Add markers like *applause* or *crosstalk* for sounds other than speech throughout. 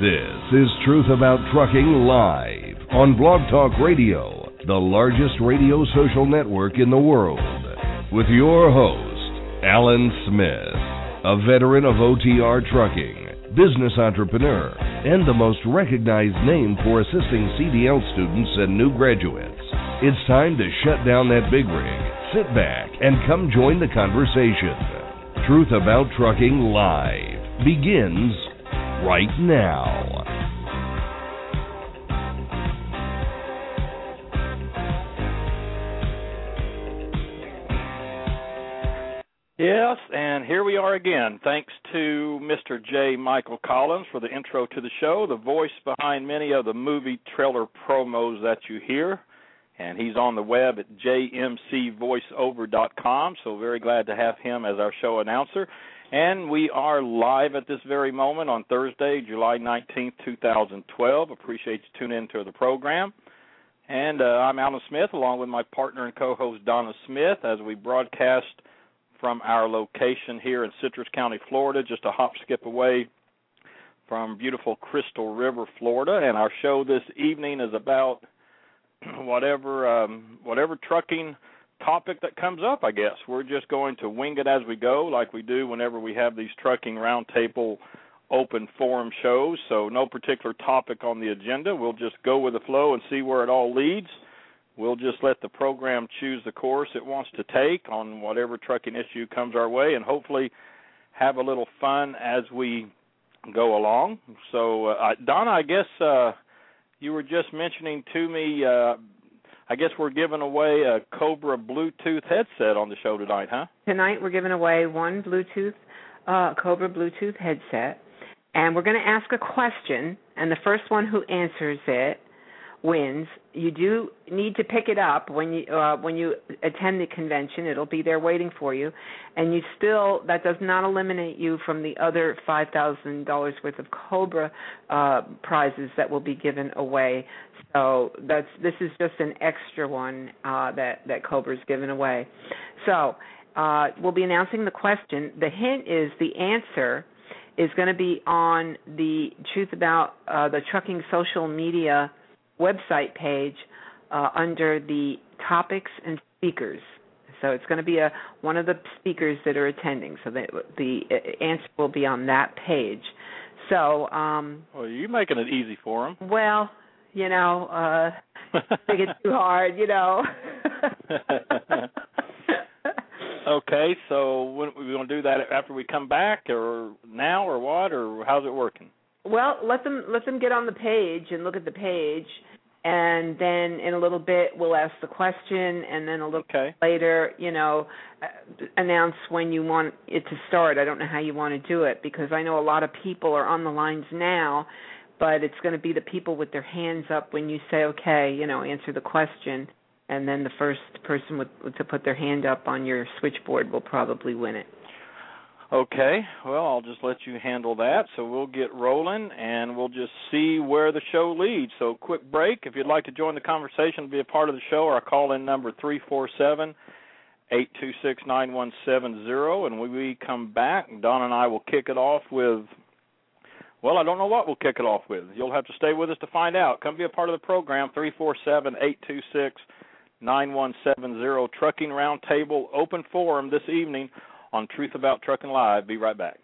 This is Truth About Trucking Live on Blog Talk Radio, the largest radio social network in the world. With your host, Alan Smith, a veteran of OTR trucking, business entrepreneur, and the most recognized name for assisting CDL students and new graduates. It's time to shut down that big rig sit back and come join the conversation. Truth About Trucking Live begins right now. Yes, and here we are again. Thanks to Mr. J. Michael Collins for the intro to the show, the voice behind many of the movie trailer promos that you hear and he's on the web at jmcvoiceover.com. So very glad to have him as our show announcer. And we are live at this very moment on Thursday, July 19th, 2012. Appreciate you tuning into the program. And uh, I'm Alan Smith, along with my partner and co-host Donna Smith, as we broadcast from our location here in Citrus County, Florida, just a hop skip away from beautiful Crystal River, Florida. And our show this evening is about *clears throat* whatever um, whatever trucking topic that comes up. I guess we're just going to wing it as we go, like we do whenever we have these trucking roundtable open forum shows. So no particular topic on the agenda. We'll just go with the flow and see where it all leads. We'll just let the program choose the course it wants to take on whatever trucking issue comes our way, and hopefully have a little fun as we go along. So, uh, Donna, I guess. Uh, you were just mentioning to me. Uh, I guess we're giving away a Cobra Bluetooth headset on the show tonight, huh? Tonight we're giving away one Bluetooth uh, Cobra Bluetooth headset, and we're going to ask a question, and the first one who answers it wins. You do need to pick it up when you uh, when you attend the convention. It'll be there waiting for you, and you still that does not eliminate you from the other five thousand dollars worth of Cobra uh, prizes that will be given away. So that's this is just an extra one uh, that that Cobra's given away. So uh, we'll be announcing the question. The hint is the answer is going to be on the Truth About uh, the Trucking social media website page uh, under the topics and speakers. So it's going to be a one of the speakers that are attending. So the the answer will be on that page. So um Well, you're making it easy for them. Well, you know, uh *laughs* make it too hard, you know. *laughs* okay, so when we going to do that after we come back or now or what or how's it working? Well, let them let them get on the page and look at the page, and then in a little bit we'll ask the question, and then a little okay. later, you know, uh, announce when you want it to start. I don't know how you want to do it because I know a lot of people are on the lines now, but it's going to be the people with their hands up when you say, okay, you know, answer the question, and then the first person with, to put their hand up on your switchboard will probably win it. Okay, well, I'll just let you handle that. So we'll get rolling and we'll just see where the show leads. So, quick break. If you'd like to join the conversation, be a part of the show, our call in number 347 826 9170. And when we come back, Don and I will kick it off with, well, I don't know what we'll kick it off with. You'll have to stay with us to find out. Come be a part of the program, 347 826 9170. Trucking Roundtable Open Forum this evening on Truth About Trucking Live. Be right back.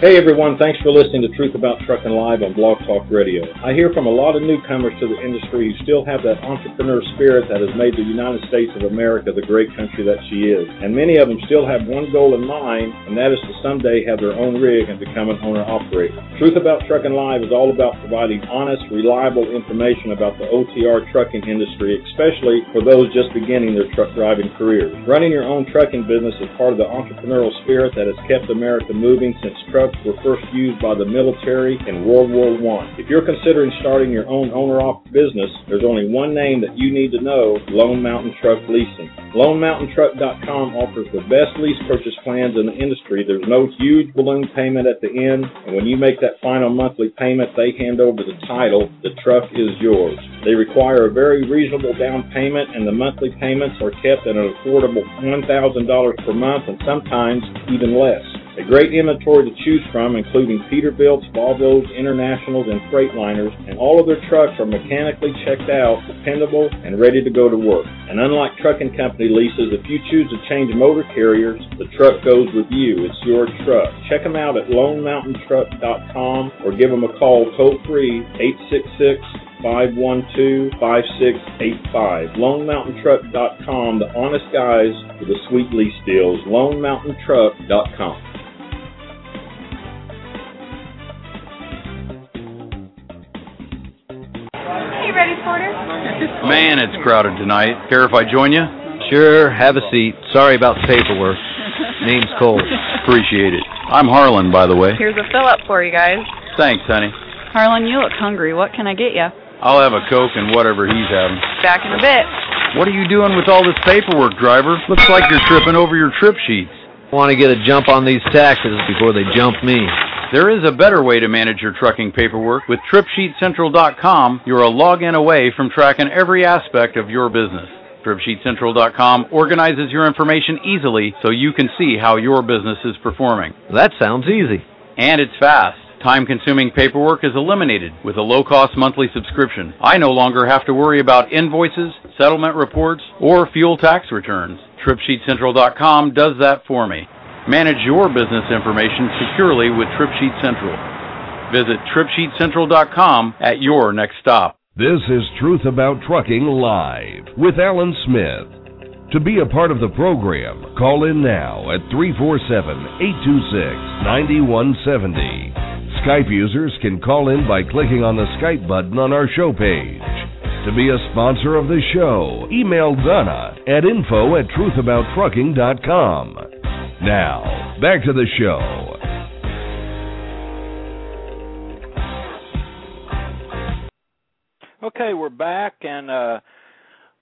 Hey everyone, thanks for listening to Truth About Trucking Live on Blog Talk Radio. I hear from a lot of newcomers to the industry who still have that entrepreneur spirit that has made the United States of America the great country that she is. And many of them still have one goal in mind, and that is to someday have their own rig and become an owner operator. Truth About Trucking Live is all about providing honest, reliable information about the OTR trucking industry, especially for those just beginning their truck driving careers. Running your own trucking business is part of the entrepreneurial spirit that has kept America moving since truck were first used by the military in World War I. If you're considering starting your own owner-op business, there's only one name that you need to know, Lone Mountain Truck Leasing. LoneMountainTruck.com offers the best lease purchase plans in the industry. There's no huge balloon payment at the end, and when you make that final monthly payment, they hand over the title. The truck is yours. They require a very reasonable down payment, and the monthly payments are kept at an affordable $1,000 per month and sometimes even less. A great inventory to choose from, including Peterbilts, Volvos, Internationals, and Freightliners, and all of their trucks are mechanically checked out, dependable, and ready to go to work. And unlike trucking company leases, if you choose to change motor carriers, the truck goes with you. It's your truck. Check them out at LoneMountainTruck.com or give them a call toll free 866 512-5685. LoneMountainTruck.com, the honest guys with the sweet lease deals. LoneMountainTruck.com. ready, Porter? Man, it's crowded tonight. Care if I join you? Sure, have a seat. Sorry about the paperwork. Name's Cole. Appreciate it. I'm Harlan, by the way. Here's a fill up for you guys. Thanks, honey. Harlan, you look hungry. What can I get you? I'll have a Coke and whatever he's having. Back in a bit. What are you doing with all this paperwork, driver? Looks like you're tripping over your trip sheets. Want to get a jump on these taxes before they jump me. There is a better way to manage your trucking paperwork. With TripSheetCentral.com, you're a login away from tracking every aspect of your business. TripSheetCentral.com organizes your information easily so you can see how your business is performing. That sounds easy. And it's fast. Time consuming paperwork is eliminated with a low cost monthly subscription. I no longer have to worry about invoices, settlement reports, or fuel tax returns. TripSheetCentral.com does that for me. Manage your business information securely with TripSheet Central. Visit TripSheetCentral.com at your next stop. This is Truth About Trucking Live with Alan Smith. To be a part of the program, call in now at 347-826-9170. Skype users can call in by clicking on the Skype button on our show page. To be a sponsor of the show, email Donna at info at truthabouttrucking.com. Now, back to the show. Okay, we're back, and uh,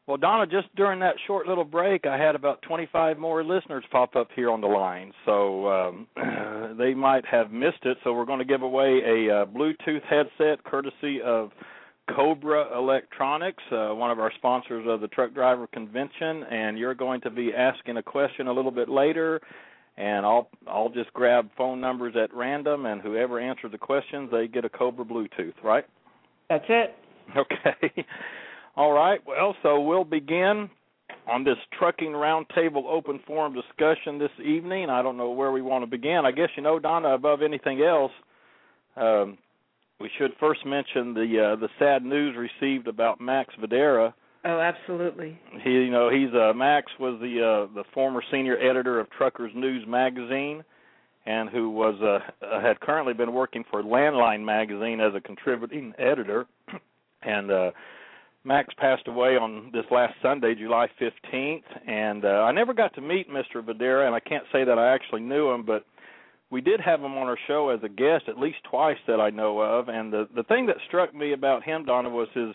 well, Donna, just during that short little break, I had about 25 more listeners pop up here on the line, so um, *clears throat* they might have missed it. So we're going to give away a uh, Bluetooth headset courtesy of Cobra Electronics, uh, one of our sponsors of the Truck Driver Convention, and you're going to be asking a question a little bit later, and I'll I'll just grab phone numbers at random, and whoever answers the questions, they get a Cobra Bluetooth, right? That's it. Okay. *laughs* All right. Well, so we'll begin on this trucking roundtable open forum discussion this evening. I don't know where we want to begin. I guess you know, Donna, above anything else, um, we should first mention the uh, the sad news received about Max Kvidera. Oh, absolutely. He, you know, he's uh, Max was the uh, the former senior editor of Truckers News magazine, and who was uh, had currently been working for Landline magazine as a contributing editor, *clears throat* and uh, Max passed away on this last Sunday, July 15th, and uh, I never got to meet Mr. Kvidera, and I can't say that I actually knew him, but we did have him on our show as a guest at least twice that I know of, and the the thing that struck me about him, Donna, was his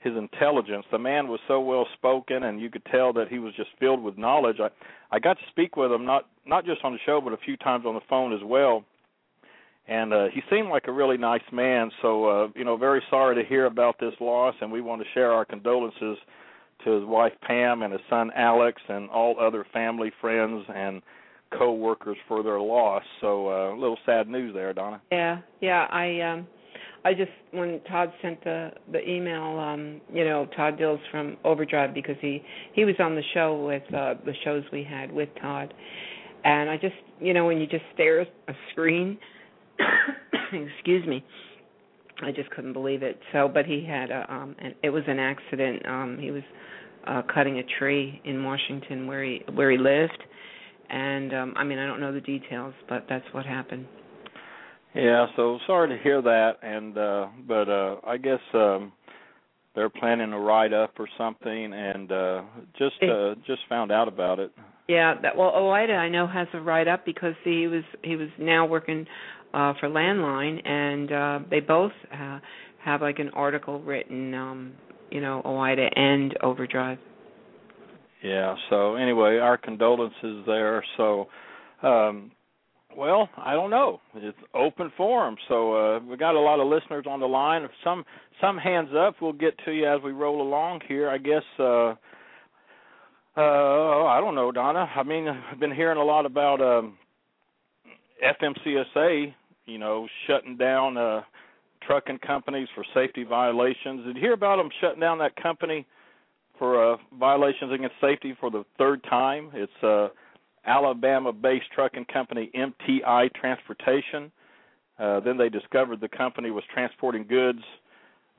his intelligence. The man was so well spoken, and you could tell that he was just filled with knowledge. I I got to speak with him not not just on the show, but a few times on the phone as well. And uh, he seemed like a really nice man. So uh, you know, very sorry to hear about this loss, and we want to share our condolences to his wife Pam and his son Alex and all other family, friends, and co-workers for their loss. So uh, a little sad news there, Donna. Yeah, yeah. I um, I just when Todd sent the the email, um, you know, Todd Dills from Overdrive because he he was on the show with uh, the shows we had with Todd, and I just you know when you just stare at a screen *coughs* excuse me. I just couldn't believe it. So, but he had a um and it was an accident. Um he was uh cutting a tree in Washington where he where he lived and um I mean I don't know the details, but that's what happened. Yeah, so sorry to hear that and uh but uh I guess um they're planning a write up or something and uh just uh just found out about it. Yeah, that well OOIDA I know has a write up because he was he was now working uh for Landline and uh they both uh, have like an article written um you know OOIDA and Overdrive. Yeah, so anyway, our condolences there. So um well, I don't know. It's open forum, so uh, we got a lot of listeners on the line. If some some hands up, we'll get to you as we roll along here. I guess. uh uh I don't know, Donna. I mean, I've been hearing a lot about um FMCSA, you know, shutting down uh trucking companies for safety violations. Did you hear about them shutting down that company for uh violations against safety for the third time? It's uh Alabama-based trucking company MTI Transportation. Uh, then they discovered the company was transporting goods,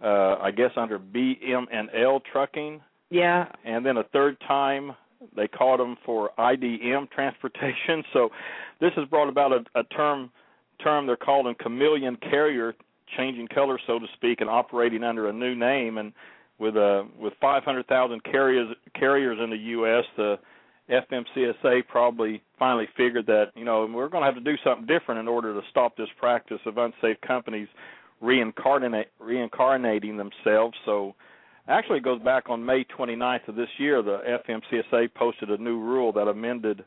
uh, I guess under BM&L Trucking. Yeah. And then a third time they caught them for IDM Transportation. *laughs* So this has brought about a, a term term they're calling chameleon carrier, changing color so to speak, and operating under a new name. And with uh, with 500,000 carriers carriers in the U.S., the FMCSA probably finally figured that you know we're going to have to do something different in order to stop this practice of unsafe companies reincarnate reincarnating themselves. So actually it goes back on May 29th of this year. The FMCSA posted a new rule that amended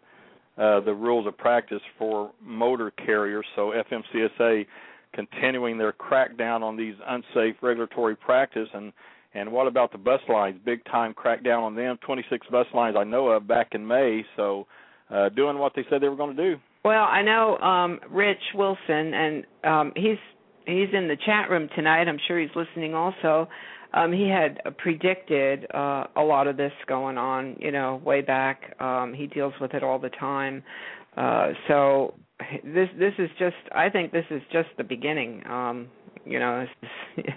uh, the rules of practice for motor carriers. So FMCSA continuing their crackdown on these unsafe regulatory practice and and what about the bus lines? Big time crackdown on them. 26 bus lines I know of back in May. So, uh, doing what they said they were going to do. Well, I know um, Rich Wilson, and um, he's he's in the chat room tonight. I'm sure he's listening also. Um, he had predicted uh, a lot of this going on, you know, way back. Um, he deals with it all the time. Uh, so this this is just I think this is just the beginning. Um, you know, *laughs* it's,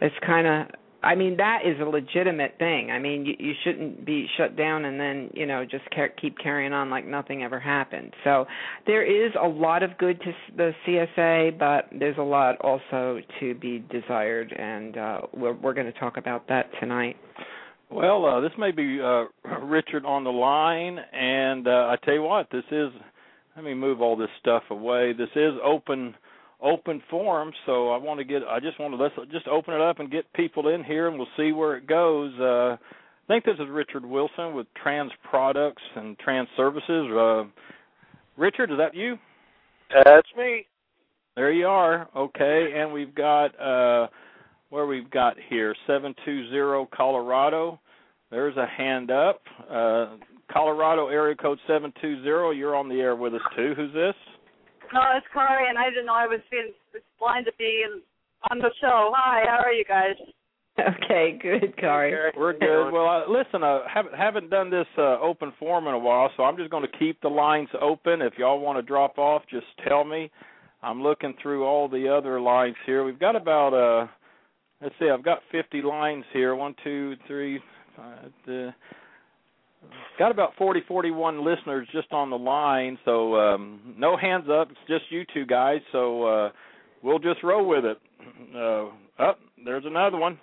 it's kind of I mean that is a legitimate thing. I mean you, you shouldn't be shut down and then you know just car- keep carrying on like nothing ever happened. So there is a lot of good to the CSA, but there's a lot also to be desired, and uh, we're we're going to talk about that tonight. Well, uh, this may be uh, *clears throat* Richard on the line, and uh, I tell you what, this is. Let me move all this stuff away. This is open open forum, so I want to get. I just want to let's just open it up and get people in here, and we'll see where it goes. Uh, I think this is Richard Wilson with Trans Products and Trans Services. Uh, Richard, is that you? That's me. There you are. Okay, and we've got uh, where we've got here seven two zero Colorado. There's a hand up. Uh, Colorado area code seven two zero. You're on the air with us too. Who's this? No, it's Kari, and I didn't know I was being blind to be in, on the show. Hi, how are you guys? Okay, good, Kari. We're good. Well, uh, listen, I uh, haven't haven't done this uh, open forum in a while, so I'm just going to keep the lines open. If y'all want to drop off, just tell me. I'm looking through all the other lines here. We've got about uh, let's see, I've got 50 lines here. One, two, three, five. Uh, got about 40 41 listeners just on the line so um no hands up. It's just you two guys so uh we'll just roll with it. *clears throat* Uh oh there's another one.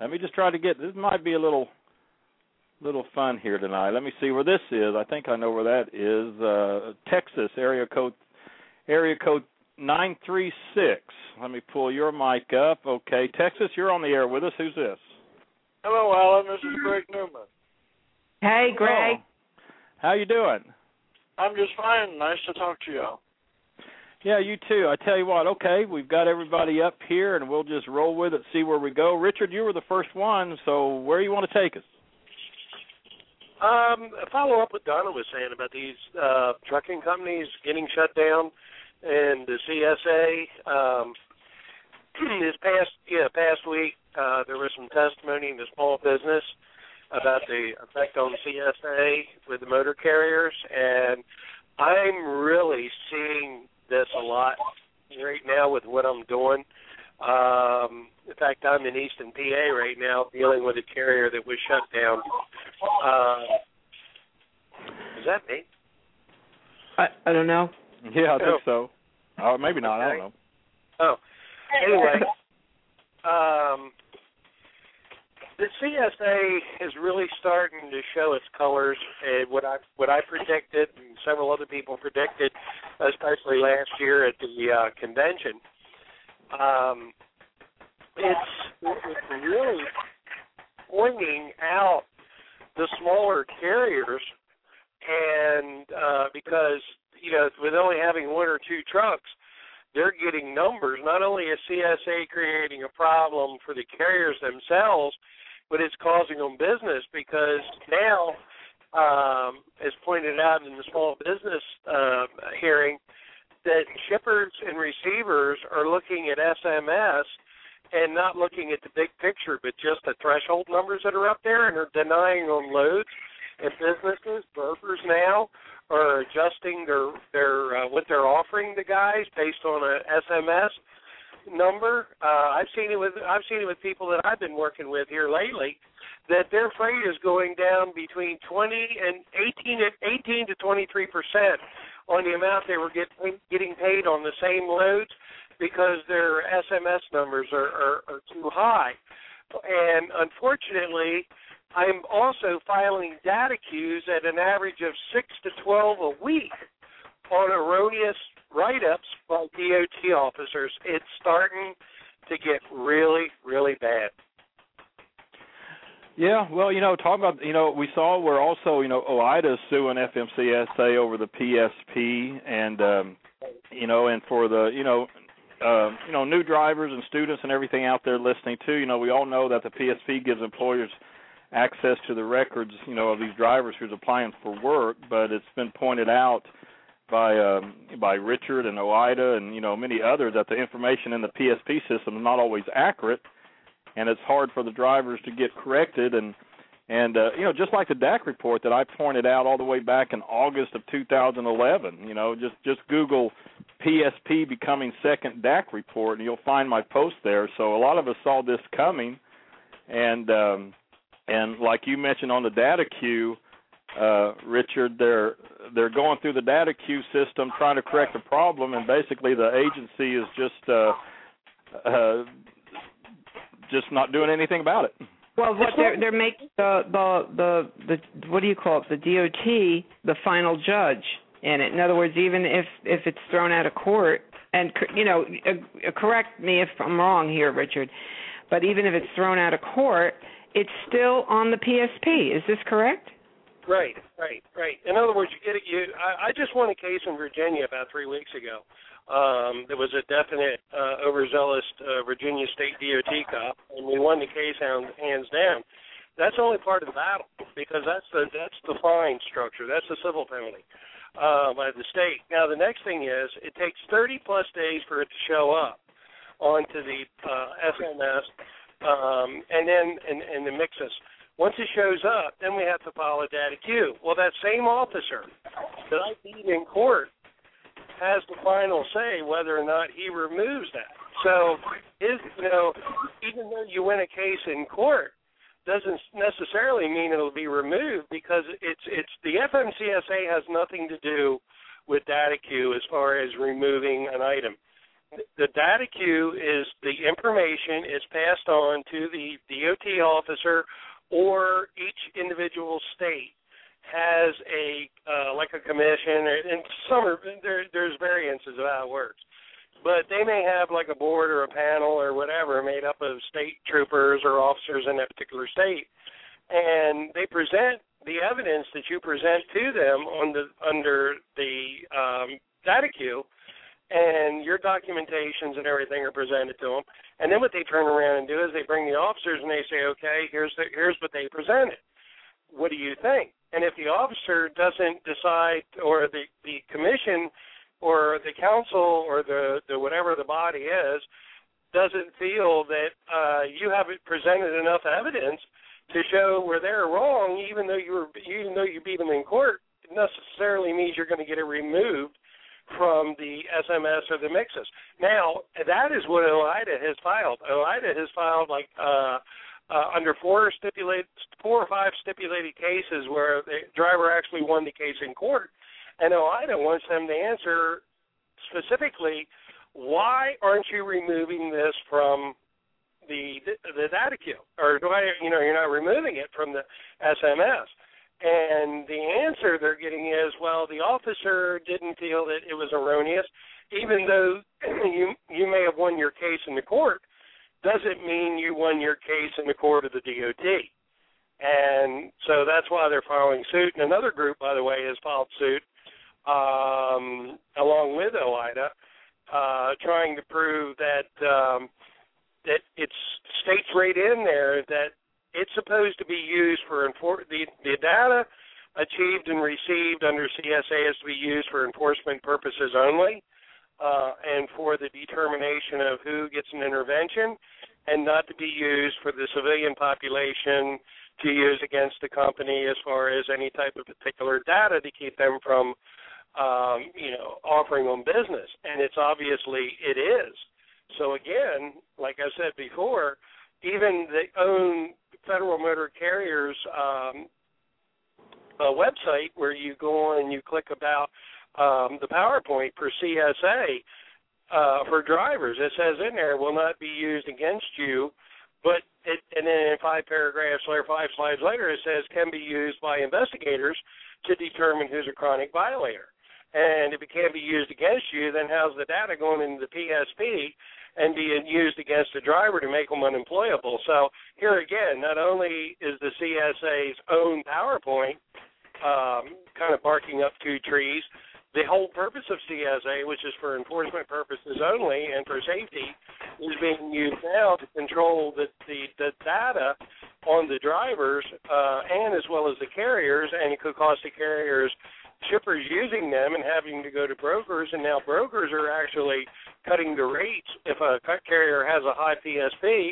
Let me just try to get this might be a little little fun here tonight. Let me see where this is. I think i know where that is. Uh texas area code area code 936 let me pull your mic up. Okay texas you're on the air with us. Who's this? Hello alan. This is greg newman Hey, Greg. Oh. How you doing? I'm just fine. Nice to talk to you. Yeah, you too. I tell you what. Okay, we've got everybody up here, and we'll just roll with it, see where we go. Richard, you were the first one, so where do you want to take us? Um, follow up what Donna was saying about these uh, trucking companies getting shut down, and the CSA. Um, *clears throat* this past yeah past week, uh, there was some testimony in the small business about the effect on CSA with the motor carriers, and I'm really seeing this a lot right now with what I'm doing. Um, in fact, I'm in Easton, PA right now dealing with a carrier that was shut down. Uh, is that me? I, I don't know. Yeah, I think oh. so. Uh, maybe not. Okay. I don't know. Oh, anyway, um, the CSA is really starting to show its colors. And what I what I predicted, and several other people predicted, especially last year at the uh, convention, um, it's it's really pointing out the smaller carriers, and uh, because you know with only having one or two trucks, they're getting numbers. Not only is CSA creating a problem for the carriers themselves, but it's causing them business because now, um, as pointed out in the small business uh, hearing, that shippers and receivers are looking at SMS and not looking at the big picture, but just the threshold numbers that are up there, and are denying them loads. And businesses, brokers now, are adjusting their their uh, what they're offering the guys based on a SMS number. Uh, I've seen it with I've seen it with people that I've been working with here lately that their freight is going down between 20 and 18 18 to 23 percent on the amount they were get, getting paid on the same loads because their SMS numbers are, are, are too high. And unfortunately, I'm also filing data queues at an average of six to twelve a week on erroneous write-ups by DOT officers. It's starting to get really, really bad. Yeah, well, you know, talking about, you know, we saw where also, you know, OOIDA suing FMCSA over the PSP, and um, you know, and for the, you know, uh, you know, new drivers and students and everything out there listening too. You know, we all know that the PSP gives employers access to the records, you know, of these drivers who's applying for work, but it's been pointed out by um, by Richard and OOIDA and you know many others that the information in the PSP system is not always accurate, and it's hard for the drivers to get corrected and and uh, you know just like the DAC report that I pointed out all the way back in August of 2011. You know just just Google PSP becoming second DAC report and you'll find my post there. So a lot of us saw this coming, and um, and like you mentioned on the data queue, uh, Richard, they're they're going through the data queue system trying to correct the problem, and basically the agency is just uh, uh, just not doing anything about it. Well, what they're they're making the the the the what do you call it? The DOT the final judge in it. In other words, even if if it's thrown out of court, and you know, uh, correct me if I'm wrong here, Richard, but even if it's thrown out of court, it's still on the PSP. Is this correct? Right, right, right. In other words, you get it. You, I, I just won a case in Virginia about three weeks ago. Um, there was a definite uh, overzealous uh, Virginia State DOT cop, and we won the case hands, down. That's only part of the battle because that's the that's the fine structure. That's the civil penalty uh, by the state. Now the next thing is it takes 30 plus days for it to show up onto the uh, SMS um, and then and, and the mixes. Once it shows up, then we have to file a DataQ. Well, that same officer that I beat in court has the final say whether or not he removes that. So, is you know, even though you win a case in court, doesn't necessarily mean it'll be removed because it's it's the FMCSA has nothing to do with data queue as far as removing an item the DataQ is the information is passed on to the DOT officer or each individual state has a uh, like a commission or, and some are, there there's variances of how it works but they may have like a board or a panel or whatever made up of state troopers or officers in that particular state and they present the evidence that you present to them on the under the um, DataQ and your documentations and everything are presented to them. And then what they turn around and do is they bring the officers and they say, okay, here's the, here's what they presented. What do you think? And if the officer doesn't decide, or the the commission, or the council, or the the whatever the body is, doesn't feel that uh, you haven't presented enough evidence to show where they're wrong, even though you were even though you beat them in court, it necessarily means you're going to get it removed from the SMS or the mixes. Now, that is what OOIDA has filed. OOIDA has filed like uh, uh, under four stipulated, four or five stipulated cases where the driver actually won the case in court, and OOIDA wants them to answer specifically why aren't you removing this from the the DataQ, or why you know you're not removing it from the SMS? And the answer they're getting is, well, the officer didn't feel that it was erroneous, even though *clears throat* you you may have won your case in the court. Doesn't mean you won your case in the court of the DOT. And so that's why they're filing suit. And another group, by the way, has filed suit um, along with OOIDA, uh, trying to prove that um, that it states right in there that it's supposed to be used for enfor- the the data achieved and received under CSA is to be used for enforcement purposes only, uh, and for the determination of who gets an intervention, and not to be used for the civilian population to use against the company as far as any type of particular data to keep them from, um, you know, offering them business. And it's obviously it is. So again, like I said before, even the own Federal Motor Carriers um, website where you go on and you click about um, the PowerPoint for CSA uh, for drivers. It says in there will not be used against you, but it, and then in five paragraphs or five slides later it says can be used by investigators to determine who's a chronic violator. And if it can't be used against you, then how's the data going into the PSP and being used against the driver to make them unemployable? So here again, not only is the CSA's own PowerPoint um, kind of barking up two trees, the whole purpose of CSA, which is for enforcement purposes only and for safety, is being used now to control the the, the data on the drivers uh, and as well as the carriers, and it could cost the carriers shippers using them and having to go to brokers, and now brokers are actually cutting the rates if a carrier has a high PSP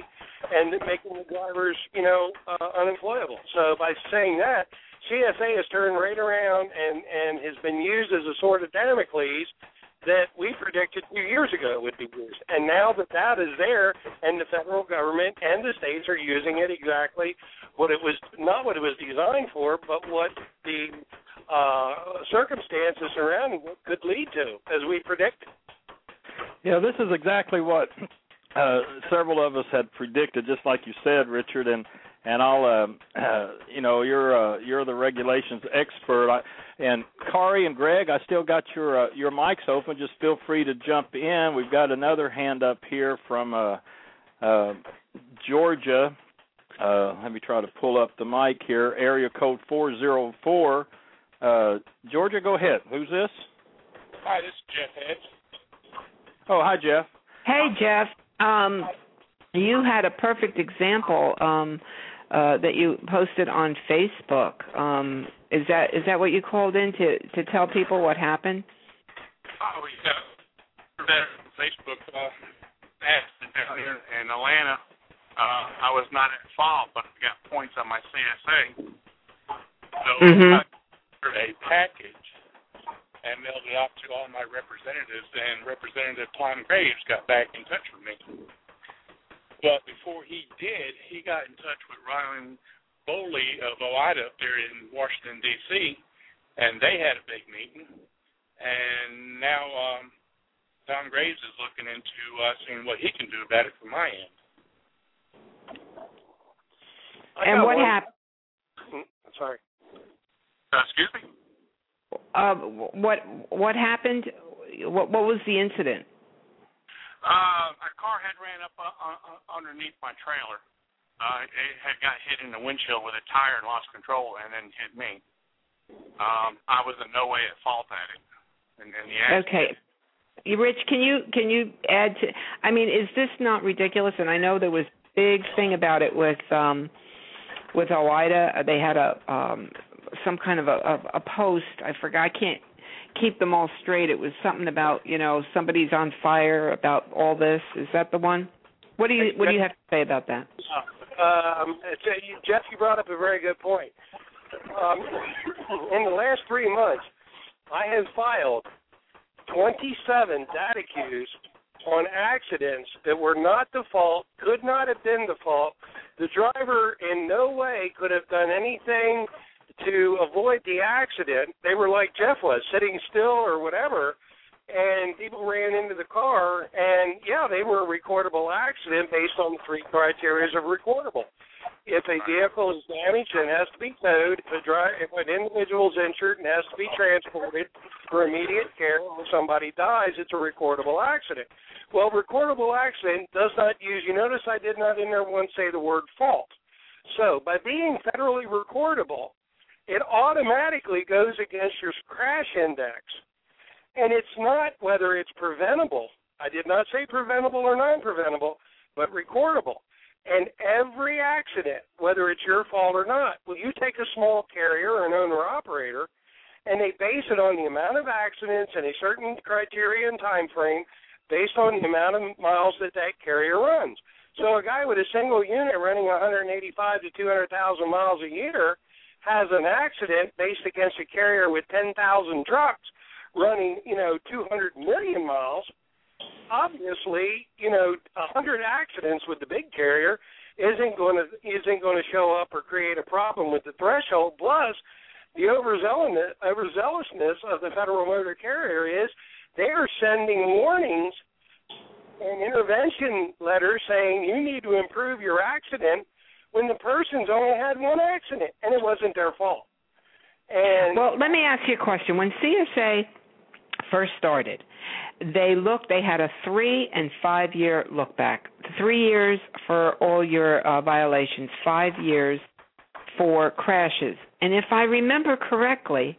and making the drivers, you know, uh, unemployable. So by saying that, CSA has turned right around and and has been used as a sword of Damocles that we predicted two years ago would be used. And now that that is there, and the federal government and the states are using it exactly what it was not what it was designed for, but what the uh, circumstances it could lead to, as we predicted. Yeah, this is exactly what uh, several of us had predicted, just like you said, Richard, and and I'll, uh, uh, you know, you're uh, you're the regulations expert, I, and Kari and Greg, I still got your uh, your mics open. Just feel free to jump in. We've got another hand up here from uh, uh, Georgia. Uh, let me try to pull up the mic here. Area code four zero four. Uh, Georgia, go ahead. Who's this? Hi, this is Jeff Hedge. Oh, hi, Jeff. Hey, Jeff. Um, you had a perfect example um, uh, that you posted on Facebook. Um, is that is that what you called in to to tell people what happened? Oh yeah, that Facebook uh, asked down here in Atlanta. Uh, I was not at fault, but I got points on my CSA. So mm-hmm. I ordered a package and mailed it out to all my representatives, and Representative Tom Graves got back in touch with me. But before he did, he got in touch with Ryan Bowley of OOIDA up there in Washington D.C., and they had a big meeting. And now um, Tom Graves is looking into uh, seeing what he can do about it from my end. And what happened? Mm, Sorry. Uh, excuse me. Uh, what what happened? What what was the incident? Uh, a car had ran up uh, uh, underneath my trailer. Uh, it had got hit in the windshield with a tire and lost control, and then hit me. Um, I was in no way at fault at it. And, and the accident, Okay. Rich, can you can you add to? I mean, is this not ridiculous? And I know there was big thing about it with um with. Uh, They had a um some kind of a, a post. I forgot. I can't keep them all straight. It was something about you know somebody's on fire about all this. Is that the one? What do you what do you have to say about that? Um, Jeff, you brought up a very good point. Um, *coughs* in the last three months, I have filed 27 DataQs on accidents that were not the fault, could not have been the fault. The driver in no way could have done anything to avoid the accident. They were like Jeff was, sitting still or whatever, and people ran into the car, and yeah, they were a recordable accident based on the three criteria of recordable. If a vehicle is damaged and has to be towed, if, a if an individual is injured and has to be transported for immediate care, or somebody dies, it's a recordable accident. Well, recordable accident does not use. You notice I did not in there once say the word fault. So by being federally recordable, it automatically goes against your crash index. And it's not whether it's preventable. I did not say preventable or non preventable, but recordable. And every accident, whether it's your fault or not, well, you take a small carrier or an owner operator, and they base it on the amount of accidents and a certain criteria and time frame based on the amount of miles that that carrier runs. So a guy with a single unit running 185 to 200,000 miles a year has an accident based against a carrier with 10,000 trucks running, you know, 200 million miles. Obviously, you know, a 100 accidents with the big carrier isn't going to isn't going to show up or create a problem with the threshold. Plus, the overzealousness, overzealousness of the federal motor carrier is they are sending warnings and intervention letters saying you need to improve your accident when the person's only had one accident and it wasn't their fault. And well, let me ask you a question. When CSA first started, they looked. They had a three and five year look back. Three years for all your uh, violations. Five years for crashes. And if I remember correctly,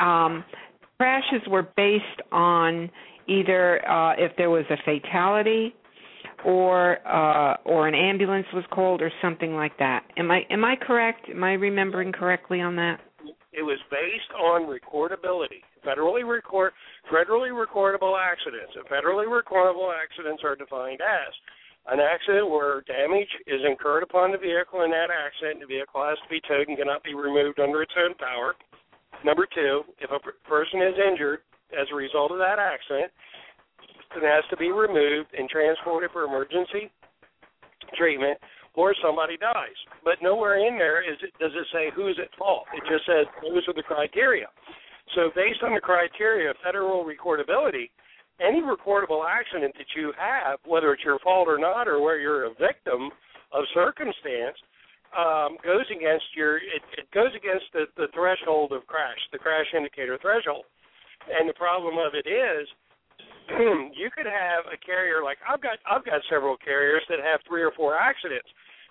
um, crashes were based on either uh, if there was a fatality or uh, or an ambulance was called or something like that. Am I am I correct? Am I remembering correctly on that? It was based on recordability. Federally record federally recordable accidents. And federally recordable accidents are defined as an accident where damage is incurred upon the vehicle in that accident. The vehicle has to be towed and cannot be removed under its own power. Number two, if a person is injured as a result of that accident, it has to be removed and transported for emergency treatment or somebody dies. But nowhere in there is it, does it say who's at fault. It just says those are the criteria. So based on the criteria of federal recordability, any recordable accident that you have, whether it's your fault or not, or where you're a victim of circumstance, um, goes against your it, it goes against the, the threshold of crash, the crash indicator threshold. And the problem of it is *clears throat* you could have a carrier like I've got I've got several carriers that have three or four accidents,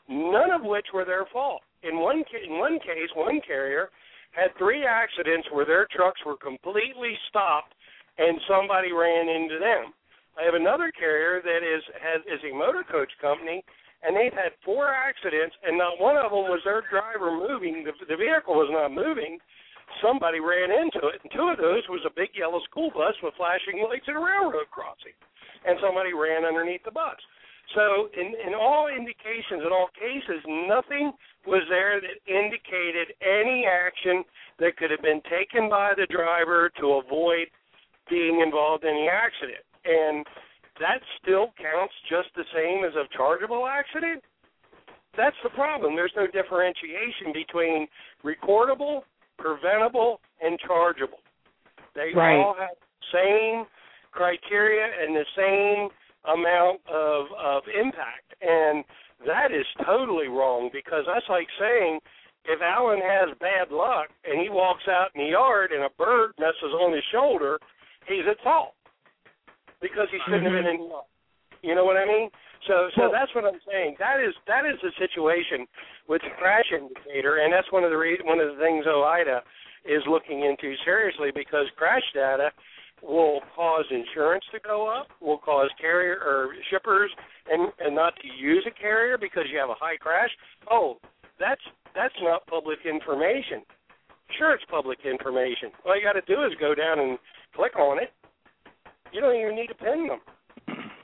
none of which were their fault. In one in one case, one carrier had three accidents where their trucks were completely stopped and somebody ran into them. I have another carrier that is has is a motor coach company and they've had four accidents, and not one of them was their driver moving. The, the vehicle was not moving. Somebody ran into it, and two of those was a big yellow school bus with flashing lights at a railroad crossing, and somebody ran underneath the bus. So, in, in all indications, in all cases, nothing was there that indicated any action that could have been taken by the driver to avoid being involved in the accident. And that still counts just the same as a chargeable accident? That's the problem. There's no differentiation between recordable, preventable, and chargeable. They right. all have the same criteria and the same amount of of impact. And that is totally wrong because that's like saying if Alan has bad luck and he walks out in the yard and a bird messes on his shoulder, he's at fault because he shouldn't mm-hmm. have been in love. You know what I mean? So so well, that's what I'm saying. That is that is the situation with the crash indicator, and that's one of the re- one of the things OOIDA is looking into seriously because crash data will cause insurance to go up, will cause carrier or shippers and and not to use a carrier because you have a high crash. Oh, that's that's not public information. Sure, it's public information. All you got to do is go down and click on it you don't even need to pin them.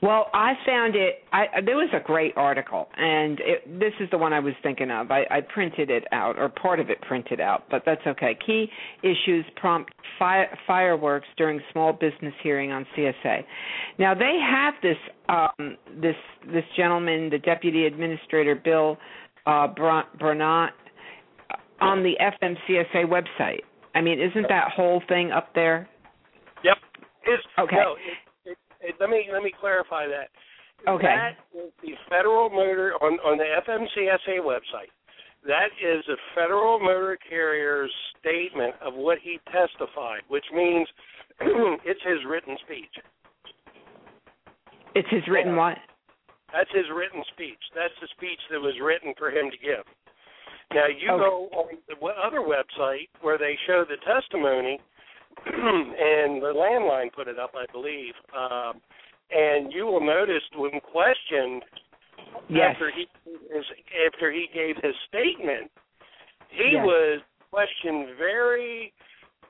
Well, I found it. I there was a great article, and it, this is the one I was thinking of. I, I printed it out, or part of it printed out, but that's okay. Key issues prompt fi- fireworks during small business hearing on CSA. Now they have this um, this this gentleman, the deputy administrator Bill uh, Bronrott, on the FMCSA website. I mean, isn't that whole thing up there? Yep. It's, okay. It, let me let me clarify that. Okay. That is the federal motor on on the FMCSA website. That is a federal motor carrier's statement of what he testified, which means *clears throat* it's his written speech. It's his written yeah. what? That's his written speech. That's the speech that was written for him to give. Now you okay. go on the other website where they show the testimony, *clears throat* and the landline put it up, I believe. Um, and you will notice when questioned yes. after he his, after he gave his statement, he yes. was questioned very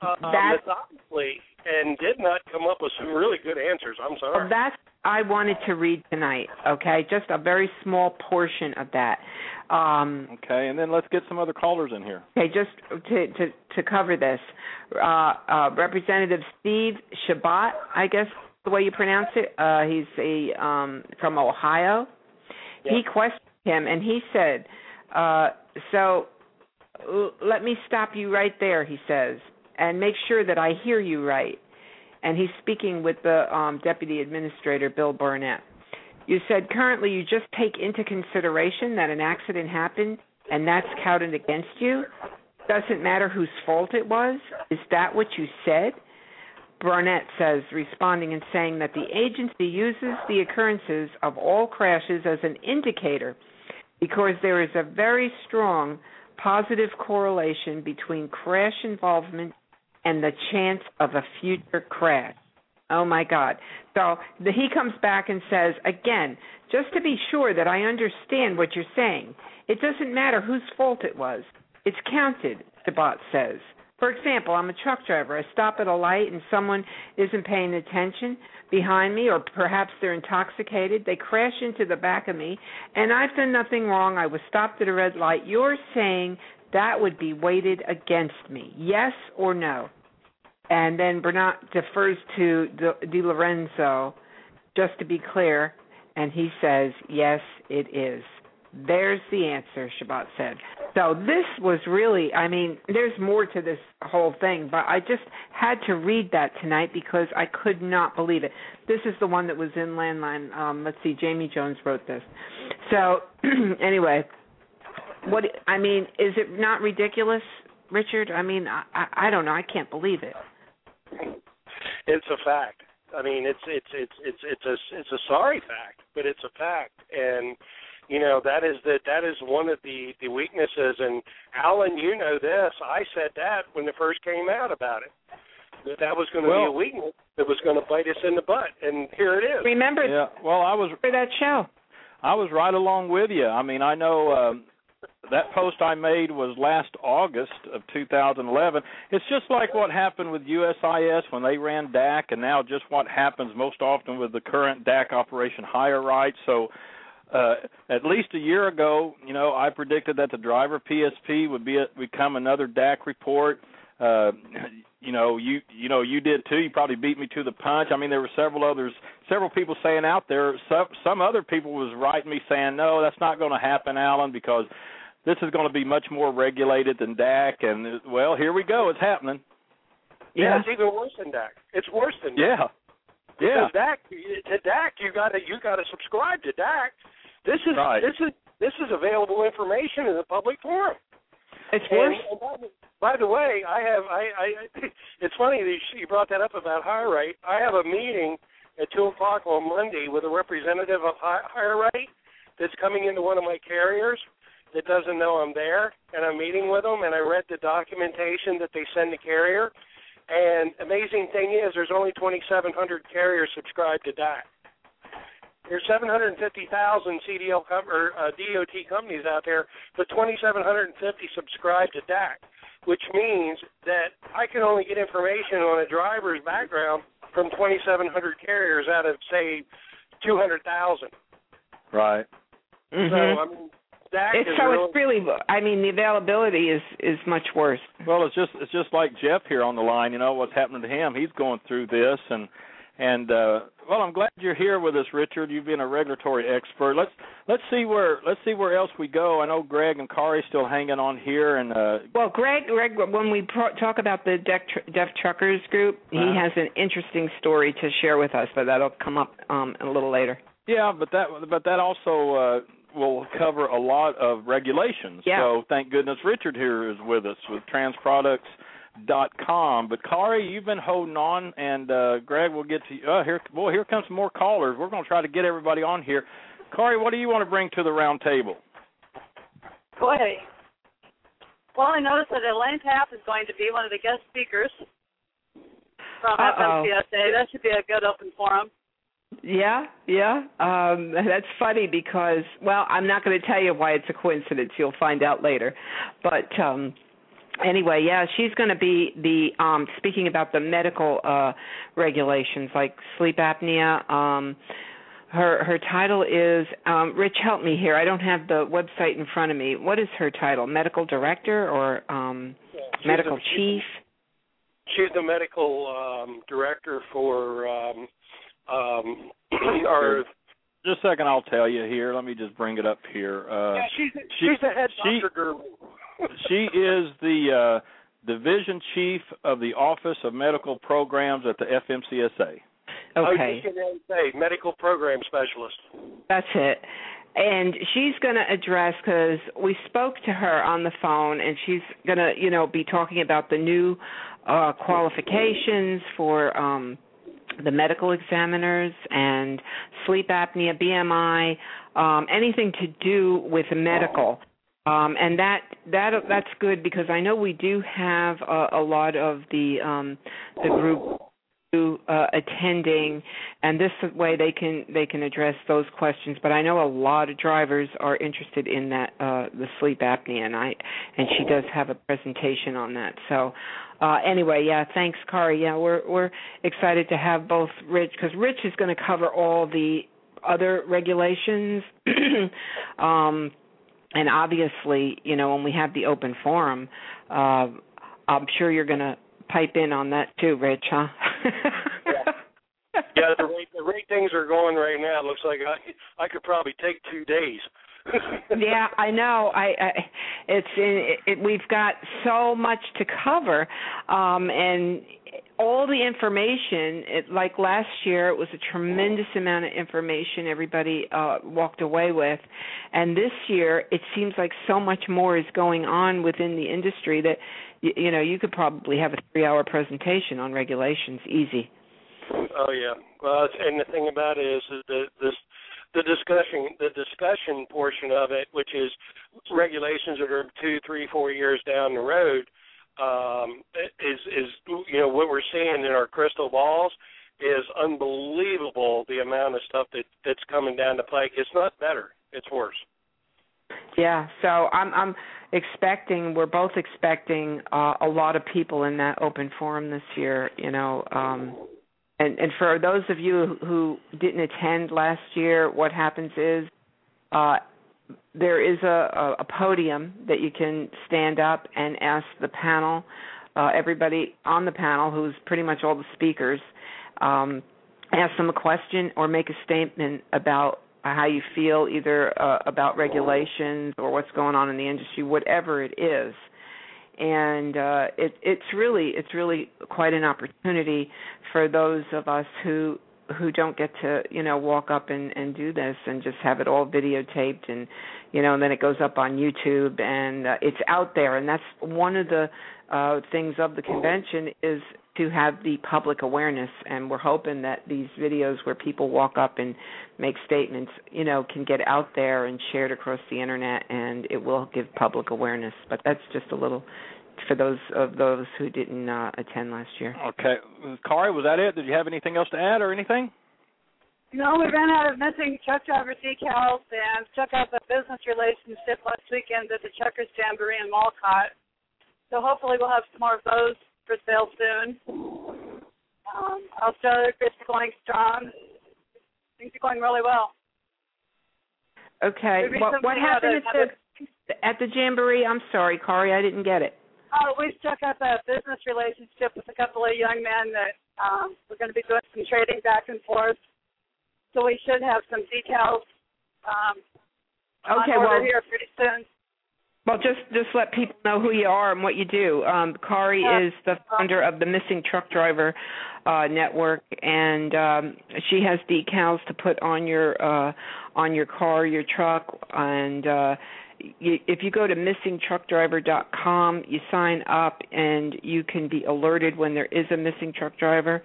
uh, methodically and did not come up with some really good answers. I'm sorry. Well, that's I wanted to read tonight. Okay, just a very small portion of that. Um, okay, and then let's get some other callers in here. Okay, just to to to cover this, uh, uh, Representative Steve Chabot, I guess the way you pronounce it. Uh, he's a um, from Ohio. Yep. He questioned him, and he said, uh, "So let me stop you right there," he says, "and make sure that I hear you right." And he's speaking with the um, Deputy Administrator, Bill Bronrott. You said currently you just take into consideration that an accident happened and that's counted against you. Doesn't matter whose fault it was. Is that what you said? Bronrott says, responding and saying that the agency uses the occurrences of all crashes as an indicator because there is a very strong positive correlation between crash involvement and the chance of a future crash. Oh my God. So the, he comes back and says, again, just to be sure that I understand what you're saying, it doesn't matter whose fault it was. It's counted, Chabot says. For example, I'm a truck driver. I stop at a light and someone isn't paying attention behind me, or perhaps they're intoxicated. They crash into the back of me, and I've done nothing wrong. I was stopped at a red light. You're saying that would be weighted against me. Yes or no? And then Bronrott defers to De Lorenzo, just to be clear, and he says, yes, it is. There's the answer, Chabot said. So this was really, I mean, there's more to this whole thing, but I just had to read that tonight because I could not believe it. This is the one that was in Landline. Um, let's see, Jami Jones wrote this. So *clears throat* anyway, what I mean, is it not ridiculous, Richard? I mean, I, I, I don't know. I can't believe it. It's a fact. I mean, it's it's it's it's it's a it's a sorry fact, but it's a fact, and you know that is that that is one of the the weaknesses. And Alan, you know this. I said that when it first came out about it that that was going to well, be a weakness that was going to bite us in the butt, and here it is. Remember? Yeah. Well, I was for that show. I was right along with you. I mean, I know. Um, that post I made was last August of 2011. It's just like what happened with USIS when they ran DAC, and now just what happens most often with the current DAC operation HireRight. So, uh, at least a year ago, you know, I predicted that the driver PSP would be a, become another DAC report. Uh, you know, you you know you did too. You probably beat me to the punch. I mean, there were several others, several people saying out there. Some some other people was writing me saying, no, that's not going to happen, Alan, because this is going to be much more regulated than DAC. And well, here we go. It's happening. Yeah, yeah it's even worse than DAC. It's worse than DAC. Yeah. Yeah. Because DAC to DAC you got to you got to subscribe to DAC. This is right. this is this is available information in the public forum. It's worse. And, and by, by the way, I have I, I *laughs* it's funny that you brought that up about HireRight. I have a meeting at two o'clock on Monday with a representative of HireRight that's coming into one of my carriers that doesn't know I'm there, and I'm meeting with them, and I read the documentation that they send the carrier. And amazing thing is, there's only 2,700 carriers subscribed to DAC. There's 750,000 CDL com- or uh, DOT companies out there, but 2,750 subscribe to DAC, which means that I can only get information on a driver's background from 2,700 carriers out of say two hundred thousand. Right. Mhm. So I mean, that it's is so really, it's really I mean the availability is is much worse. Well, it's just it's just like Jeff here on the line. You know what's happening to him? He's going through this, and and uh, well, I'm glad you're here with us, Richard. You've been a regulatory expert. Let's let's see where let's see where else we go. I know Greg and Kari still hanging on here, and uh, Well, Greg, Greg, when we pro- talk about the deaf, tr- deaf truckers group, he Uh-huh. has an interesting story to share with us, but that'll come up um, a little later. yeah, but that but that also uh, will cover a lot of regulations. Yeah. So thank goodness Richard here is with us with transproducts.com. But Kari, you've been holding on, and uh, Greg, we'll get to you. Uh, here, boy, here comes some more callers. We're going to try to get everybody on here. Kari, what do you want to bring to the round table? Boy. Well, I noticed that Elaine Taft is going to be one of the guest speakers from Uh-oh. FMCSA. That should be a good open forum. Yeah, yeah. Um, *laughs* that's funny because, well, I'm not going to tell you why it's a coincidence. You'll find out later. But um, anyway, yeah, she's going to be the um, speaking about the medical uh, regulations like sleep apnea. Um, her her title is um, Rich. Help me here. I don't have the website in front of me. What is her title? Medical director or um, she's medical she's- chief? She's the medical um, director for um, um, *clears throat* our. Just a second, I'll tell you here. Let me just bring it up here. Uh, yeah, she's she- she's the head she- doctor guru. *laughs* she is the uh, division chief of the Office of Medical Programs at the FMCSA. Okay. Oh, you medical program specialist. That's it. And she's going to address because we spoke to her on the phone, and she's going to, you know, be talking about the new uh, qualifications for um, the medical examiners and sleep apnea, BMI, um, anything to do with medical. Um, and that that that's good because I know we do have a, a lot of the um, the group uh, attending, and this way they can they can address those questions. But I know a lot of drivers are interested in that uh, the sleep apnea, and I and she does have a presentation on that. So uh, anyway, yeah, thanks, Kari. Yeah, we're we're excited to have both Rich because Rich is going to cover all the other regulations. *clears throat* um, and obviously, you know, when we have the open forum, uh, I'm sure you're going to pipe in on that too, Rich, huh? Yeah, the rate the rate things are going right now. It looks like I I could probably take two days. *laughs* yeah, I know. I, I it's it, it, we've got so much to cover, um, and all the information. It, like last year, it was a tremendous amount of information everybody uh, walked away with, and this year it seems like so much more is going on within the industry that you, you know you could probably have a three-hour presentation on regulations easy. Oh yeah. Well, and the thing about it is that the this the discussion the discussion portion of it, which is regulations that are two, three, four years down the road, um, is is you know what we're seeing in our crystal balls is unbelievable. The amount of stuff that that's coming down the pike. It's not better. It's worse. Yeah, so I'm I'm expecting we're both expecting uh, a lot of people in that open forum this year, you know, um and and for those of you who didn't attend last year, what happens is uh there is a, a podium that you can stand up and ask the panel, uh, everybody on the panel, who's pretty much all the speakers, um, ask them a question or make a statement about how you feel, either uh, about regulations or what's going on in the industry, whatever it is. And uh, it, it's really it's really quite an opportunity for those of us who who don't get to you know walk up and and do this and just have it all videotaped and you know and then it goes up on YouTube and uh, it's out there and that's one of the uh things of the convention is to have the public awareness and we're hoping that these videos where people walk up and make statements you know can get out there and shared across the internet and it will give public awareness but that's just a little for those of those who didn't uh, attend last year. Okay, Kari, was that it? Did you have anything else to add or anything? No, we ran out of missing truck driver decals and took out the business relationship last weekend at the Truckers Jamboree in Walcott. So hopefully we'll have some more of those for sale soon. Um, Australia is going strong. things are going really well. Okay. What, what happened at the at the jamboree? I'm sorry, Corey, I didn't get it. Oh, we struck up a business relationship with a couple of young men that um, we're going to be doing some trading back and forth. So we should have some details um, Okay, on order well- here pretty soon. Well, just just let people know who you are and what you do. Um, Kari Yeah. is the founder of the Missing Truck Driver uh, Network, and um, she has decals to put on your uh, on your car, your truck, and uh, you, if you go to missingtruckdriver.com, you sign up, and you can be alerted when there is a missing truck driver.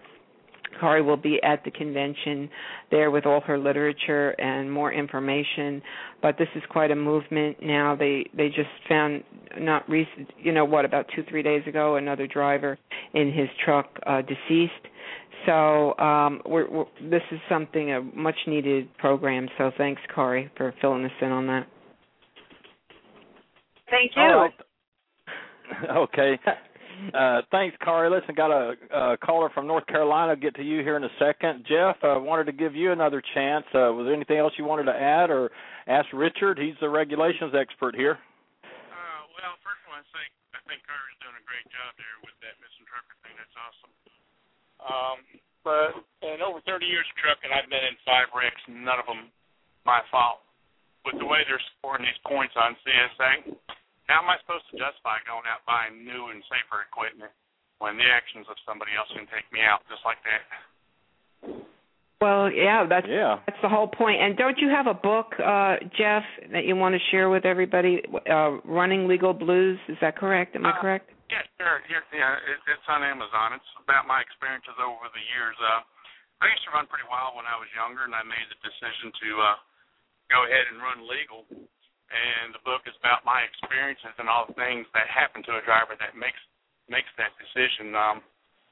Kari will be at the convention there with all her literature and more information. But this is quite a movement now. They they just found not recent, you know what, about two three days ago, another driver in his truck uh, deceased. So um, we're, we're, this is something a much needed program. So thanks, Kari, for filling us in on that. Thank you. All right. *laughs* Okay. *laughs* Uh, thanks, Kari. Listen, got a, a caller from North Carolina. Get to you here in a second. Jeff, I uh, wanted to give you another chance. Uh, was there anything else you wanted to add or ask Richard? He's the regulations expert here. Uh, well, first I want to say I think Carter's doing a great job there with that misinterpret thing. That's awesome. Um, but in over 30 years of trucking, I've been in five wrecks, none of them my fault. With the way they're scoring these points on CSA, how am I supposed to justify going out buying new and safer equipment when the actions of somebody else can take me out just like that? Well, yeah, that's Yeah. that's the whole point. And don't you have a book, uh, Jeff, that you want to share with everybody? Uh, Running Legal Blues. Is that correct? Am I Uh, correct? Yeah, sure. Yeah, yeah it, it's on Amazon. It's about my experiences over the years. Uh, I used to run pretty wild when I was younger, and I made the decision to uh, go ahead and run legal. And the book is about my experiences and all the things that happen to a driver that makes makes that decision, um,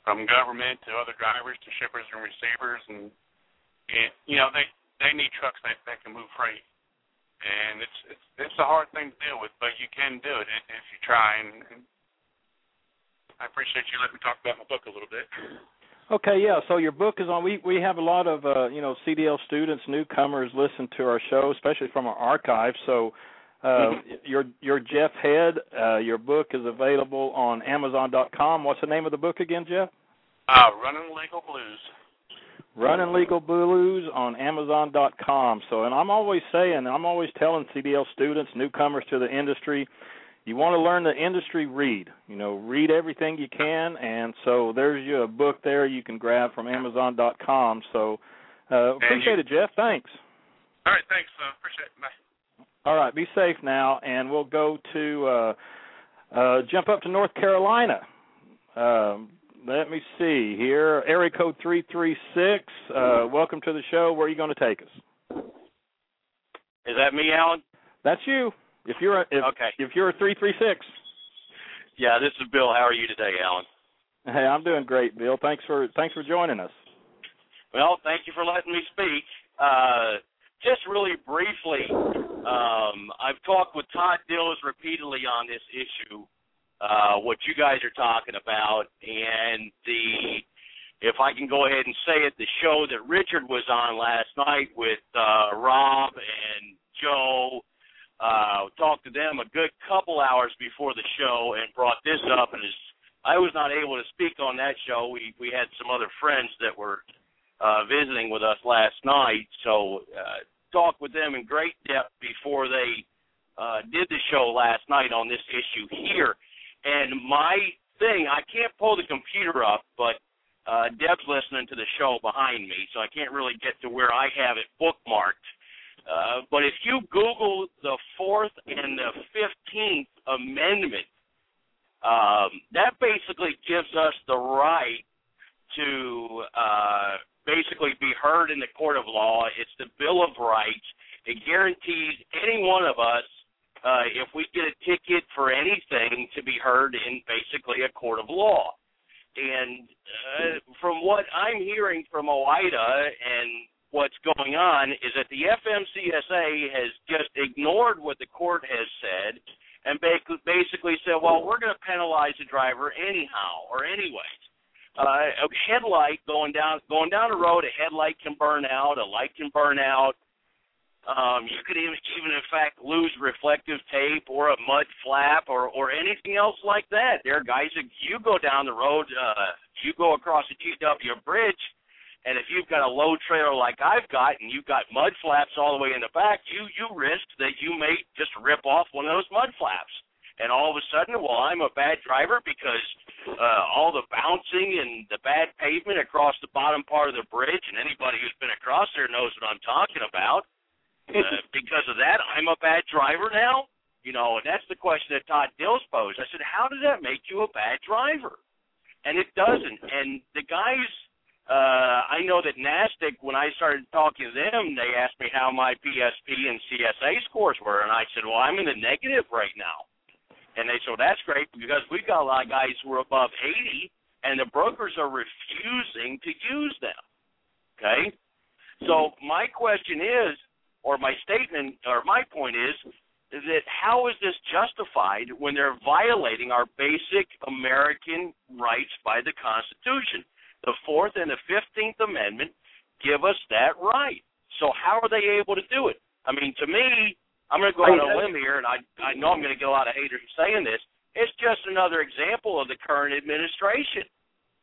from government to other drivers to shippers and receivers, and, and you know they they need trucks that that can move freight. And it's it's it's a hard thing to deal with, but you can do it if you try. And, and I appreciate you letting me talk about my book a little bit. Okay, yeah. So your book is on. We we have a lot of uh, you know CDL students, newcomers listen to our show, especially from our archive. So uh, your your Jeff Head, uh, your book is available on Amazon.com. What's the name of the book again, Jeff? Uh, Running Legal Blues. Running Legal Blues on Amazon.com. So, and I'm always saying, I'm always telling CDL students, newcomers to the industry, you want to learn the industry, read. You know, read everything you can, and so there's you a book there you can grab from Amazon.com. So, uh, appreciate it, Jeff. Thanks. All right, thanks. Uh, appreciate it. Bye. All right, be safe now, and we'll go to uh, uh, jump up to North Carolina. Um, let me see here. Area code three three six. Uh, welcome to the show. Where are you going to take us? Is that me, Alan? That's you. If you're a, if, Okay. if you're a three three six. Yeah, this is Bill. How are you today, Alan? Hey, I'm doing great, Bill. Thanks for thanks for joining us. Well, thank you for letting me speak. Uh, just really briefly, um, I've talked with Todd Dills repeatedly on this issue, uh, what you guys are talking about, and the, if I can go ahead and say it, the show that Richard was on last night with uh, Rob and Joe. Uh, talked to them a good couple hours before the show and brought this up, and as I was not able to speak on that show, we we had some other friends that were uh, visiting with us last night. So uh, talked with them in great depth before they uh, did the show last night on this issue here. And my thing, I can't pull the computer up, but uh, Deb's listening to the show behind me, so I can't really get to where I have it bookmarked. Uh, but if you Google the Fourth and the Fifteenth Amendment, um, that basically gives us the right to uh, basically be heard in the court of law. It's the Bill of Rights. It guarantees any one of us, uh, if we get a ticket for anything, to be heard in basically a court of law. And uh, from what I'm hearing from OOIDA and what's going on is that the FMCSA has just ignored what the court has said and basically said, well, we're going to penalize the driver anyhow or anyways. uh, a headlight going down going down the road, a headlight can burn out, a light can burn out. Um, you could even, even in fact lose reflective tape or a mud flap or or anything else like that. There guys that you go down the road, uh, you go across the GW bridge, and if you've got a low trailer like I've got, and you've got mud flaps all the way in the back, you you risk that you may just rip off one of those mud flaps. And all of a sudden, well, I'm a bad driver because uh, all the bouncing and the bad pavement across the bottom part of the bridge, and anybody who's been across there knows what I'm talking about. *laughs* Uh, because of that, I'm a bad driver now. You know, and that's the question that Todd Dills posed. I said, how does that make you a bad driver? And it doesn't. And the guys uh, I know that NASTC, when I started talking to them, they asked me how my PSP and CSA scores were, and I said, well, I'm in the negative right now. And they said, well, that's great because we've got a lot of guys who are above 80, and the brokers are refusing to use them. Okay? So my question is, or my statement, or my point is, is that how is this justified when they're violating our basic American rights by the Constitution? The Fourth and the Fifteenth Amendment give us that right. So how are they able to do it? I mean, to me, I'm going to go out on a limb here, and I I know I'm going to get a lot of haters saying this. It's just another example of the current administration.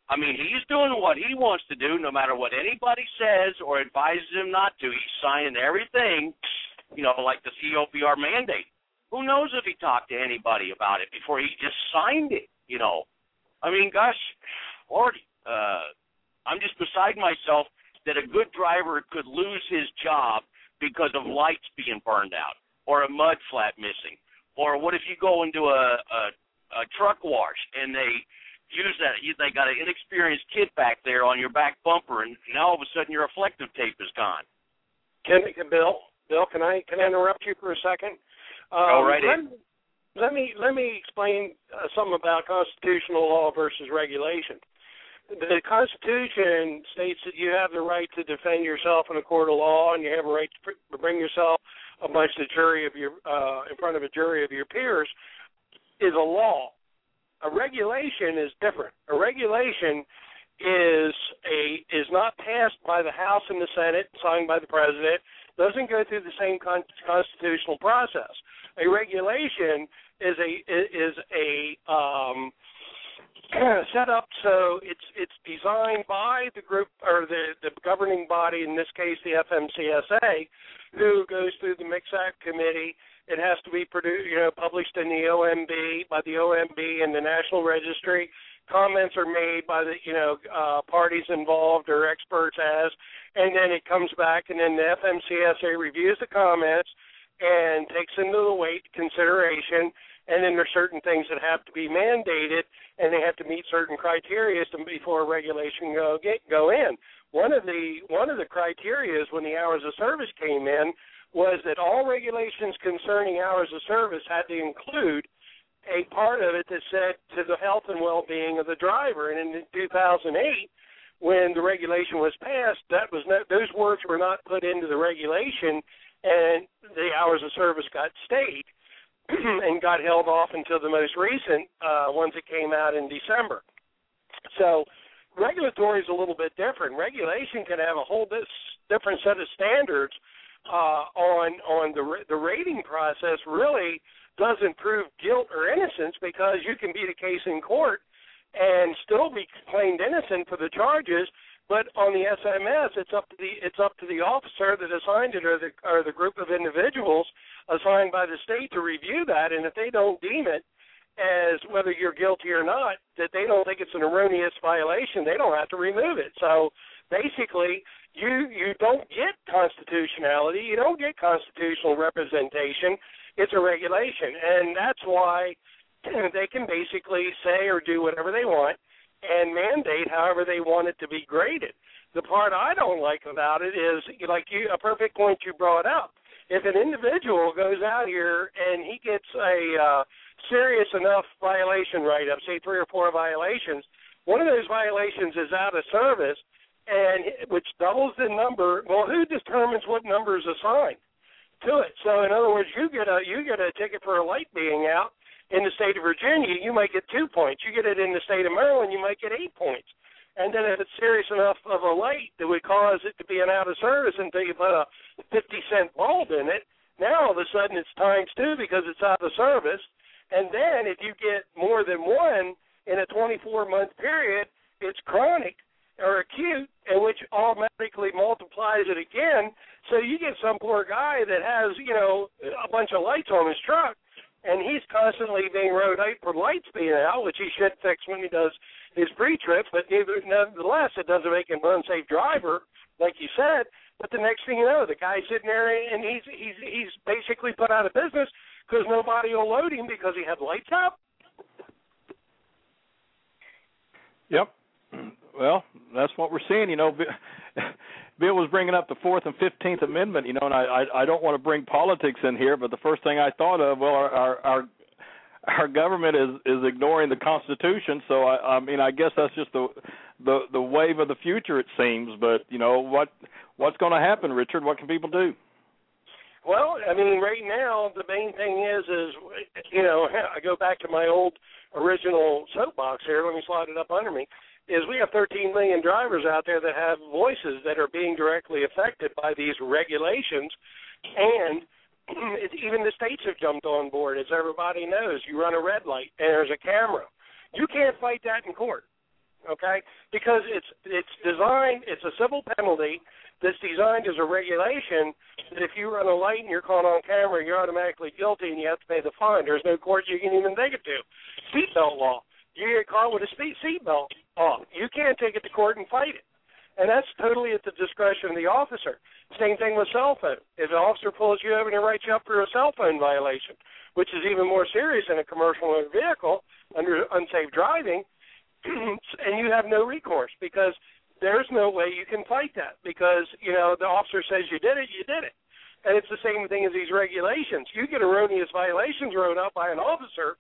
I mean, he's doing what he wants to do, no matter what anybody says or advises him not to. He's signing everything, you know, like the COPR mandate. Who knows if he talked to anybody about it before he just signed it? You know, I mean, gosh, Lordy, uh, I'm just beside myself that a good driver could lose his job because of lights being burned out or a mud flap missing. Or what if you go into a, a, a truck wash and they use that they got an inexperienced kid back there on your back bumper and now all of a sudden your reflective tape is gone. Can, can Bill, Bill, can I can I interrupt you for a second? Um, Go right let. Let me let me explain uh, something about constitutional law versus regulation the Constitution states that you have the right to defend yourself in a court of law, and you have a right to bring yourself a jury of your uh, in front of a jury of your peers. Is a law. A regulation is different. A regulation is a is not passed by the House and the Senate, signed by the president. Doesn't go through the same con- constitutional process. A regulation is a is a um, set up. So it's it's designed by the group or the the governing body in this case the FMCSA who goes through the MCSAC committee. It has to be produced you know published in the OMB by the OMB and the National Registry. Comments are made by the you know uh, parties involved or experts as and then it comes back and then the FMCSA reviews the comments and takes into the weight consideration and then there's certain things that have to be mandated, and they have to meet certain criteria before regulation go get, go in. One of the one of the criteria when the hours of service came in was that all regulations concerning hours of service had to include a part of it that said to the health and well-being of the driver. And in 2008, when the regulation was passed, that was not, those words were not put into the regulation, and the hours of service got stayed. *clears throat* and got held off until the most recent uh, ones that came out in December. So regulatory is a little bit different. Regulation can have a whole this different set of standards uh, on on the the rating process. Really doesn't prove guilt or innocence because you can beat a case in court and still be claimed innocent for the charges. But on the SMS, it's up to the it's up to the officer that assigned it or the or the group of individuals assigned by the state to review that, and if they don't deem it as whether you're guilty or not, that they don't think it's an erroneous violation, they don't have to remove it. So basically, you you don't get constitutionality, you don't get constitutional representation. It's a regulation, and that's why *clears throat* they can basically say or do whatever they want and mandate however they want it to be graded. The part I don't like about it is like you a perfect point you brought up if an individual goes out here and he gets a uh, serious enough violation write up, say three or four violations, one of those violations is out of service, and which doubles the number. Well, who determines what number is assigned to it? So, in other words, you get a you get a ticket for a light being out in the state of Virginia, you might get two points. You get it in the state of Maryland, you might get eight points. And then if it's serious enough of a light that would cause it to be an out of service until you put a 50 cent bulb in it, now all of a sudden it's times two because it's out of service. And then if you get more than one in a 24 month period, it's chronic or acute, and which automatically multiplies it again. So you get some poor guy that has, you know, a bunch of lights on his truck, and he's constantly being rode out for lights being out, which he should fix when he does his pre-trip. But nevertheless, it doesn't make him an unsafe driver, like you said. But the next thing you know, the guy's sitting there and he's he's he's basically put out of business because nobody will load him because he had lights out. Yep. *clears throat* Well, that's what we're seeing. You know, *laughs* Bill was bringing up the Fourth and Fifteenth Amendment. You know, and I, I I don't want to bring politics in here, but the first thing I thought of, well, our our our, our government is is ignoring the Constitution. So I I mean, I guess that's just the the the wave of the future. It seems, but you know what what's going to happen, Richard? What can people do? Well, I mean, right now the main thing is is you know *laughs* I go back to my old original soapbox here. Let me slide it up under me is we have 13 million drivers out there that have voices that are being directly affected by these regulations, and *clears throat* even the states have jumped on board. As everybody knows, you run a red light and there's a camera. You can't fight that in court, okay? Because it's it's designed. It's a civil penalty that's designed as a regulation that if you run a light and you're caught on camera, you're automatically guilty and you have to pay the fine. There's no court you can even take it to. Seatbelt law you get caught with a speed seatbelt off. You can't take it to court and fight it. And that's totally at the discretion of the officer. Same thing with cell phone. If an officer pulls you over and he writes you up for a cell phone violation, which is even more serious in a commercial motor vehicle under unsafe driving, *clears throat* and you have no recourse because there's no way you can fight that because you know the officer says you did it, you did it. And it's the same thing as these regulations. You get erroneous violations wrote up by an officer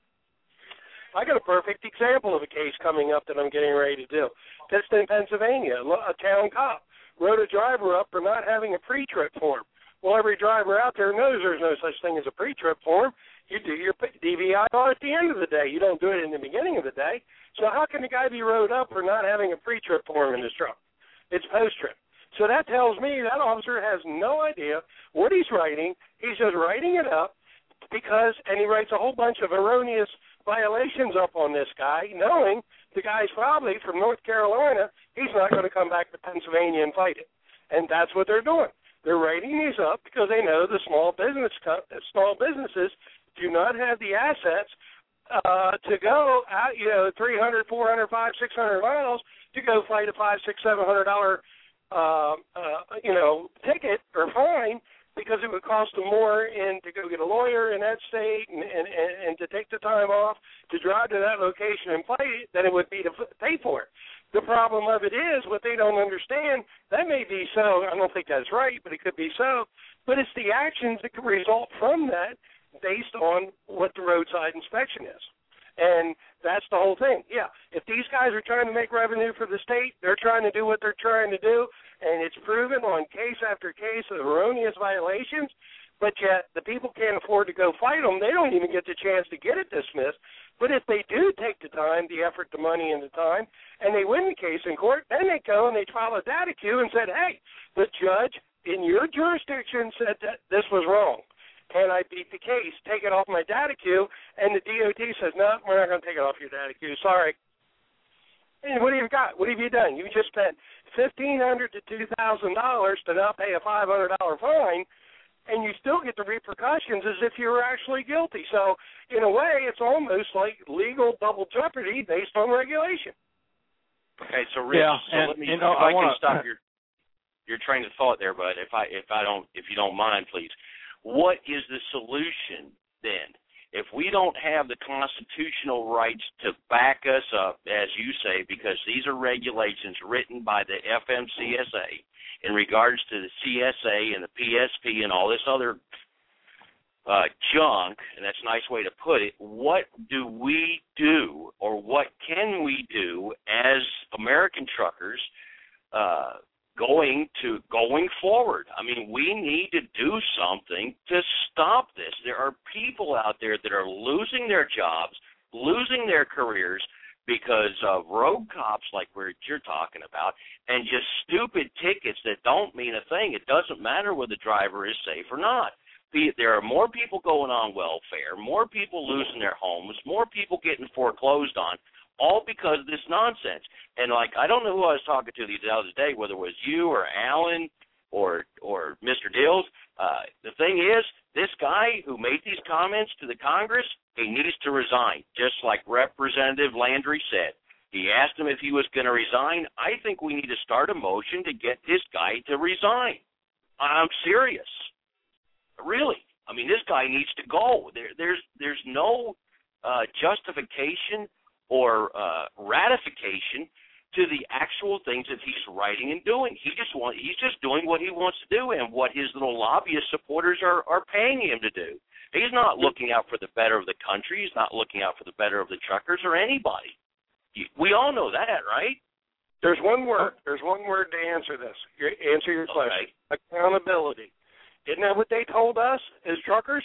I got a perfect example of a case coming up that I'm getting ready to do. Pittston, Pennsylvania, a town cop wrote a driver up for not having a pre-trip form. Well, every driver out there knows there's no such thing as a pre-trip form. You do your DVI at the end of the day. You don't do it in the beginning of the day. So how can the guy be wrote up for not having a pre-trip form in his truck? It's post-trip. So that tells me that officer has no idea what he's writing. He's just writing it up because, and he writes a whole bunch of erroneous violations up on this guy, knowing the guy's probably from North Carolina. He's not going to come back to Pennsylvania and fight it, and that's what they're doing. They're writing these up because they know the small business small businesses do not have the assets uh, to go out, you know, three hundred, four hundred, five, six hundred miles to go fight a five, six, seven hundred dollar, uh, uh, you know, ticket or fine because it would cost them more in to go get a lawyer in that state and, and, and, and to take the time off to drive to that location and play it than it would be to pay for it. The problem of it is what they don't understand. That may be so. I don't think that's right, but it could be so. But it's the actions that could result from that based on what the roadside inspection is. And that's the whole thing. Yeah, if these guys are trying to make revenue for the state, they're trying to do what they're trying to do, and it's proven on case after case of erroneous violations. But yet the people can't afford to go fight them. They don't even get the chance to get it dismissed. But if they do take the time, the effort, the money, and the time, and they win the case in court, then they go and they file a DataQ and said, "Hey, the judge in your jurisdiction said that this was wrong." And I beat the case. Take it off my DataQ, and the DOT says, no, we're not going to take it off your DataQ. Sorry. And what have you got? What have you done? You just spent fifteen hundred to two thousand dollars to not pay a five hundred dollar fine, and you still get the repercussions as if you were actually guilty. So in a way, it's almost like legal double jeopardy based on regulation. Okay, so Rich, yeah, so and, let me and, if I, I, wanna, can stop your your train of thought there, bud. If I if I don't if you don't mind, please. What is the solution then? If we don't have the constitutional rights to back us up, as you say, because these are regulations written by the FMCSA in regards to the CSA and the PSP and all this other uh, junk, and that's a nice way to put it, what do we do or what can we do as American truckers uh, going to going forward. I mean, we need to do something to stop this. There are people out there that are losing their jobs, losing their careers because of rogue cops like we're you're talking about and just stupid tickets that don't mean a thing. It doesn't matter whether the driver is safe or not. There are more people going on welfare, more people losing their homes, more people getting foreclosed on, all because of this nonsense. And like I don't know who I was talking to the other day, whether it was you or Alan or or Mr. Dills. Uh, the thing is, this guy who made these comments to the Congress, he needs to resign, just like Representative Landry said. He asked him if he was going to resign. I think we need to start a motion to get this guy to resign. I'm serious, really. I mean, this guy needs to go. There, there's there's no uh, justification or uh, ratification to the actual things that he's writing and doing. He just want he's just doing what he wants to do and what his little lobbyist supporters are are paying him to do. He's not looking out for the better of the country. He's not looking out for the better of the truckers or anybody. We all know that, right? There's one word. There's one word to answer this. Answer your question. Okay. Accountability. Isn't that what they told us as truckers?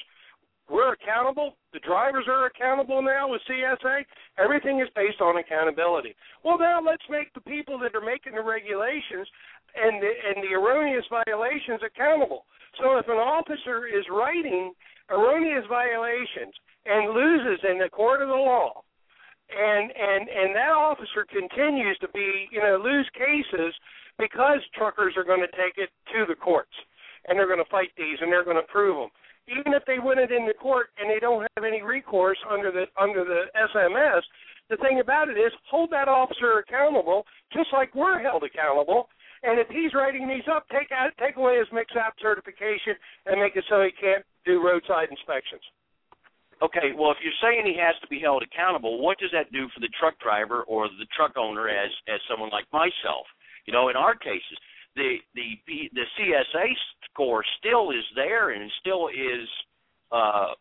We're accountable. The drivers are accountable now with CSA. Everything is based on accountability. Well, now let's make the people that are making the regulations and the, and the erroneous violations accountable. So if an officer is writing erroneous violations and loses in the court of the law, and and and that officer continues to be you know lose cases because truckers are going to take it to the courts and they're going to fight these and they're going to prove them even if they win it in the court and they don't have any recourse under the under the SMS, the thing about it is hold that officer accountable, just like we're held accountable. And if he's writing these up, take out take away his MCSAP certification and make it so he can't do roadside inspections. Okay, well, if you're saying he has to be held accountable, what does that do for the truck driver or the truck owner as as someone like myself? You know, in our cases, the the the CSA score still is there and still is uh,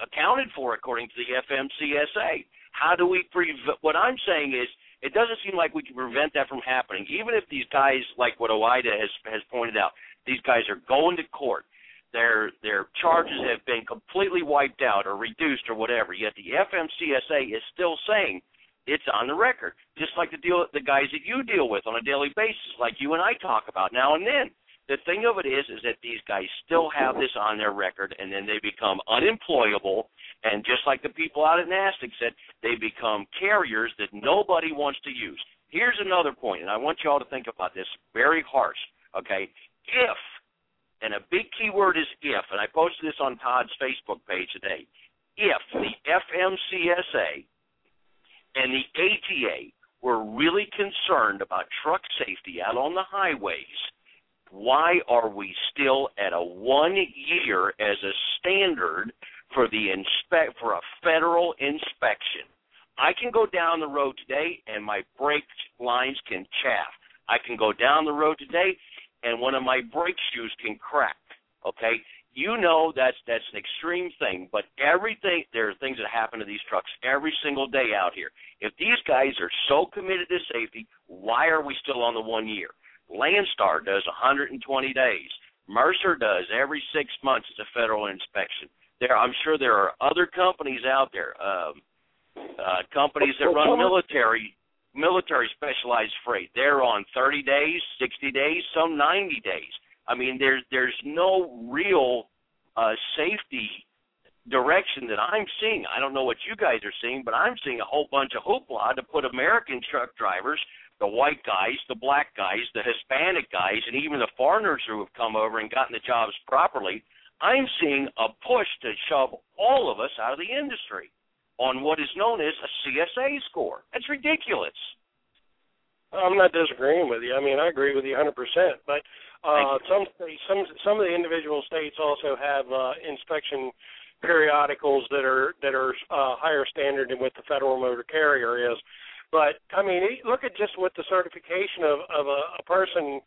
accounted for according to the FMCSA. How do we prevent? What I'm saying is, it doesn't seem like we can prevent that from happening. Even if these guys, like what OOIDA has has pointed out, these guys are going to court. Their their charges have been completely wiped out or reduced or whatever. Yet the FMCSA is still saying it's on the record, just like the deal the guys that you deal with on a daily basis, like you and I talk about now and then. The thing of it is, is that these guys still have this on their record, and then they become unemployable. And just like the people out at NASTC said, they become carriers that nobody wants to use. Here's another point, and I want you all to think about this very harsh. Okay, if, and a big key word is if, and I posted this on Todd's Facebook page today. If the FMCSA and the ATA were really concerned about truck safety out on the highways, why are we still at a one year as a standard for the inspect for a federal inspection? I can go down the road today and my brake lines can chaff. I can go down the road today and one of my brake shoes can crack. Okay? You know that's that's an extreme thing, but everything there are things that happen to these trucks every single day out here. If these guys are so committed to safety, why are we still on the one year? Landstar does 120 days. Mercer does every six months. It's a federal inspection. There, I'm sure there are other companies out there, um, uh, companies that run military military specialized freight. They're on 30 days, 60 days, some 90 days. I mean, there's there's no real uh, safety direction that I'm seeing. I don't know what you guys are seeing, but I'm seeing a whole bunch of hoopla to put American truck drivers, the white guys, the black guys, the Hispanic guys, and even the foreigners who have come over and gotten the jobs properly. I'm seeing a push to shove all of us out of the industry on what is known as a CSA score. That's ridiculous. I'm not disagreeing with you. I mean, I agree with you 100%. But uh, some states, some some of the individual states also have uh, inspection periodicals that are that are uh, higher standard than what the federal motor carrier is. But I mean, look at just what the certification of of a, a person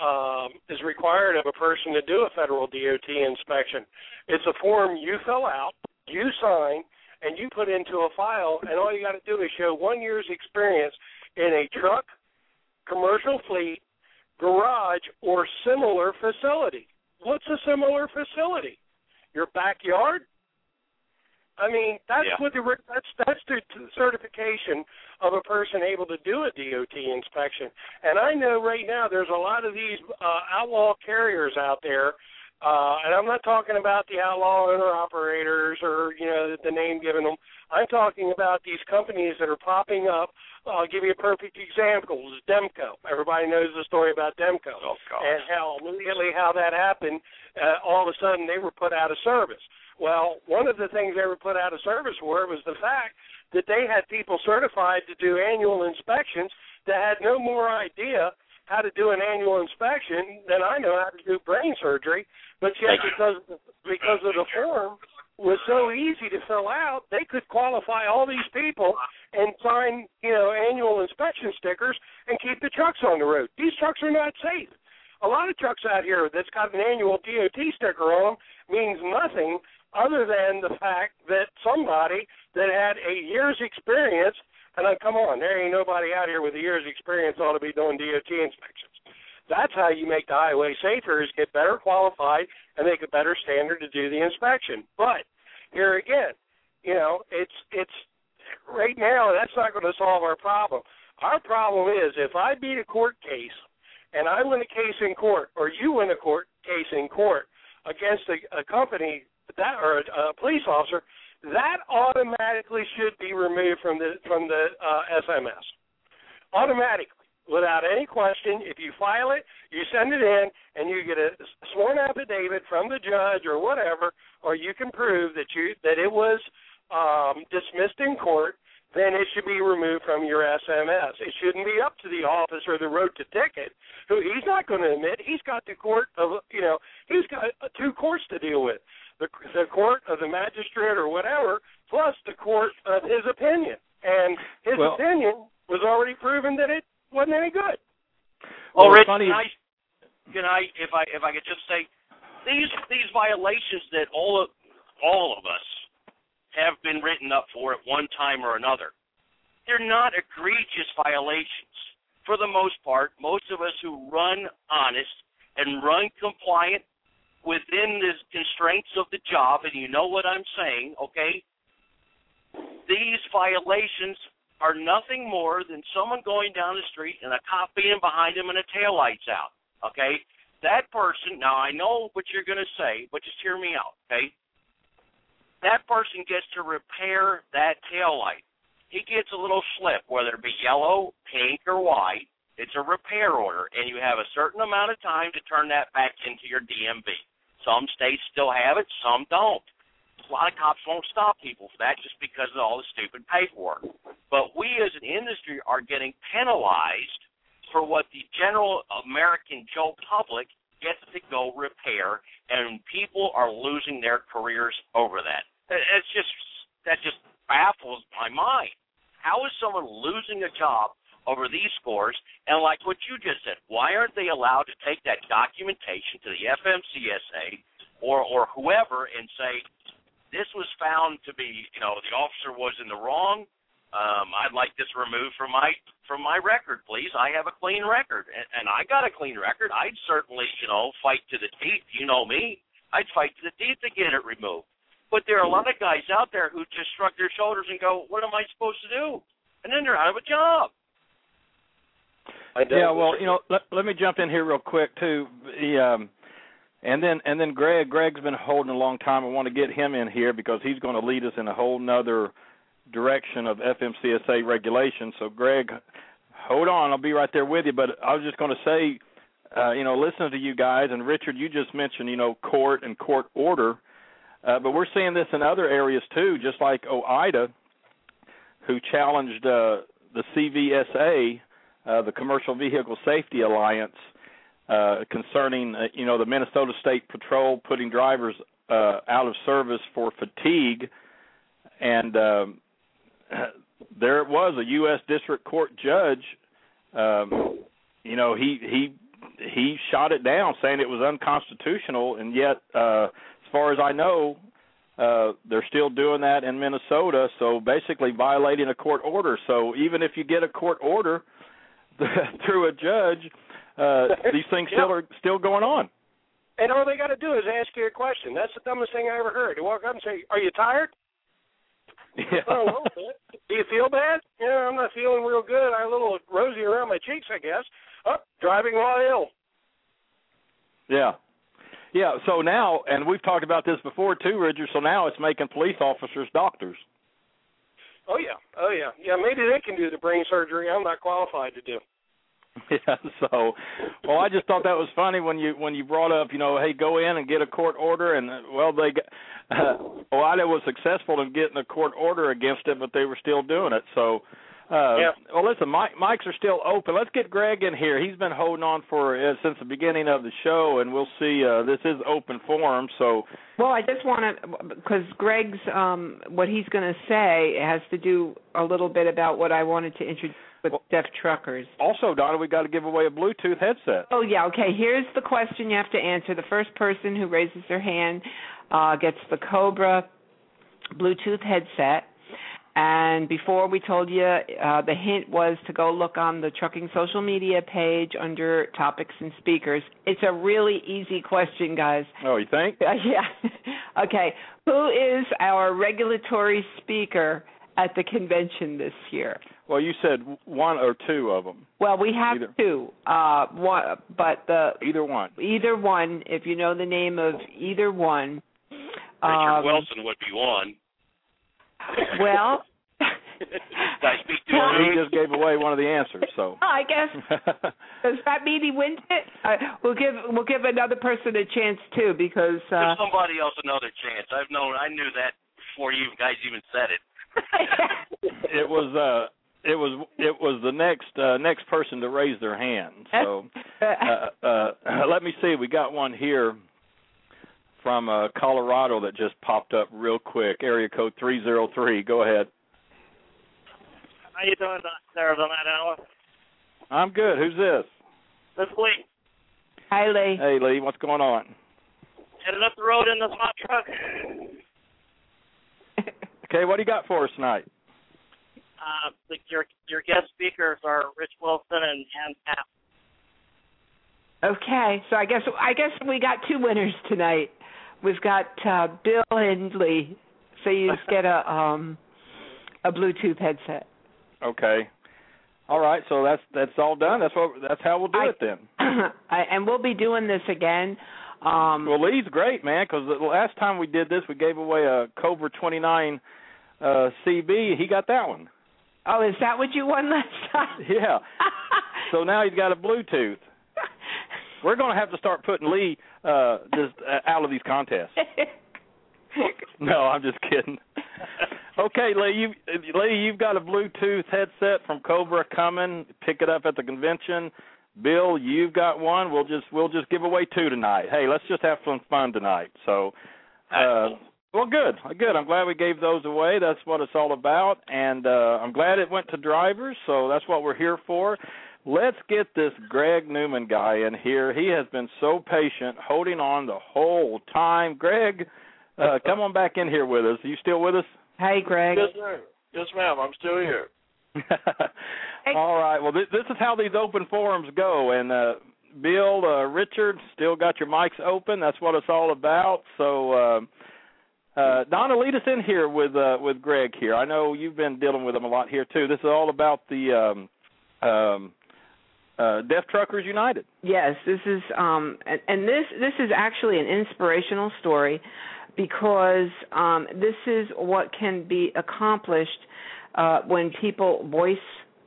um, is required of a person to do a federal DOT inspection. It's a form you fill out, you sign, and you put into a file, and all you got to do is show one year's experience in a truck, commercial fleet, garage, or similar facility. What's a similar facility? Your backyard? I mean, that's Yeah. what the that's that's the certification of a person able to do a DOT inspection. And I know right now there's a lot of these uh, outlaw carriers out there, uh, and I'm not talking about the outlaw owner operators or you know the name given them. I'm talking about these companies that are popping up. I'll give you a perfect example. Is Demco. Everybody knows the story about Demco Oh, and how immediately how that happened. Uh, all of a sudden they were put out of service. Well, one of the things they were put out of service for was the fact that they had people certified to do annual inspections that had no more idea how to do an annual inspection than I know how to do brain surgery. But yet, because because of the form was so easy to fill out, they could qualify all these people and sign, you know, annual inspection stickers and keep the trucks on the road. These trucks are not safe. A lot of trucks out here that's got an annual DOT sticker on them means nothing other than the fact that somebody that had a year's experience, and uh, come on, there ain't nobody out here with a year's experience ought to be doing DOT inspections. That's how you make the highway safer is get better qualified and make a better standard to do the inspection. But here again, you know, it's it's right now that's not going to solve our problem. Our problem is if I beat a court case and I win a case in court, or you win a court case in court against a, a company that or a, a police officer, that automatically should be removed from the from the uh, SMS. Automatically, without any question. If you file it, you send it in, and you get a sworn affidavit from the judge or whatever, or you can prove that you that it was um, dismissed in court. Then it should be removed from your SMS. It shouldn't be up to the officer that wrote the ticket, who he's not going to admit. He's got the court of you know he's got uh, two courts to deal with the the court of the magistrate or whatever, plus the court of his opinion. And his Well- opinion was already proven that it wasn't any good. Oh, Well, Rich, funny- can I, can I, if I, if I could just say, these these violations that all of all of us have been written up for at one time or another, they're not egregious violations. For the most part, most of us who run honest and run compliant within the constraints of the job, and you know what I'm saying, okay? These violations are nothing more than someone going down the street and a cop being behind him and a tail lights out. Okay? That person now I know what you're gonna say, but just hear me out, okay? That person gets to repair that tail light. He gets a little slip, whether it be yellow, pink, or white. It's a repair order, and you have a certain amount of time to turn that back into your DMV. Some states still have it, some don't. A lot of cops won't stop people for that just because of all the stupid paperwork. But we as an industry are getting penalized for what the general American Joe public gets to go repair, and people are losing their careers over that. It's just that just baffles my mind. How is someone losing a job over these scores? And like what you just said, why aren't they allowed to take that documentation to the FMCSA or or whoever and say this was found to be, you know, the officer was in the wrong. Um, I'd like this removed from my from my record, please. I have a clean record, and, and I got a clean record. I'd certainly, you know, fight to the teeth. You know me. I'd fight to the teeth to get it removed. But there are a lot of guys out there who just shrug their shoulders and go, "What am I supposed to do?" And then they're out of a job. Yeah, well, you know, let, let me jump in here real quick too. The, um, and then and then Greg. Greg's been holding a long time. I want to get him in here because he's going to lead us in a whole nother direction of FMCSA regulation. So, Greg, hold on. I'll be right there with you. But I was just going to say, uh, you know, listening to you guys and Richard, you just mentioned, you know, court and court order. Uh, but we're seeing this in other areas too, just like OOIDA, who challenged uh, the CVSA, uh, the Commercial Vehicle Safety Alliance, uh, concerning uh, you know the Minnesota State Patrol putting drivers uh, out of service for fatigue, and um, *clears throat* there it was a U.S. District Court judge. Um, you know he he he shot it down, saying it was unconstitutional, and yet, uh, as far as I know, uh, they're still doing that in Minnesota. So basically, violating a court order. So even if you get a court order *laughs* through a judge, uh, *laughs* these things still are still going on. And all they got to do is ask you a question. That's the dumbest thing I ever heard. They walk up and say, "Are you tired?" *laughs* Yeah. Oh, a little bit. Do you feel bad? Yeah, I'm not feeling real good. I have a little rosy around my cheeks, I guess. Oh, driving while ill. Yeah. Yeah, so now, and we've talked about this before too, Richard. So now it's making police officers doctors. Oh yeah, oh yeah, yeah. Maybe they can do the brain surgery. I'm not qualified to do. *laughs* Yeah. So, well, I just thought that was funny when you when you brought up, you know, hey, go in and get a court order, and uh, well, they, got, uh, OOIDA was successful in getting a court order against it, but they were still doing it. So, uh, Yeah. well, listen, mic mics are still open. Let's get Greg in here. He's been holding on for uh, since the beginning of the show, and we'll see. Uh, this is open forum, so Well, I just want to because Greg's um what he's going to say has to do a little bit about what I wanted to introduce with deaf truckers. also, Donna, we got to give away a Bluetooth headset. Oh yeah, okay. Here's the question you have to answer. The first person who raises their hand uh gets the Cobra Bluetooth headset. And before we told you, uh, the hint was to go look on the trucking social media page under topics and speakers. It's a really easy question, guys. Oh, you think? Uh, *laughs* yeah. okay. Who is our regulatory speaker at the convention this year? Well, you said one or two of them. Well, we have Either. two. Uh, one, but the Either one. either one, if you know the name of either one. Richard um, Wilson would be one. Well, *laughs* I speak to Well, he just gave away one of the answers. So. *laughs* I guess *laughs* does that mean he wins it? Uh, we'll give we'll give another person a chance too because uh, Give somebody else another chance. I've known. I knew that before you guys even said it. it was uh it was it was the next uh next person to raise their hand. So uh, uh let me see, we got one here from uh Colorado that just popped up real quick. Area code 303. Go ahead. How you doing there on that hour? I'm good. Who's this? This week, Hi, Lee. Hey Lee, what's going on? headed up the road in this hot truck. *laughs* Okay, what do you got for us tonight? Uh, the, your your guest speakers are Rich Wilson and and Pat. Okay, so I guess I guess we got two winners tonight. We've got uh, Bill and Lee. So you just get a um a Bluetooth headset. Okay. All right, so that's that's all done. That's what that's how we'll do I- it then. *coughs* I, and we'll be doing this again. Um Well, Lee's great, man, because the last time we did this, we gave away a Cobra 29 uh CB. He got that one. Oh, is that what you won last time? Yeah. *laughs* So now he's got a Bluetooth. We're going to have to start putting Lee uh just uh, out of these contests. *laughs* No, I'm just kidding. Okay, Lee, you Lee, you've got a Bluetooth headset from Cobra coming. Pick it up at the convention. Bill, you've got one. We'll just we'll just give away two tonight. Hey, let's just have some fun tonight. So, uh, well, good, good. I'm glad we gave those away. That's what it's all about, and uh, I'm glad it went to drivers. So that's what we're here for. Let's get this Greg Newman guy in here. He has been so patient, holding on the whole time. Greg, uh, come on back in here with us. Are you still with us? Hey, Greg. Yes, sir. Yes, ma'am. I'm still here. *laughs* All right. Well, this, this is how these open forums go. And uh, Bill, uh, Richard, still got your mics open. That's what it's all about. So, uh, uh, Donna, lead us in here with uh, with Greg here. I know you've been dealing with him a lot here too. This is all about the um, um, uh, Deaf Truckers United. Yes, this is um and, and this this is actually an inspirational story because um this is what can be accomplished uh when people voice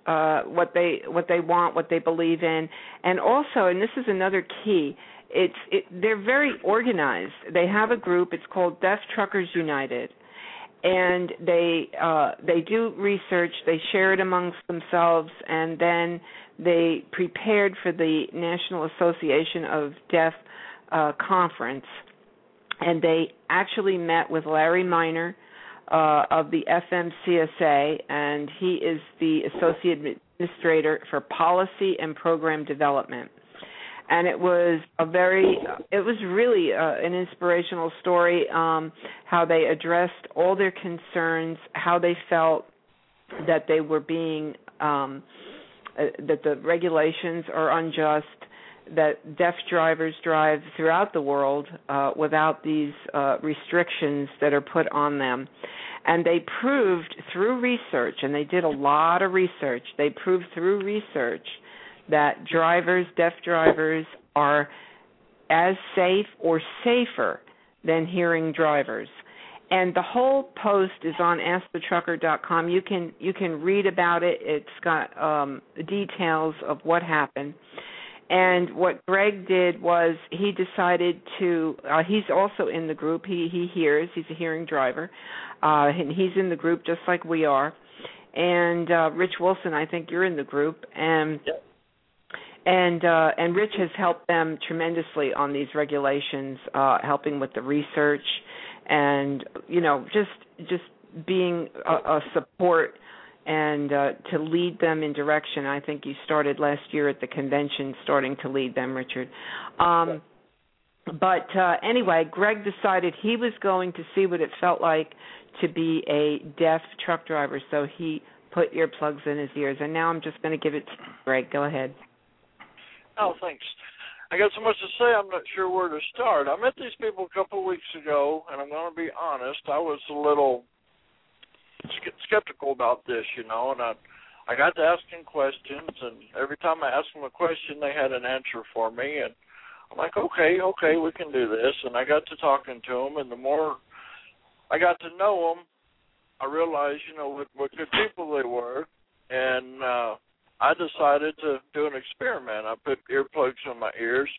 uh what they what they want, what they believe in. And also, and this is another key, it's it they're very organized. They have a group, it's called Deaf Truckers United. And they uh they do research, they share it amongst themselves and then they prepared for the National Association of Deaf uh, conference, and they actually met with Larry Minor uh, of the FMCSA, and he is the associate administrator for policy and program development. And it was a very, it was really uh, an inspirational story. Um, how they addressed all their concerns, how they felt that they were being um, uh, that the regulations are unjust, that deaf drivers drive throughout the world uh, without these uh, restrictions that are put on them. And they proved through research, and they did a lot of research, they proved through research that drivers, deaf drivers, are as safe or safer than hearing drivers. And the whole post is on askthetrucker.com. You can you can read about it. It's got um, details of what happened. And what Greg did was he decided to. Uh, he's also in the group. He he hears. He's a hearing driver, uh, and he's in the group just like we are. And uh, Rich Wilson, I think you're in the group, and yep. and uh, and Rich has helped them tremendously on these regulations, uh, helping with the research, and you know just just being a, a support and uh, to lead them in direction. I think you started last year at the convention, starting to lead them, Richard. Um, but uh, anyway, Greg decided he was going to see what it felt like to be a deaf truck driver, so he put earplugs in his ears. And now I'm just going to give it to Greg. Go ahead. Oh, thanks. I got so much to say, I'm not sure where to start. I met these people a couple of weeks ago, and I'm going to be honest, I was a little skeptical about this, you know, and I I got to asking questions, and every time I asked them a question, they had an answer for me, and I'm like, okay, okay, we can do this, and I got to talking to them, and the more I got to know them, I realized, you know, what, what good people they were, and uh I decided to do an experiment. I put earplugs in my ears,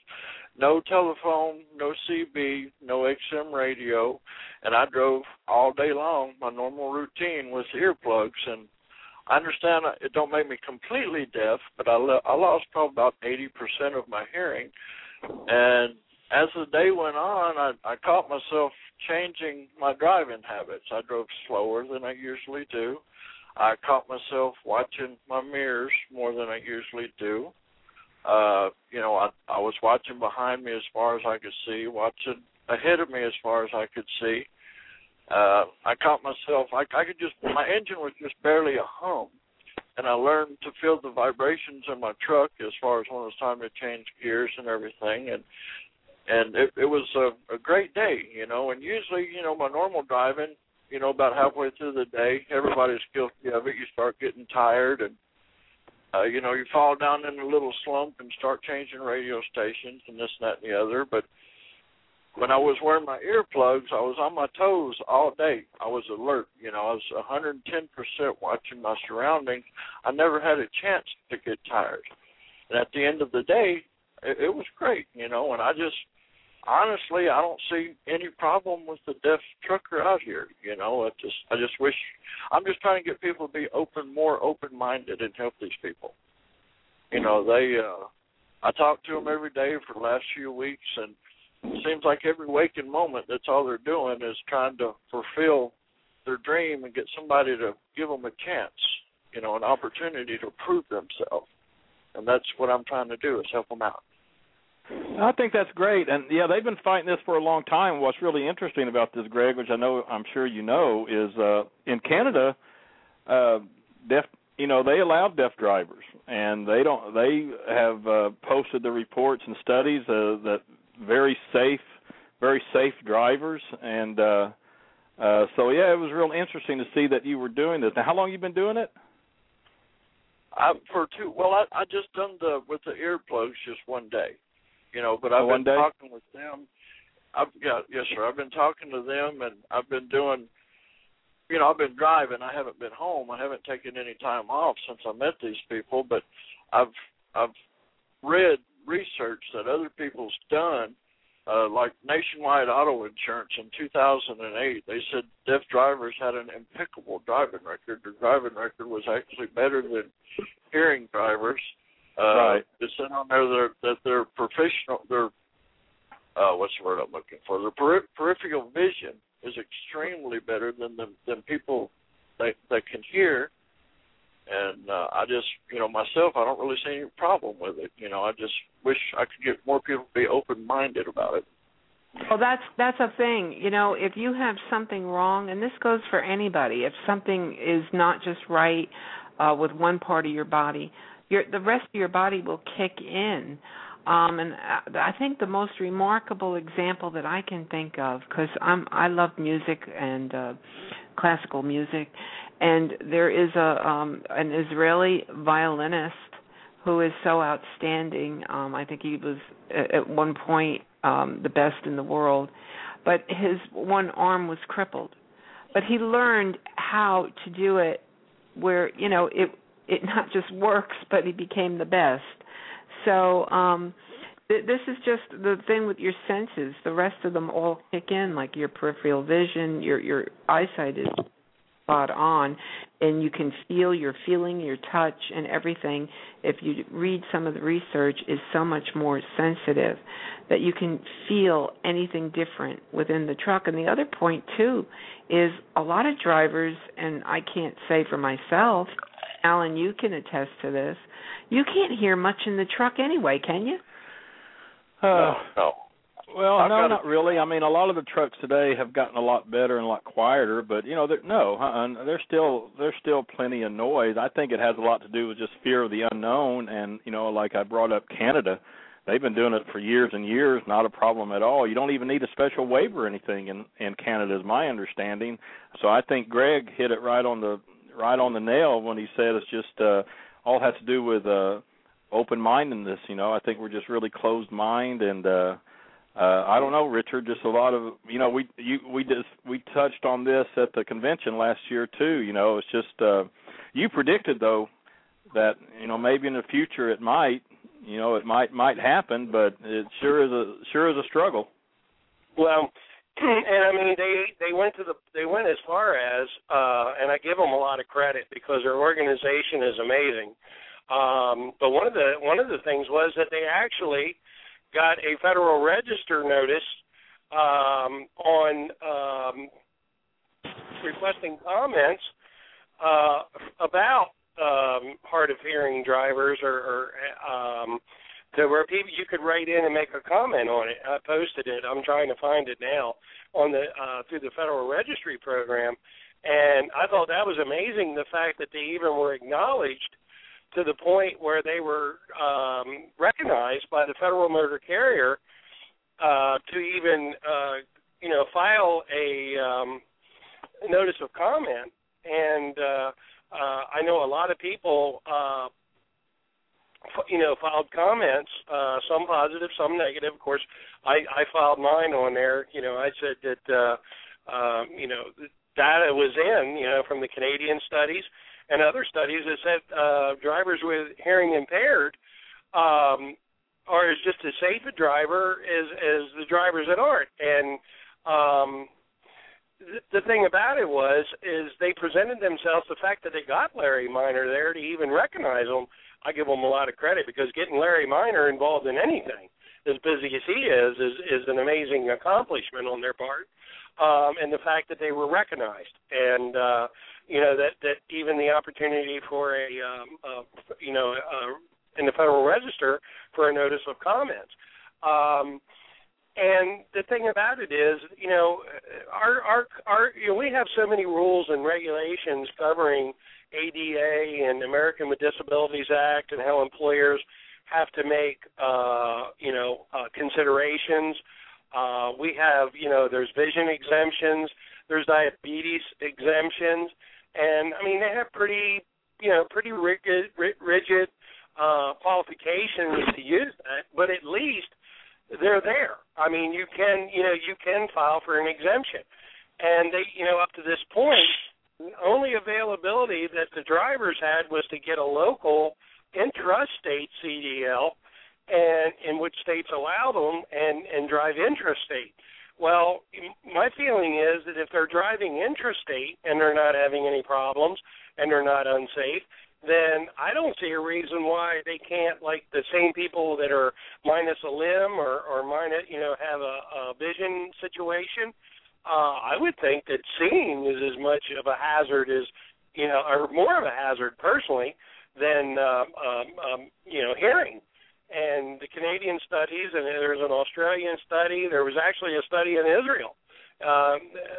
no telephone, no CB, no XM radio, and I drove all day long. My normal routine was earplugs, and I understand it don't make me completely deaf, but I le- I lost probably about eighty percent of my hearing, and as the day went on, I, I caught myself changing my driving habits. I drove slower than I usually do. I caught myself watching my mirrors more than I usually do. Uh, you know, I I was watching behind me as far as I could see, watching ahead of me as far as I could see. Uh, I caught myself. I, I could just my engine was just barely a hum, and I learned to feel the vibrations in my truck as far as when it was time to change gears and everything. And and it, it was a, a great day, you know. And usually, you know, my normal driving, you know, about halfway through the day, everybody's guilty of it. You start getting tired and uh, you know, you fall down in a little slump and start changing radio stations and this, and that, and the other. But when I was wearing my earplugs, I was on my toes all day. I was alert. You know, I was 110% watching my surroundings. I never had a chance to get tired. And at the end of the day, it, it was great. You know, and I just honestly, I don't see any problem with the deaf trucker out here. You know, I just I just wish I'm just trying to get people to be open, more open minded, and help these people. You know, they uh I talk to them every day for the last few weeks, and it seems like every waking moment, that's all they're doing is trying to fulfill their dream and get somebody to give them a chance, you know, an opportunity to prove themselves. And that's what I'm trying to do is help them out. I think that's great, and yeah, they've been fighting this for a long time. What's really interesting about this, Greg, which I know I'm sure you know, is uh in Canada, uh deaf you know they allow deaf drivers. And they don't they have uh posted the reports and studies uh, that very safe very safe drivers. And uh uh so yeah it was real interesting to see that you were doing this. Now how long you been doing it? I for two well I I just done the with the earplugs just one day you know. But I've oh, been talking with them. I've got yes, sir. I've been talking to them, and I've been doing. You know, I've been driving. I haven't been home. I haven't taken any time off since I met these people. But I've I've read research that other people's done, uh, like Nationwide Auto Insurance in 2008. They said deaf drivers had an impeccable driving record. Their driving record was actually better than hearing drivers. Uh, right. It said on there that, that their professional, their uh, what's the word I'm looking for? Their peri- peripheral vision is extremely better than the, than people that that can hear. And uh, I just, you know, myself, I don't really see any problem with it. You know, I just wish I could get more people to be open-minded about it. Well, that's that's a thing. You know, if you have something wrong, and this goes for anybody, if something is not just right uh, with one part of your body, your the rest of your body will kick in. Um, and I think the most remarkable example that I can think of, because I'm I love music and uh, classical music, and there is a um, an Israeli violinist who is so outstanding. Um, I think he was at one point um, the best in the world, but his one arm was crippled. But he learned how to do it where you know it it not just works, but he became the best. So um th- this is just the thing with your senses. The rest of them all kick in, like your peripheral vision, your your eyesight is spot on, and you can feel your feeling, your touch, and everything. If you read some of the research, is so much more sensitive that you can feel anything different within the truck. And the other point too is a lot of drivers, and I can't say for myself, Allen, you can attest to this. You can't hear much in the truck anyway, can you? Uh, no. Well, I've no, got not really. I mean, a lot of the trucks today have gotten a lot better and a lot quieter, but you know, they're, no, uh, there's still there's still plenty of noise. I think it has a lot to do with just fear of the unknown, and you know, like I brought up Canada, they've been doing it for years and years, not a problem at all. You don't even need a special waiver or anything in in Canada, is my understanding. So I think Greg hit it right on the right on the nail when he said it's just uh all has to do with uh open mindedness you know? I think we're just really closed mind and uh uh i don't know richard just a lot of you know we you we just we touched on this at the convention last year too you know? It's just uh you predicted though that you know maybe in the future it might you know it might might happen but it sure is a sure is a struggle. Well, and I mean they they went to the they went as far as uh and I give them a lot of credit because their organization is amazing. Um but one of the one of the things was that they actually got a federal register notice um on um requesting comments uh about um hard of hearing drivers or, or um to where people you could write in and make a comment on it. I posted it. I'm trying to find it now on the uh, through the Federal Registry program, and I thought that was amazing. The fact that they even were acknowledged to the point where they were um, recognized by the Federal Motor Carrier uh, to even uh, you know file a um, notice of comment. And uh, uh, I know a lot of people uh, you know filed comments uh some positive some negative. Of course i i filed mine on there. You know i said that uh um you know data was in you know from the canadian studies and other studies that said uh drivers with hearing impaired um are just as safe a driver as as the drivers that aren't. And um the thing about it was is they presented themselves the fact that they got Larry Minor there to even recognize them I give them a lot of credit because getting Larry Minor involved in anything, as busy as he is, is is an amazing accomplishment on their part. Um, and the fact that they were recognized, and uh, you know that that even the opportunity for a um, uh, you know uh, in the Federal Register for a notice of comments. Um, and the thing about it is, you know, our our our you know, we have so many rules and regulations covering ADA and American with Disabilities Act and how employers have to make uh, you know uh, considerations. Uh, we have you know there's vision exemptions, there's diabetes exemptions, and I mean they have pretty you know pretty rigid rigid uh, qualifications to use that, but at least they're there. I mean you can you know you can file for an exemption, and they you know up to this point the only availability that the drivers had was to get a local intrastate CDL, and in which states allow them, and and drive intrastate. Well, my feeling is that if they're driving intrastate and they're not having any problems and they're not unsafe, then I don't see a reason why they can't, like the same people that are minus a limb or or minus, you know, have a, a vision situation uh, I would think that seeing is as much of a hazard as you know, or more of a hazard personally than uh, um, um, you know hearing. And the Canadian studies, and there's an Australian study. There was actually a study in Israel. Uh,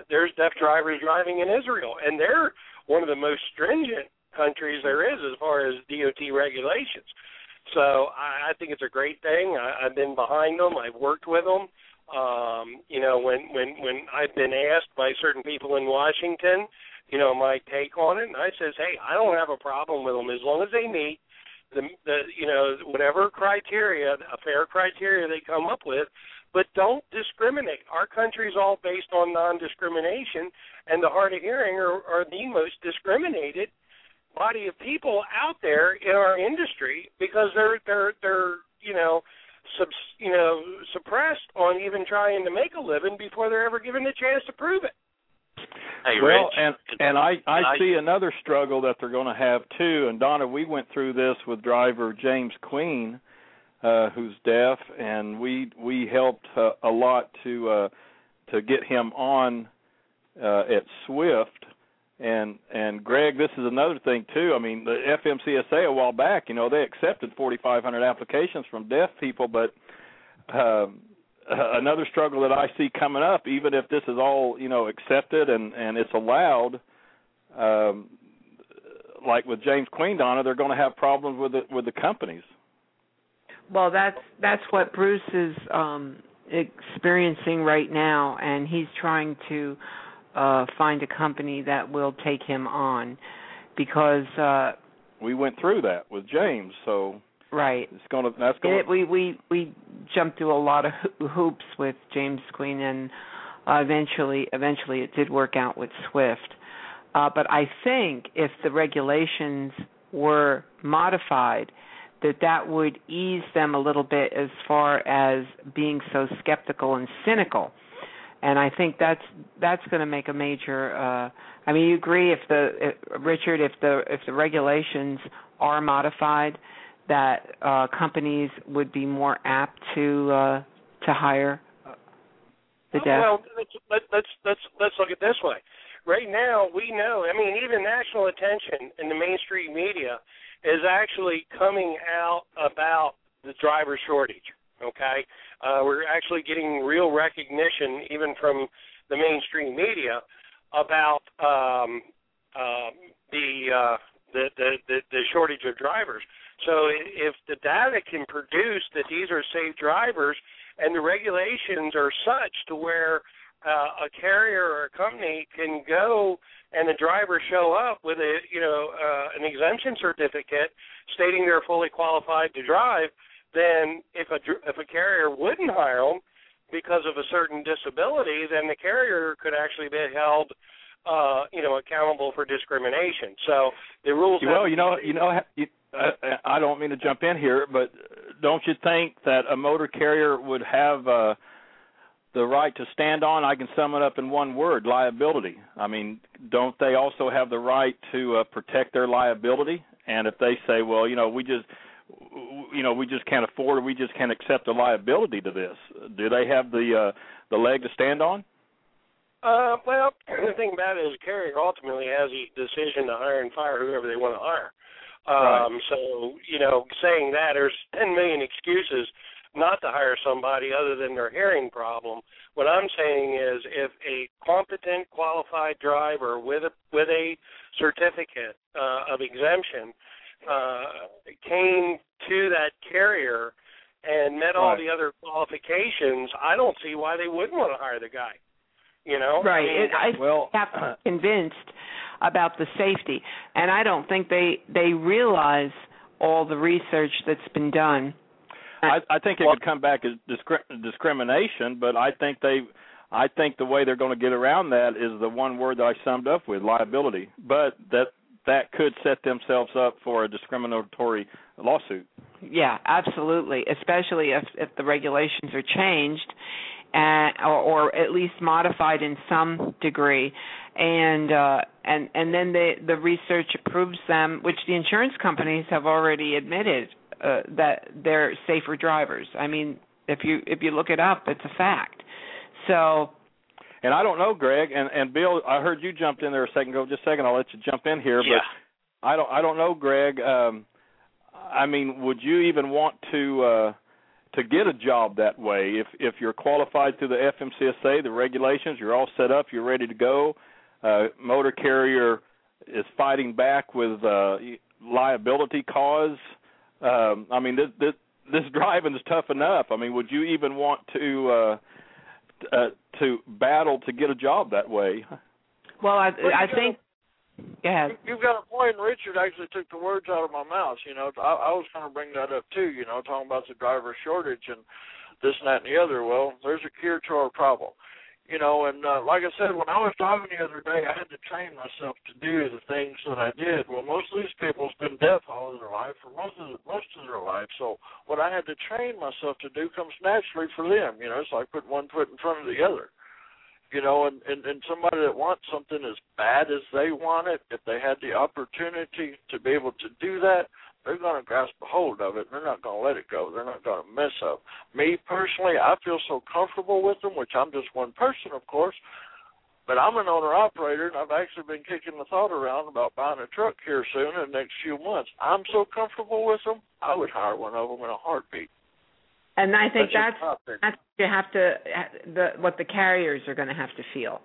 there's deaf drivers driving in Israel, and they're one of the most stringent countries there is as far as DOT regulations. So I, I think it's a great thing. I, I've been behind them. I've worked with them. Um, you know, when when when I've been asked by certain people in Washington, you know, my take on it, and I says, hey, I don't have a problem with them as long as they meet the the you know whatever criteria, a fair criteria they come up with. But don't discriminate. Our country's all based on non-discrimination, and the hard of hearing are, are the most discriminated body of people out there in our industry because they're they're they're you know sub, you know suppressed on even trying to make a living before they're ever given the chance to prove it. Hey, well, Rich, and and I I see another struggle that they're going to have too. And Donna, we went through this with driver James Queen, uh, who's deaf, and we we helped uh, a lot to uh, to get him on uh, at Swift. And and Greg, this is another thing too. I mean, the FMCSA a while back, you know, they accepted 4,500 applications from deaf people, but um, another struggle that I see coming up, even if this is all you know accepted and and it's allowed, um, like with James Queen, Donna, they're going to have problems with the with the companies. Well, that's that's what Bruce is um, experiencing right now, and he's trying to uh, find a company that will take him on because uh, we went through that with James, so Right. It's going to that's going. It, we we we jumped through a lot of hoops with James Queen, and uh, eventually eventually it did work out with Swift. Uh, but I think if the regulations were modified, that that would ease them a little bit as far as being so skeptical and cynical. And I think that's that's going to make a major. Uh, I mean, you agree if the if, Richard, if the if the regulations are modified, that uh, companies would be more apt to uh, to hire the deaf? Well, let's let's let's let's look at it this way. Right now, we know. I mean, even national attention in the mainstream media is actually coming out about the driver shortage. Okay, uh, we're actually getting real recognition, even from the mainstream media, about um, uh, the, uh, the the the the shortage of drivers. So if the data can produce that these are safe drivers and the regulations are such to where uh, a carrier or a company can go and the driver show up with a you know uh, an exemption certificate stating they're fully qualified to drive, then if a if a carrier wouldn't hire them because of a certain disability, then the carrier could actually be held uh, you know accountable for discrimination. So the rules. Well, you know, you know, you, uh, I don't mean to jump in here, but don't you think that a motor carrier would have uh, the right to stand on? I can sum it up in one word: liability. I mean, don't they also have the right to uh, protect their liability? And if they say, well, you know, we just you know we just can't afford it we just can't accept the liability to this do they have the uh the leg to stand on uh well *clears throat* the thing about it is carrier ultimately has the decision to hire and fire whoever they want to hire um, right. So you know, saying that there's 10 million excuses not to hire somebody other than their hearing problem. What I'm saying is, if a competent, qualified driver with a with a certificate uh, of exemption uh, came to that carrier and met all Right. the other qualifications, I don't see why they wouldn't want to hire the guy. You know, Right. I mean, I well, have *clears throat* convinced about the safety, and I don't think they they realize all the research that's been done. I, I think it could come back as discri- discrimination, but I think they, I think the way they're going to get around that is the one word that I summed up with liability. But that that could set themselves up for a discriminatory lawsuit. Yeah, absolutely. Especially if if the regulations are changed, and or, or at least modified in some degree, and uh, and and then the the research proves them, which the insurance companies have already admitted uh, that they're safer drivers. I mean, if you if you look it up, it's a fact. So And I don't know, Greg and and Bill. I heard you jumped in there a second ago. Just a second, I'll let you jump in here. Yeah. But I don't I don't know, Greg. Um, I mean, would you even want to uh, to get a job that way if if you're qualified through the FMCSA, the regulations, you're all set up, you're ready to go. Uh, motor carrier is fighting back with uh, liability cause. um, I mean, this this this *laughs* driving is tough enough. I mean, would you even want to uh, uh, to battle to get a job that way? Well, I I think. Go ahead. You've got a point. and Richard actually took the words out of my mouth. You know, I, I was going to bring that up too. You know, talking about the driver shortage and this and that and the other. Well, there's a cure to our problem. You know, and uh, like I said, when I was driving the other day, I had to train myself to do the things that I did. Well, most of these people's been deaf all of their life, for most of the, most of their life. So what I had to train myself to do comes naturally for them. You know, it's like putting one foot in front of the other you know, and, and and somebody that wants something as bad as they want it, if they had the opportunity to be able to do that, they're going to grasp a hold of it. They're not going to let it go. They're not going to mess up. Me personally, I feel so comfortable with them, which I'm just one person, of course. But I'm an owner operator, and I've actually been kicking the thought around about buying a truck here soon in the next few months. I'm so comfortable with them, I would hire one of them in a heartbeat. And I think That's that's just my opinion. that's what you have to the what the carriers are going to have to feel.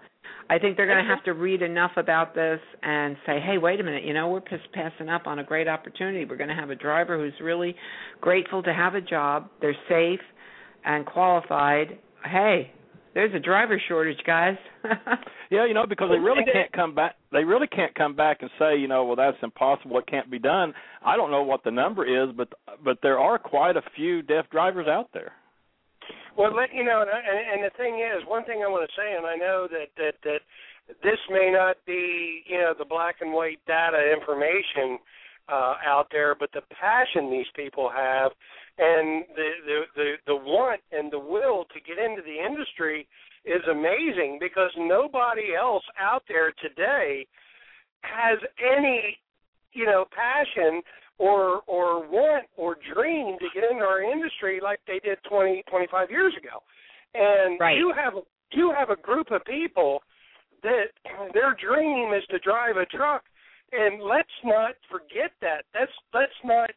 I think they're going to have to read enough about this and say, "Hey, wait a minute, you know, we're just passing up on a great opportunity. We're going to have a driver who's really grateful to have a job. They're safe and qualified. Hey, there's a driver shortage, guys." *laughs* Yeah, you know, because they really can't come back. They really can't come back and say, you know, well, that's impossible. It can't be done. I don't know what the number is, but but there are quite a few deaf drivers out there. Well, let you know, and, I- and the thing is, one thing I want to say, and I know that that that this may not be, you know, the black and white data information uh, out there, but the passion these people have, and the the the, the want and the will to get into the industry is amazing because nobody else out there today has any, you know, passion or or want or dream to get into our industry like they did 20 25 years ago and Right. you have you have a group of people that their dream is to drive a truck and let's not forget that. Let's let's not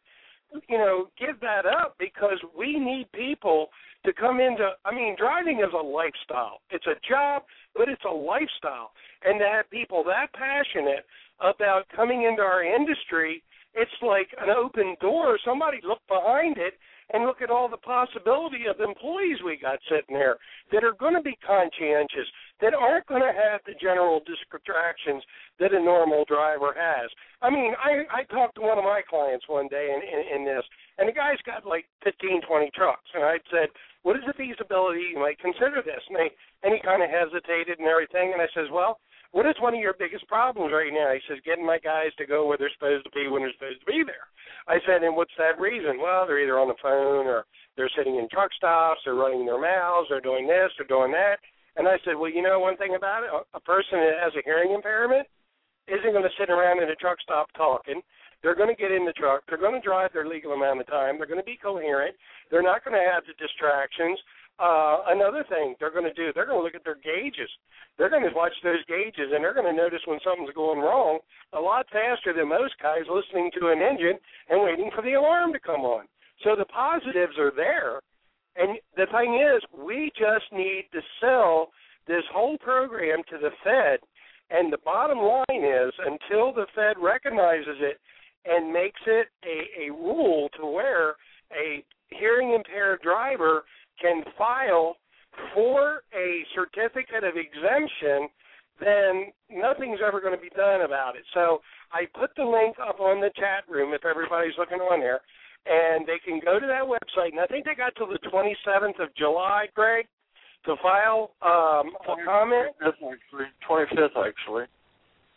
you know give that up because we need people to come into I mean driving is a lifestyle. It's a job but it's a lifestyle. And to have people that passionate about coming into our industry it's like an open door. Somebody look behind it and look at all the possibility of employees we got sitting there that are going to be conscientious, that aren't going to have the general distractions that a normal driver has. I mean, I I talked to one of my clients one day in, in, in this, and the guy's got like fifteen, twenty trucks, and I said, "What is the feasibility? You might consider this." And, they, and he kind of hesitated and everything, and I says, "Well." what is one of your biggest problems right now? He says, getting my guys to go where they're supposed to be when they're supposed to be there. I said, and what's that reason? Well, they're either on the phone or they're sitting in truck stops, they're running their mouths, they're doing this, they're doing that. And I said, well, you know one thing about it? A- person that has a hearing impairment isn't going to sit around in a truck stop talking. They're going to get in the truck. They're going to drive their legal amount of time. They're going to be coherent. They're not going to have the distractions. Uh, another thing they're going to do, they're going to look at their gauges. They're going to watch those gauges and they're going to notice when something's going wrong a lot faster than most guys listening to an engine and waiting for the alarm to come on. So the positives are there. And the thing is, we just need to sell this whole program to the Fed. And the bottom line is, until the Fed recognizes it and makes it a, a rule to where a hearing impaired driver can file for a certificate of exemption, then nothing's ever going to be done about it. So I put the link up on the chat room if everybody's looking on there, and they can go to that website. And I think they got till the 27th of July, Greg, to file um, a comment. Actually, 25th actually.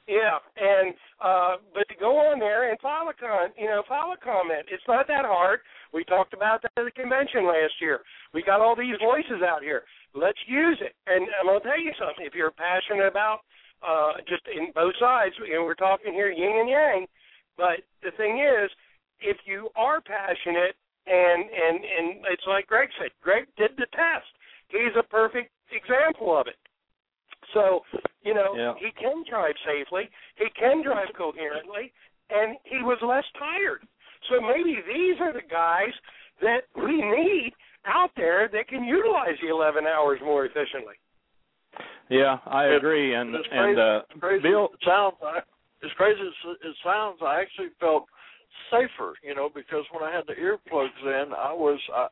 Yeah, and uh but to go on there and file a con, you know, file a comment. It's not that hard. We talked about that at the convention last year. We got all these voices out here. Let's use it. And I'm gonna tell you something. If you're passionate about uh just in both sides, you know, we're talking here yin and yang. But the thing is, if you are passionate and and and it's like Greg said, Greg did the test. He's a perfect example of it. So, you know, Yeah. he can drive safely, he can drive coherently, and he was less tired. So maybe these are the guys that we need out there that can utilize the 11 hours more efficiently. Yeah, I agree. And As and uh, as crazy Bill, it sounds, I, as crazy as it sounds, I actually felt safer, you know, because when I had the earplugs in, I was, I,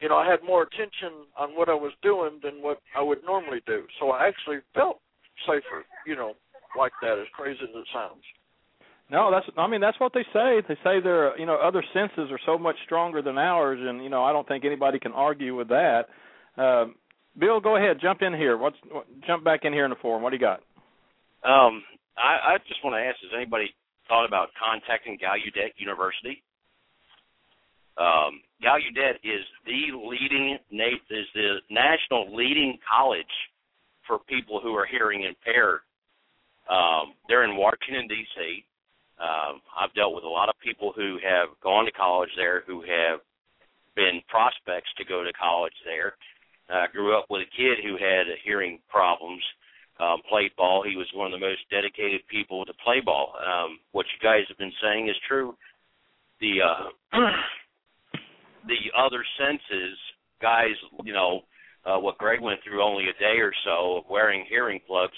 you know, I had more attention on what I was doing than what I would normally do. So I actually felt safer, you know, like that. As crazy as it sounds. No, that's I mean that's what they say. They say their you know other senses are so much stronger than ours, and you know I don't think anybody can argue with that. Uh, Bill, go ahead, jump in here. What's what, jump back in here in the forum? What do you got? Um, I, I just want to ask: Has anybody thought about contacting Gallaudet University? Um, Gallaudet is the leading is the national leading college for people who are hearing impaired. Um, they're in Washington D.C. Um, I've dealt with a lot of people who have gone to college there, who have been prospects to go to college there. I grew up with a kid who had hearing problems, um, played ball. He was one of the most dedicated people to play ball. Um, what you guys have been saying is true. The uh, *clears throat* the other senses, guys, you know, uh, what Greg went through only a day or so of wearing hearing plugs.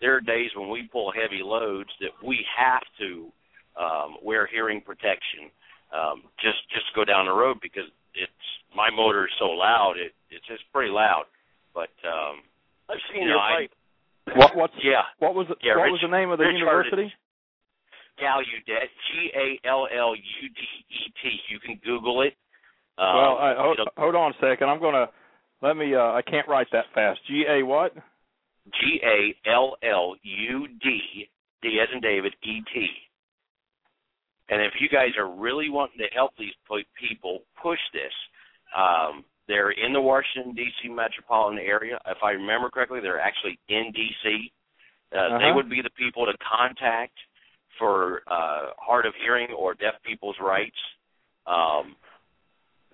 There are days when we pull heavy loads that we have to um, wear hearing protection. Um, just just go down the road because it's my motor is so loud. It it's just pretty loud. But um, I've seen you your know, I, pipe. What what's yeah what was the, yeah, what Rich, was the name of the Rich university? Gallaudet, G A L L U D E T. You can Google it. Um, well, I, hold, hold on a second. I'm gonna let me. uh I can't write that fast. G A what? G A L L U D D as in David E T. And if you guys are really wanting to help these people push this, um, they're in the Washington D.C. metropolitan area. If I remember correctly, they're actually in D.C. Uh, They Uh-huh. would be the people to contact for uh, hard of hearing or deaf people's rights. Um,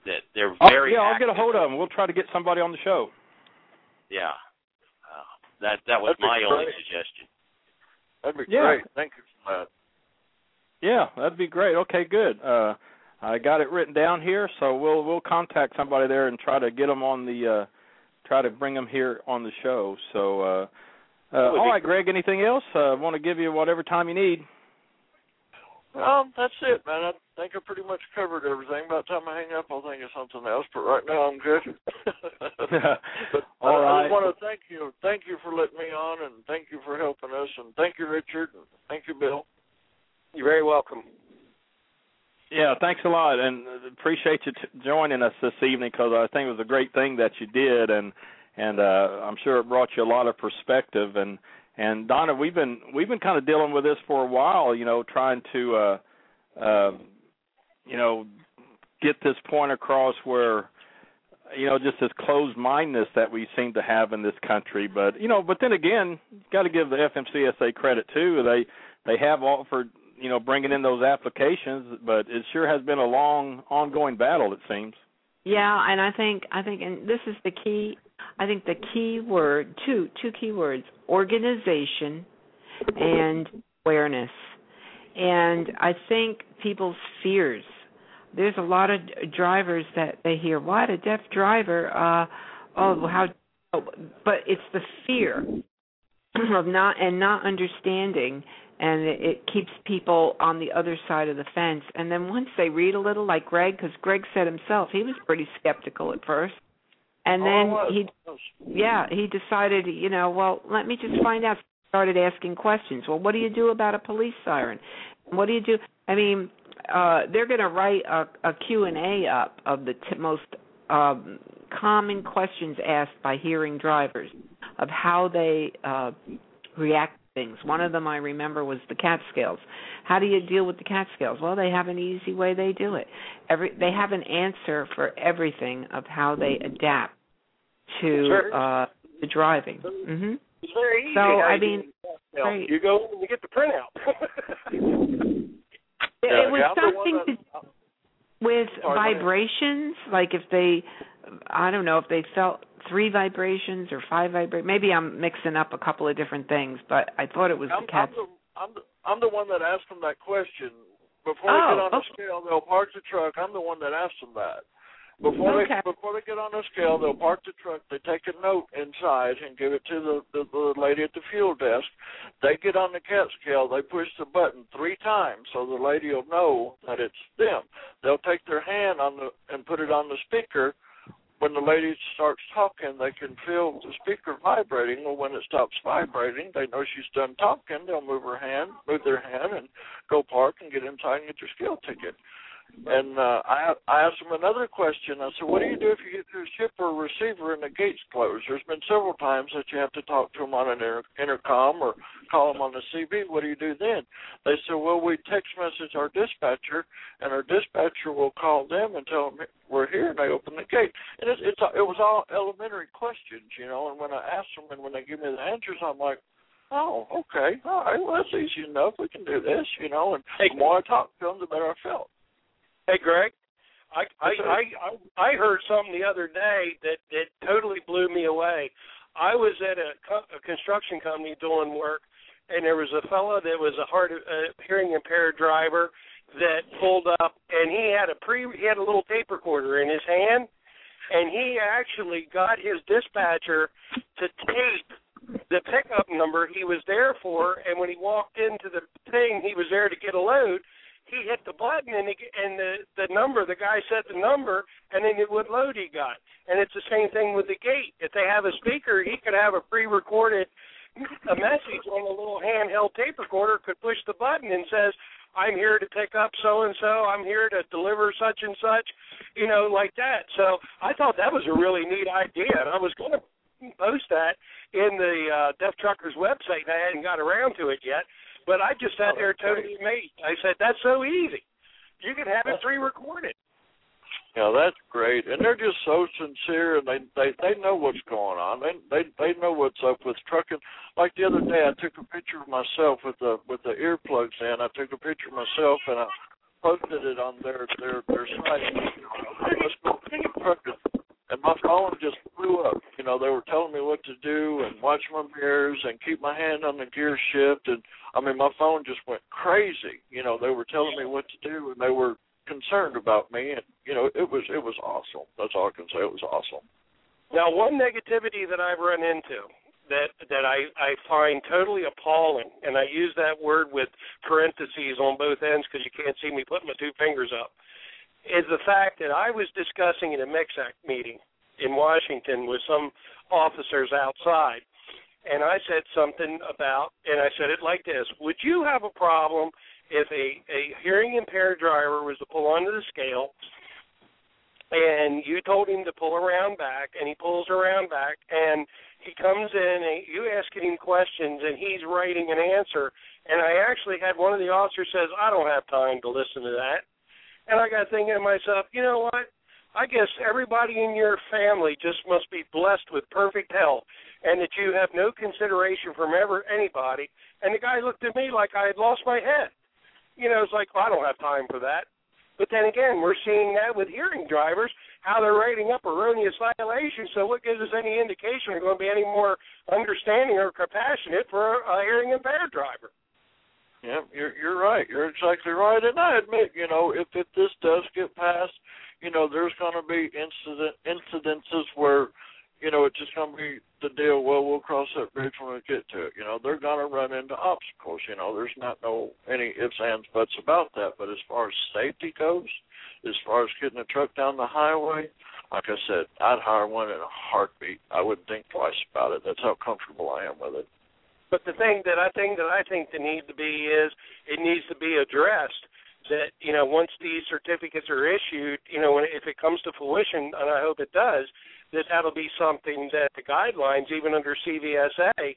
that they're Oh, very yeah, I'll get a hold of them. We'll try to get somebody on the show. Yeah, uh, that that was That'd my only suggestion. That'd be Yeah. great. Thank you for that. Yeah, that'd be great. Okay, good. Uh I got it written down here, so we'll we'll contact somebody there and try to get them on the uh try to bring them here on the show. So uh uh would all be right, Greg, anything else? Uh want to give you whatever time you need. Um, that's it, man. I think I pretty much covered everything. By the time I hang up, I'll think of something else. But right now, I'm good. *laughs* but All I, I right. just want to thank you. Thank you for letting me on, and thank you for helping us, and thank you, Richard, and thank you, Bill. You're very welcome. Yeah, thanks a lot, and appreciate you t- joining us this evening because I think it was a great thing that you did, and and uh, I'm sure it brought you a lot of perspective. And and Donna, we've been we've been kind of dealing with this for a while, you know, trying to uh, uh, you know get this point across where you know just this closed mindedness that we seem to have in this country. But you know, but then again, got to give the FMCSA credit too. They they have offered you know bringing in those applications, but it sure has been a long ongoing battle. It seems. Yeah, and I think I think and this is the key I think the key word two two key words organization and awareness. And I think people's fears. There's a lot of drivers that they hear, "What a deaf driver? Uh oh, how but it's the fear of not and not understanding and it, it keeps people on the other side of the fence. And then once they read a little, like Greg, because Greg said himself he was pretty skeptical at first, and Oh, then he, yeah, he decided, you know, well, let me just find out. Started asking questions. Well, what do you do about a police siren? What do you do? I mean, uh they're going to write a, a Q and A up of the t- most um common questions asked by hearing drivers of how they uh react things. One of them I remember was the cat scales. How do you deal with the cat scales? Well, they have an easy way they do it. Every they have an answer for everything of how they adapt to Sure. uh to driving. Mhm. It's very easy. So, I mean. You right. you go and you get the printout. *laughs* It, Yeah, it was the something to with Sorry, vibrations like if they i don't know if they felt three vibrations or five vibrations maybe i'm mixing up a couple of different things but i thought it was I'm, the I'm cat the I'm the I'm the one that asked them that question before Oh, they get oh, on the oh. scale. They'll park the truck. I'm the one that asked them that, Before Okay. they before they get on the scale, they'll park the truck. They take a note inside and give it to the, the the lady at the fuel desk. They get on the cat scale. They push the button three times so the lady will know that it's them. They'll take their hand on the and put it on the speaker. When the lady starts talking, they can feel the speaker vibrating. Well, when it stops vibrating, they know she's done talking. They'll move her hand, move their hand, and go park and get inside and get their scale ticket. And uh, I I asked him another question. I said, "What do you do if you get to a shipper or a receiver and the gates closed?" There's been several times that you have to talk to them on an inter- intercom or call them on the CB. What do you do then? They said, "Well, we text message our dispatcher, and our dispatcher will call them and tell them we're here, and they open the gate." And it's, it's it was all elementary questions, you know. And when I asked them, and when they give me the answers, I'm like, "Oh, okay, all right, well that's easy enough. We can do this, you know." And the more I talked to them, the better I felt. Hey, Greg. I I I I heard something the other day that that totally blew me away. I was at a, co- a construction company doing work, and there was a fellow that was a hard uh, hearing impaired driver that pulled up, and he had a pre he had a little tape recorder in his hand, and he actually got his dispatcher to tape the pickup number he was there for, and when he walked into the thing, he was there to get a load he hit the button and he, and the the number the guy said the number and then it what load he got. And it's the same thing with the gate. If they have a speaker he could have a pre-recorded a message on a little handheld tape recorder could push the button and says I'm here to pick up so and so I'm here to deliver such and such you know like that. So I thought that was a really neat idea and I was going to post that in the uh, Deaf Truckers website. And I hadn't got around to it yet but I just sat there totally amazed. I said, "That's so easy. You can have it pre-recorded." Yeah, that's great, and they're just so sincere, and they they they know what's going on. They they they know what's up with trucking. Like the other day, I took a picture of myself with the with the earplugs in. I took a picture of myself and I posted it on their their their site. Let's go trucking. And my phone just blew up. You know, they were telling me what to do and watch my mirrors and keep my hand on the gear shift. And I mean, my phone just went crazy. You know, they were telling me what to do and they were concerned about me. And you know, it was it was awesome. That's all I can say. It was awesome. Now, one negativity that I've run into that that I I find totally appalling, and I use that word with parentheses on both ends because you can't see me putting my two fingers up, is the fact that I was discussing in a MCSAC meeting in Washington with some officers outside, and I said something about, and I said it like this: Would you have a problem if a a hearing impaired driver was to pull onto the scale? and you told him to pull around back, and he pulls around back, and he comes in, and you asking him questions, and he's writing an answer. And I actually had one of the officers says, "I don't have time to listen to that," and I got thinking to myself, you know what? I guess everybody in your family just must be blessed with perfect health, and that you have no consideration from ever anybody. And the guy looked at me like I had lost my head. You know, it's like well, I don't have time for that. But then again, we're seeing that with hearing drivers, how they're rating up erroneous violations. So what gives us any indication they're going to be any more understanding or compassionate for a hearing impaired driver? Yeah, you're you're right. You're exactly right. And I admit, you know, if if this does get passed, you know, there's going to be incident incidences where, you know, it's just going to be the deal. Well, we'll cross that bridge when we get to it. You know, they're going to run into obstacles. You know, there's not no any ifs ands buts about that. But as far as safety goes, as far as getting a truck down the highway, like I said, I'd hire one in a heartbeat. I wouldn't think twice about it. That's how comfortable I am with it. But the thing that I think that I think the need to be is it needs to be addressed that you know once these certificates are issued, you know if it comes to fruition, and I hope it does, that that'll be something that the guidelines, even under CVSA,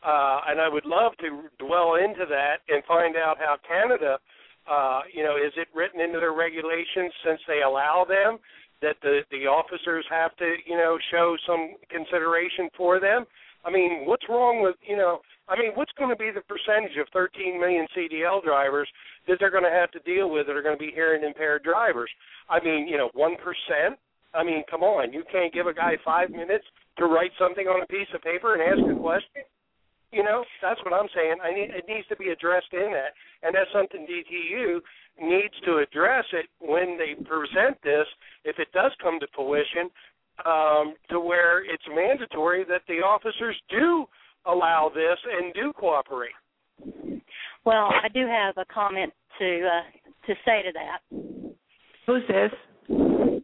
uh, and I would love to dwell into that and find out how Canada, uh, you know, is it written into their regulations since they allow them that the the officers have to you know show some consideration for them. I mean, what's wrong with you know? I mean, what's going to be the percentage of 13 million CDL drivers that they're going to have to deal with that are going to be hearing impaired drivers? I mean, you know, one percent. I mean, come on, you can't give a guy five minutes to write something on a piece of paper and ask a question. You know, that's what I'm saying. I need it needs to be addressed in that, and that's something DTU needs to address it when they present this. If it does come to fruition, um, to where it's mandatory that the officers do allow this and do cooperate. Well, I do have a comment to uh, to say to that. Who's this?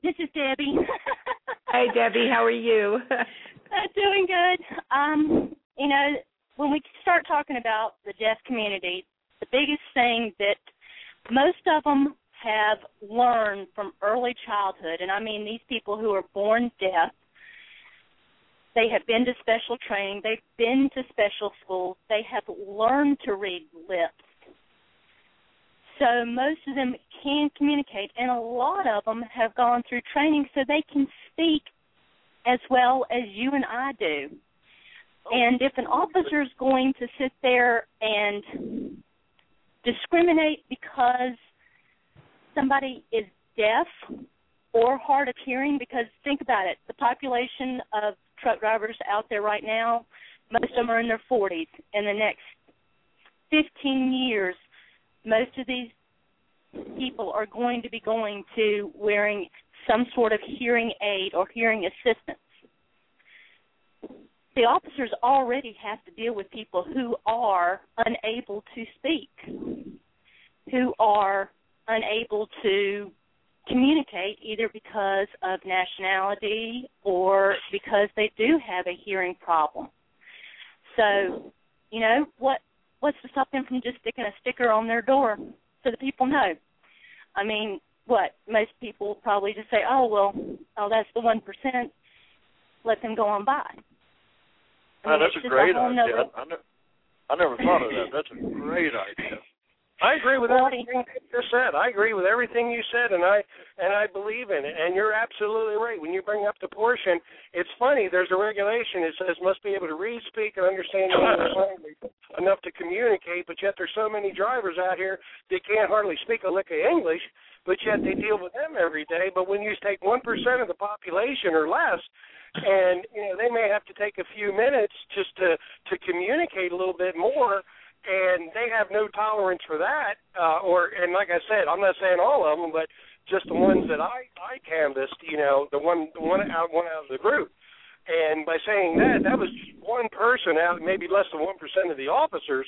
This is Debbie. *laughs* hey, Debbie, how are you? *laughs* uh, doing good. Um, you know, when we start talking about the deaf community, the biggest thing that most of them have learned from early childhood, and I mean these people who are born deaf, they have been to special training, they've been to special schools, they have learned to read lips. So most of them can communicate, and a lot of them have gone through training so they can speak as well as you and I do. And if an officer is going to sit there and discriminate because somebody is deaf or hard of hearing, because think about it, the population of truck drivers out there right now, most of them are in their 40s. In the next 15 years, most of these people are going to be going to wearing some sort of hearing aid or hearing assistance. The officers already have to deal with people who are unable to speak, who are unable to communicate either because of nationality or because they do have a hearing problem. So, you know, what what's to stop them from just sticking a sticker on their door so that people know? I mean, what most people probably just say, "Oh well, oh that's the one percent. Let them go on by." I oh, that's a great a idea. nother- I, ne- I never thought of that. That's a great idea. I agree with everything you just said. I agree with everything you said, and I and I believe in it. And you're absolutely right. When you bring up the portion, it's funny. There's a regulation. It says must be able to read, speak, and understand the English language enough to communicate. But yet there's so many drivers out here that can't hardly speak a lick of English. But yet they deal with them every day. But when you take one percent of the population or less, and you know they may have to take a few minutes just to to communicate a little bit more and they have no tolerance for that. Uh, or and like I said, I'm not saying all of them, but just the ones that I I canvassed. You know, the one the one out one out of the group. And by saying that, that was one person out, maybe less than one percent of the officers.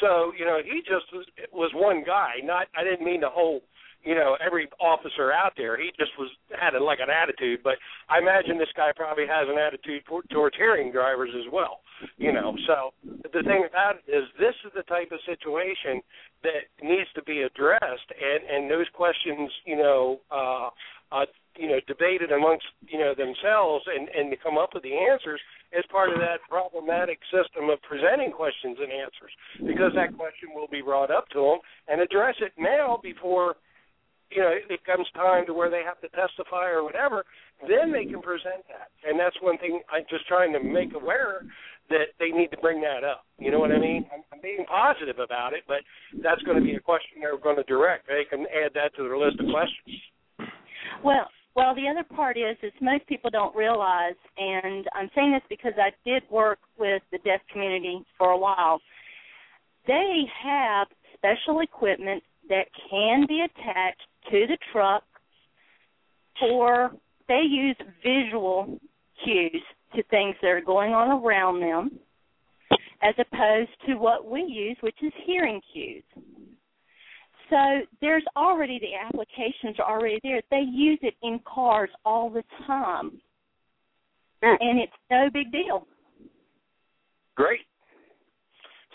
So you know, he just was, was one guy. Not I didn't mean the whole you know every officer out there. He just was had a, like an attitude, but I imagine this guy probably has an attitude for, towards hearing drivers as well. You know, so the thing about it is this is the type of situation that needs to be addressed, and and those questions, you know, uh, uh, you know, debated amongst you know themselves, and and to come up with the answers as part of that problematic system of presenting questions and answers, because that question will be brought up to them and address it now before you know, it comes time to where they have to testify or whatever, then they can present that. And that's one thing I'm just trying to make aware that they need to bring that up. You know what I mean? I'm, I'm being positive about it, but that's going to be a question they're going to direct. They can add that to their list of questions. Well, well, the other part is, is most people don't realize, and I'm saying this because I did work with the deaf community for a while. They have special equipment that can be attached to the truck for they use visual cues to things that are going on around them as opposed to what we use which is hearing cues. So there's already the applications are already there. They use it in cars all the time. Mm. And it's no big deal. Great.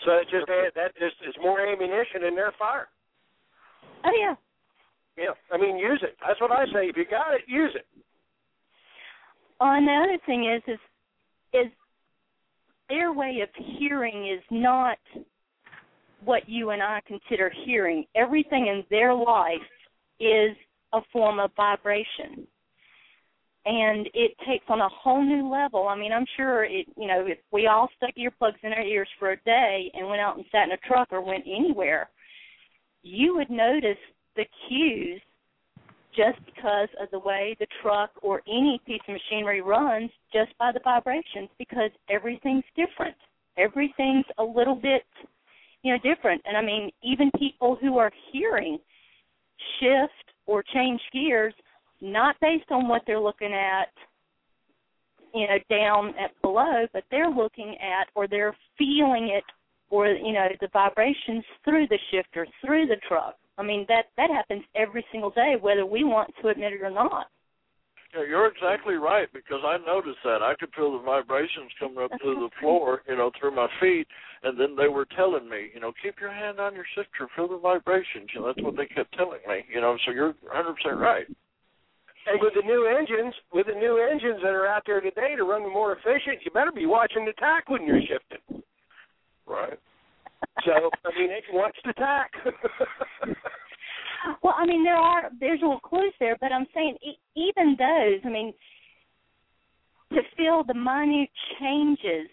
So it just that just is more ammunition in their fire. oh yeah Yeah, I mean, use it. That's what I say. If you got it, use it. Oh, and the other thing is, is, is their way of hearing is not what you and I consider hearing. Everything in their life is a form of vibration, and it takes on a whole new level. I mean, I'm sure it. You know, if we all stuck earplugs in our ears for a day and went out and sat in a truck or went anywhere, you would notice the cues just because of the way the truck or any piece of machinery runs just by the vibrations because everything's different. everything's a little bit you know different and i mean even people who are hearing shift or change gears not based on what they're looking at you know down at below but they're looking at or they're feeling it or you know the vibrations through the shifter through the truck i mean that that happens every single day whether we want to admit it or not Yeah, you're exactly right because I noticed that. I could feel the vibrations coming up through the *laughs* floor, you know, through my feet, and then they were telling me, you know, keep your hand on your shifter, feel the vibrations. You know, that's what they kept telling me. You know, so you're 100% right. And with the new engines, with the new engines that are out there today to run them more efficient, you better be watching the tach when you're shifting. Right. So I mean, they can watch the tach. *laughs* Well, I mean, there are little clues there, but I'm saying e- even those. I mean, to feel the minute changes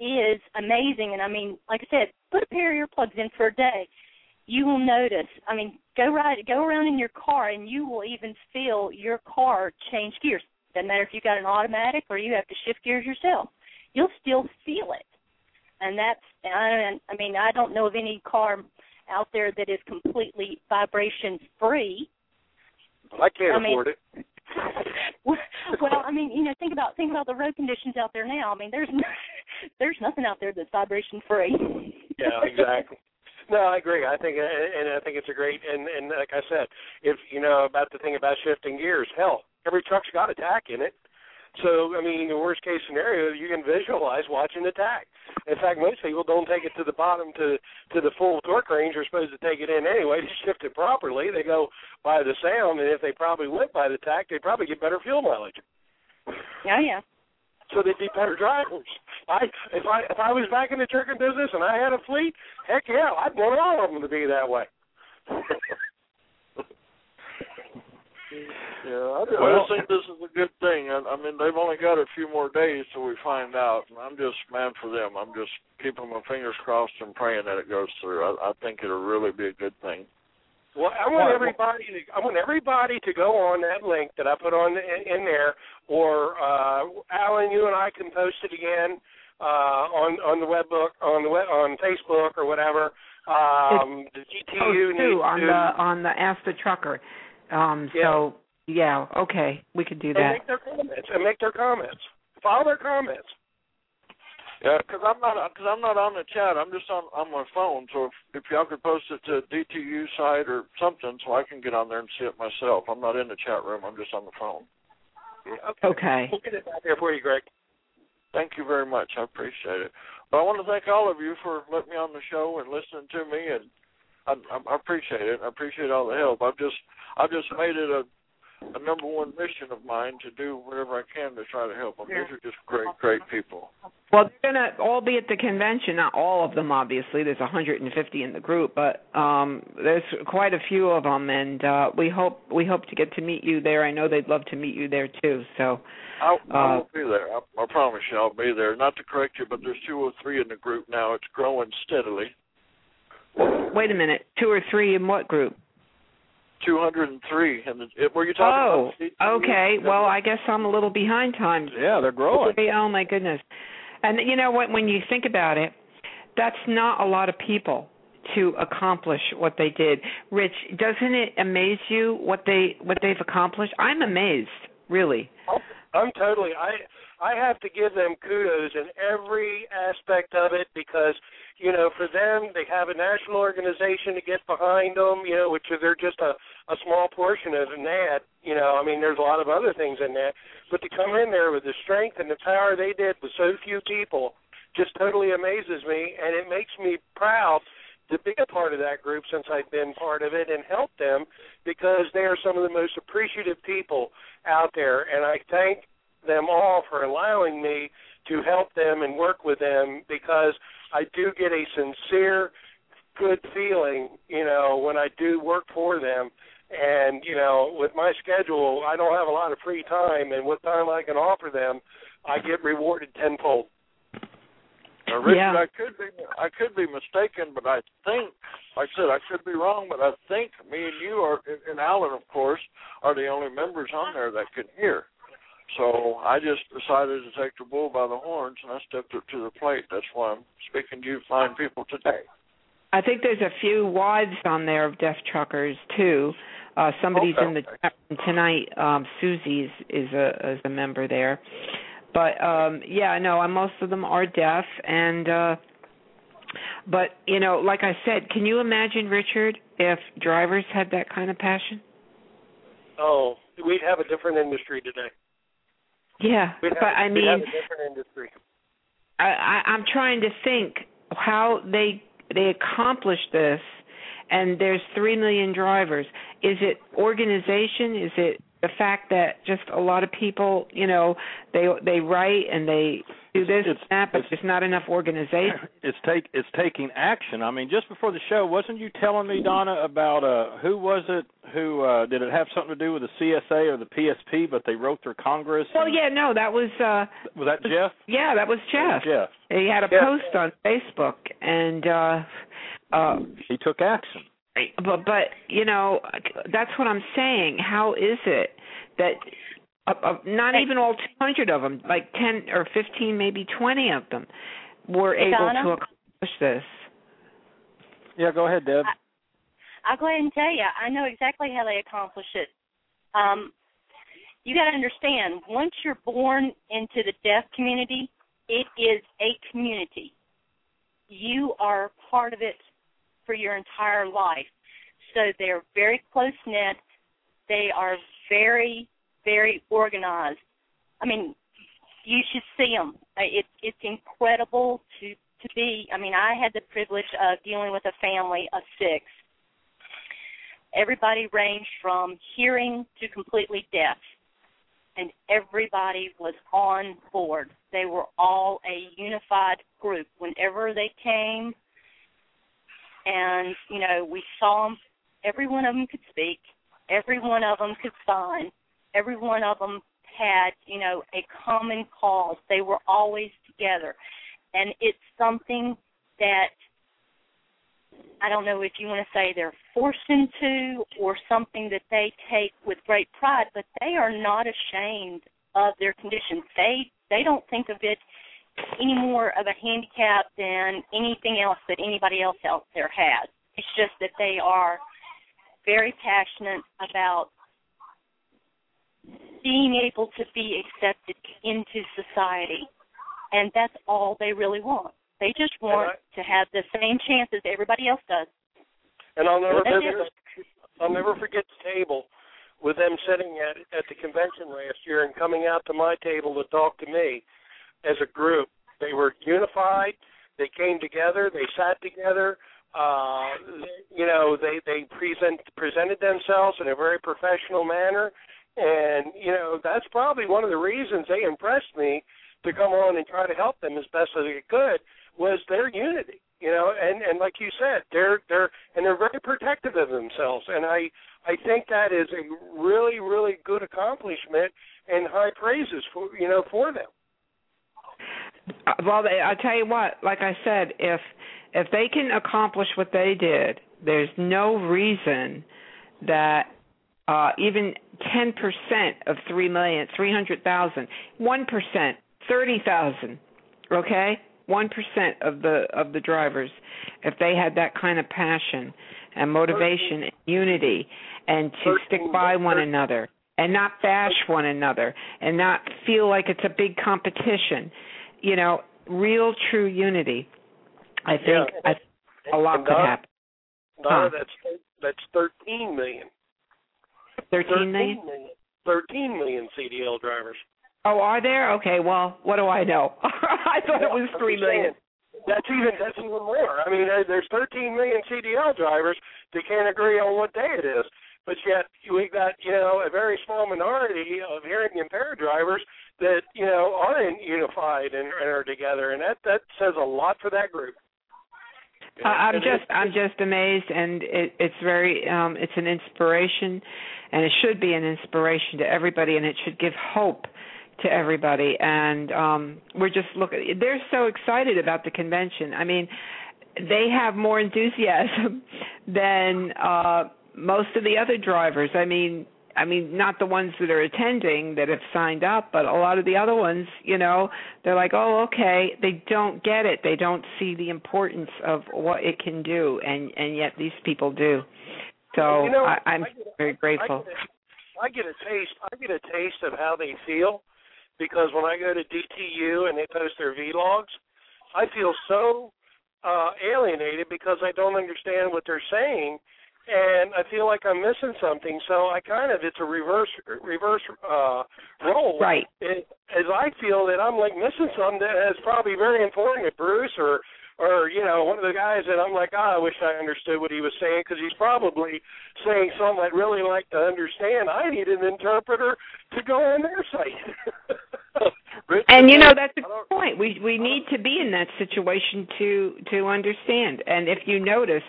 is amazing, and I mean, like I said, put a pair of earplugs in for a day. You will notice. I mean, go ride, go around in your car, and you will even feel your car change gears. Doesn't matter if you got an automatic or you have to shift gears yourself. You'll still feel it, and that's. I, mean, I don't know of any car out there that is completely vibration free. I can't I mean- afford it. *laughs* well, I mean, you know, think about think about the road conditions out there now. I mean, there's no, *laughs* there's nothing out there that's vibration free. Yeah, exactly. No, I agree. I think, and I think it's a great, and and like I said, if you know about the thing about shifting gears, hell, every truck's got a tach in it. So, I mean, in the worst case scenario, you can visualize watching the tach. In fact, most people don't take it to the bottom to to the full torque range. They're supposed to take it in anyway *laughs* to shift it properly. They go by the sound, and if they probably went by the tack, they'd probably get better fuel mileage. Yeah, yeah. So they'd be better drivers. I if I if I was back in the trucking business and I had a fleet, heck yeah, I'd want all of them to be that way. *laughs* Yeah, I, I Well- just think this is a good thing. I, I mean, they've only got a few more days till we find out, and I'm just mad for them. I'm just keeping my fingers crossed and praying that it goes through. I, I think it'll really be a good thing. Well, I want everybody to I want everybody to go on that link that I put on in, in there, or uh, Alan, you and I can post it again uh, on on the web book on the web, on Facebook or whatever. Um, the DTU Post needs too on to the on the Ask the Trucker. Um, So yeah, okay, we could do and that. make their comments and make their comments. File their comments. Yeah, because I'm not because I'm not on the chat. I'm just on on my phone. So if if y'all could post it to DTU site or something, so I can get on there and see it myself. I'm not in the chat room. I'm just on the phone. Okay. We'll get it back there for you, Greg. Thank you very much. I appreciate it. But I want to thank all of you for letting me on the show and listening to me, and I, I, I appreciate it. I appreciate all the help. I've just I've just made it a a number one mission of mine to do whatever I can to try to help them. These are just great, great people. Well, they're gonna all be at the convention. Not all of them, obviously. There's 150 in the group, but um, there's quite a few of them, and uh, we hope we hope to get to meet you there. I know they'd love to meet you there too. So, I'll, I Uh, will be there. I, I promise you, I'll be there. Not to correct you, but there's two or three in the group now. It's growing steadily. Wait a minute, two or three in what group? 203. And were you talking Oh, about? okay. Well, I guess I'm a little behind times. Yeah, they're growing. Oh my goodness. And you know what? When you think about it, that's not a lot of people to accomplish what they did. Rich, doesn't it amaze you what they what they've accomplished? I'm amazed, really. I'm totally. I I have to give them kudos in every aspect of it because you know for them they have a national organization to get behind them. You know, which they're just a a small portion of that. You know, I mean, there's a lot of other things in that, but to come in there with the strength and the power they did with so few people just totally amazes me, and it makes me proud to be a part of that group since I've been part of it and help them because they are some of the most appreciative people out there, and I thank them all for allowing me to help them and work with them because I do get a sincere good feeling, you know, when I do work for them. And, you know, with my schedule, I don't have a lot of free time, and what time I can offer them, I get rewarded tenfold. Now, Richard, Yeah. I could be I could be mistaken, but I think, like I said, I could be wrong, but I think me and you are, and Alan, of course, are the only members on there that can hear. So I just decided to take the bull by the horns, and I stepped up to the plate. That's why I'm speaking to you fine people today. I think there's a few wives on there of deaf truckers too. Uh somebody's Okay. in the chat room tonight. Um Susie is, is a is a member there. But um yeah, no, uh, most of them are deaf and uh but you know, like I said, can you imagine Richard if drivers had that kind of passion? Oh, we'd have a different industry today. Yeah, We'd but I mean different industry. I, I I'm trying to think how they they accomplished this and there's 3 million drivers. Is it organization? Is it the fact that just a lot of people, you know, they they write and they do this and that, but there's not enough organization. *laughs* It's take it's taking action. I mean, just before the show, wasn't you telling me, Donna, about uh who was it who uh did it have something to do with the CSA or the PSP? But they wrote their Congress. Well, yeah, no, that was uh Was that Jeff? yeah, that was Jeff. Jeff. He had a Yeah. post on Facebook and uh uh He took action. but but you know that's what I'm saying. How is it that uh, uh, not even all 200 of them, like 10 or 15, maybe 20 of them, were Hey, able Donna? to accomplish this? Yeah, go ahead, Deb. I'll go ahead and tell you, I know exactly how they accomplish it. Um, you got to understand, once you're born into the deaf community, it is a community. You are part of it for your entire life. So they're very close knit. They are very, very organized. I mean, you should see them. Uh, it's it's incredible to to be. I mean, I had the privilege of dealing with a family of six. Everybody ranged from hearing to completely deaf, and everybody was on board. They were all a unified group. Whenever they came, and you know, we saw them. Every one of them could speak. Every one of them could sign. Every one of them had, you know, a common cause. They were always together, and it's something that I don't know if you want to say they're forced into or something that they take with great pride, but they are not ashamed of their condition. They they don't think of it any more of a handicap than anything else that anybody else out there has. It's just that they are very passionate about being able to be accepted into society. And that's all they really want. They just want to have the same chances everybody else does. And I'll never That's forget I'll never forget the table with them sitting at at the convention last year and coming out to my table to talk to me as a group. They were unified. They came together. They sat together. Uh, you know, they they present presented themselves in a very professional manner, and you know that's probably one of the reasons they impressed me to come on and try to help them as best as I could was their unity. You know, and and like you said, they're they're and they're very protective of themselves, and I I think that is a really really good accomplishment and high praises for you know for them. Uh, Well, I tell you what, like I said, if if they can accomplish what they did, there's no reason that uh even 10% of 3 million, 300,000, 1%, 30,000, okay? 1% of the of the drivers if they had that kind of passion and motivation and unity and to stick by one another and not bash one another and not feel like it's a big competition you know, real true unity. I think Yeah. I, a lot could happen. Donna, Huh. that's that's thirteen million. 13 million? Thirteen million CDL drivers. Oh, are there? Okay, well, what do I know? *laughs* I thought it was I'm 3 just million. That's even that's even more. I mean, there's 13 million CDL drivers that can't agree on what day it is, but yet we got you know a very small minority of hearing impaired drivers that you know aren't unified and, and are together, and that that says a lot for that group. Uh, I'm just I'm just amazed and it, it's very um it's an inspiration and it should be an inspiration to everybody and it should give hope to everybody and um we're just looking they're so excited about the convention. I mean, they have more enthusiasm *laughs* than uh most of the other drivers. I mean, I mean, not the ones that are attending that have signed up, but a lot of the other ones, you know, they're like, "Oh, okay." They don't get it. They don't see the importance of what it can do, and and yet these people do. So you know, I, I'm I very grateful. I get, a, I get a taste. I get a taste of how they feel because when I go to DTU and they post their vlogs, I feel so uh alienated because I don't understand what they're saying and I feel like I'm missing something. So I kind of it's a reverse reverse uh role. Right. It, as I feel that I'm like missing something that is probably very important to Bruce or or you know one of the guys that I'm like, oh, I wish I understood what he was saying because he's probably saying something I'd really like to understand. I need an interpreter to go on their site. *laughs* and you know that's a good point. We we need to be in that situation to to understand. And if you notice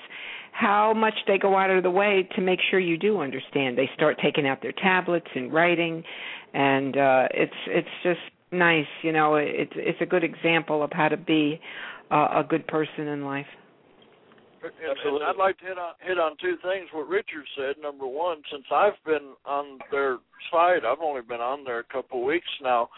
how much they go out of the way to make sure you do understand. They start taking out their tablets and writing, and uh, it's it's just nice. You know, it's it's a good example of how to be uh, a good person in life. Absolutely. I'd like to hit on hit on two things. What Richard said. Number one, since I've been on their site, I've only been on there a couple of weeks now,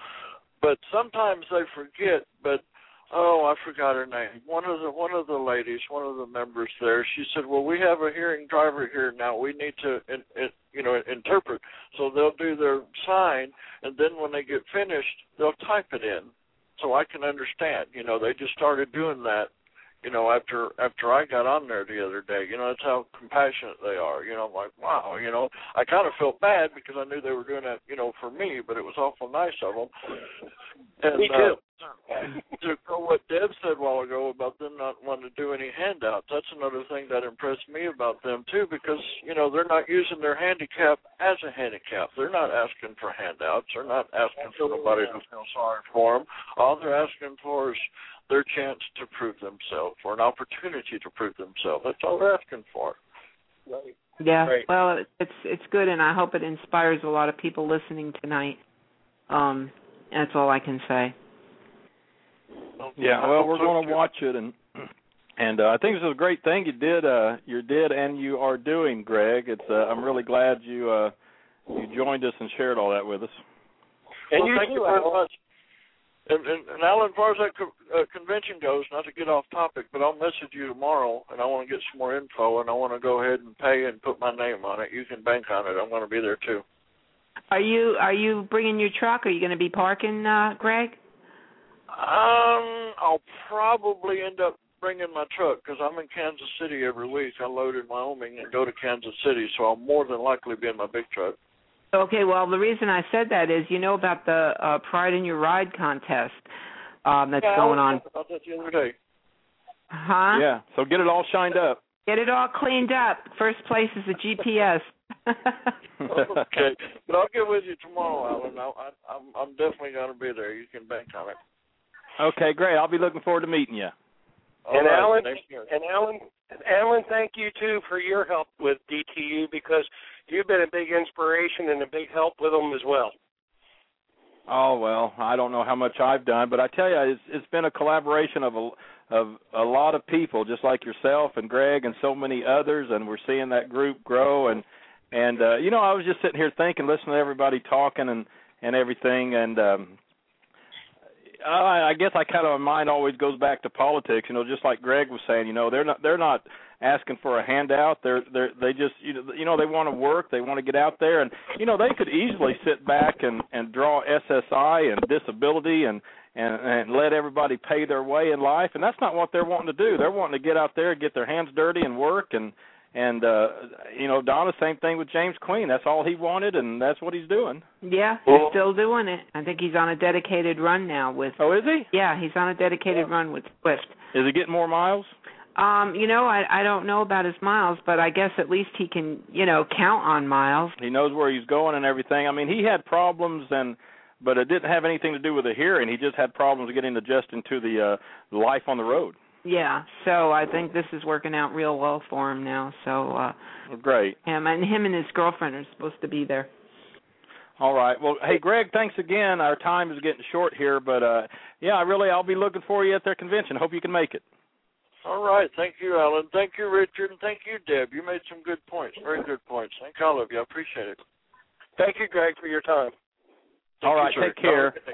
but sometimes they forget. But oh, I forgot her name. One of the one of the ladies, one of the members there. She said, "Well, we have a hearing driver here now. We need to, in, in, you know, interpret." So they'll do their sign, and then when they get finished, they'll type it in, so I can understand. You know, they just started doing that you know, after after I got on there the other day, you know, that's how compassionate they are. You know, I'm like, wow, you know, I kind of felt bad because I knew they were doing that, you know, for me, but it was awful nice of them. And, me too. Uh, to go what Deb said a while ago about them not wanting to do any handouts, that's another thing that impressed me about them too, because you know they're not using their handicap as a handicap. They're not asking for handouts. They're not asking for nobody to feel sorry for them. All they're asking for is their chance to prove themselves or an opportunity to prove themselves. That's all they're asking for. Right. Yeah. Right. Well, it's it's good, and I hope it inspires a lot of people listening tonight. Um, that's all I can say. Yeah. Well, we're going to watch it, and and uh, I think this is a great thing you did. Uh, you did, and you are doing, Greg. It's. Uh, I'm really glad you uh, you joined us and shared all that with us. And well, you thank too, you very Alan. much. And, and, and Alan, as far as that co- uh, convention goes, not to get off topic, but I'll message you tomorrow, and I want to get some more info, and I want to go ahead and pay and put my name on it. You can bank on it. I'm going to be there too. Are you are you bringing your truck? Are you going to be parking, uh, Greg? Um, I'll probably end up bringing my truck because I'm in Kansas City every week. I load in Wyoming and go to Kansas City, so I'll more than likely be in my big truck. Okay, well, the reason I said that is you know about the uh, Pride in Your Ride contest um, that's yeah, going on. was talking about that the other day. Huh? Yeah. So get it all shined up. Get it all cleaned up. First place is the GPS. *laughs* okay, *laughs* but I'll get with you tomorrow, Alan. I, I, I'm I'm definitely going to be there. You can bank on it. Okay, great. I'll be looking forward to meeting you. All and right, Alan, thank you. and Alan, Alan, thank you too for your help with DTU because you've been a big inspiration and a big help with them as well. Oh well, I don't know how much I've done, but I tell you, it's it's been a collaboration of a of a lot of people, just like yourself and Greg and so many others, and we're seeing that group grow. And and uh, you know, I was just sitting here thinking, listening to everybody talking and and everything, and um, I, I guess I kind of my mind always goes back to politics. You know, just like Greg was saying, you know, they're not they're not asking for a handout. They're they're they just you know you know they want to work. They want to get out there, and you know they could easily sit back and and draw SSI and disability and and and let everybody pay their way in life. And that's not what they're wanting to do. They're wanting to get out there, get their hands dirty, and work. And and uh you know Donna, same thing with James Queen. That's all he wanted, and that's what he's doing. yeah, he's still doing it. I think he's on a dedicated run now with. Oh, is he? Yeah, he's on a dedicated run with Swift. Is he getting more miles? Um, you know, I I don't know about his miles, but I guess at least he can, you know, count on miles. He knows where he's going and everything. I mean, he had problems and but it didn't have anything to do with the hearing. He just had problems getting adjusted to the uh life on the road. Yeah, so I think this is working out real well for him now. So uh Great. him and him and his girlfriend are supposed to be there. All right. Well, hey Greg, thanks again. Our time is getting short here, but uh yeah, I really I'll be looking for you at their convention. Hope you can make it. All right, thank you, Alan. Thank you, Richard, and thank you, Deb. You made some good points, very good points. Thank all of you. I appreciate it. Thank you, Greg, for your time. All right, you, take care. Have a good day.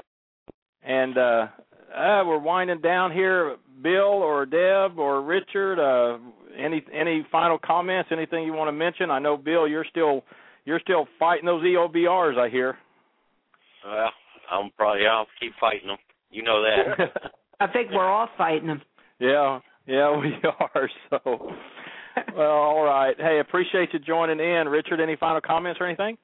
And uh, uh, we're winding down here. Bill or Deb or Richard, uh, any any final comments? Anything you want to mention? I know Bill, you're still you're still fighting those E EOBRs. I hear. Well, I'm probably I'll keep fighting them. You know that. *laughs* I think we're all fighting them. Yeah, yeah, *laughs* we are. So, well, all right. Hey, appreciate you joining in, Richard. Any final comments or anything?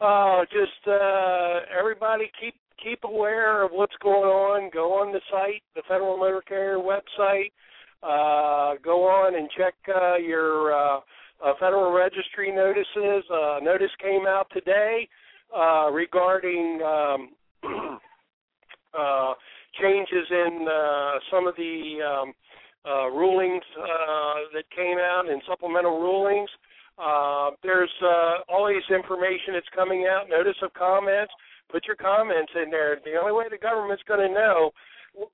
Uh, just uh, everybody keep keep aware of what's going on. Go on the site, the Federal Motor Carrier website. Uh, go on and check uh, your uh, uh, Federal Registry notices. Uh, notice came out today uh, regarding um, *clears throat* uh, changes in uh, some of the um, uh, rulings uh, that came out and supplemental rulings. Uh, there's uh, always information that's coming out, notice of comments. Put your comments in there. The only way the government's going to know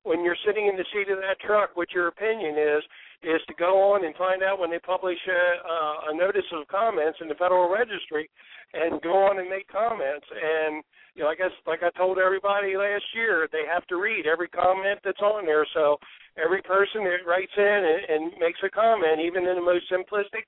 when you're sitting in the seat of that truck what your opinion is is to go on and find out when they publish a, a notice of comments in the Federal Registry, and go on and make comments. And you know, I guess like I told everybody last year, they have to read every comment that's on there. So every person that writes in and, and makes a comment, even in the most simplistic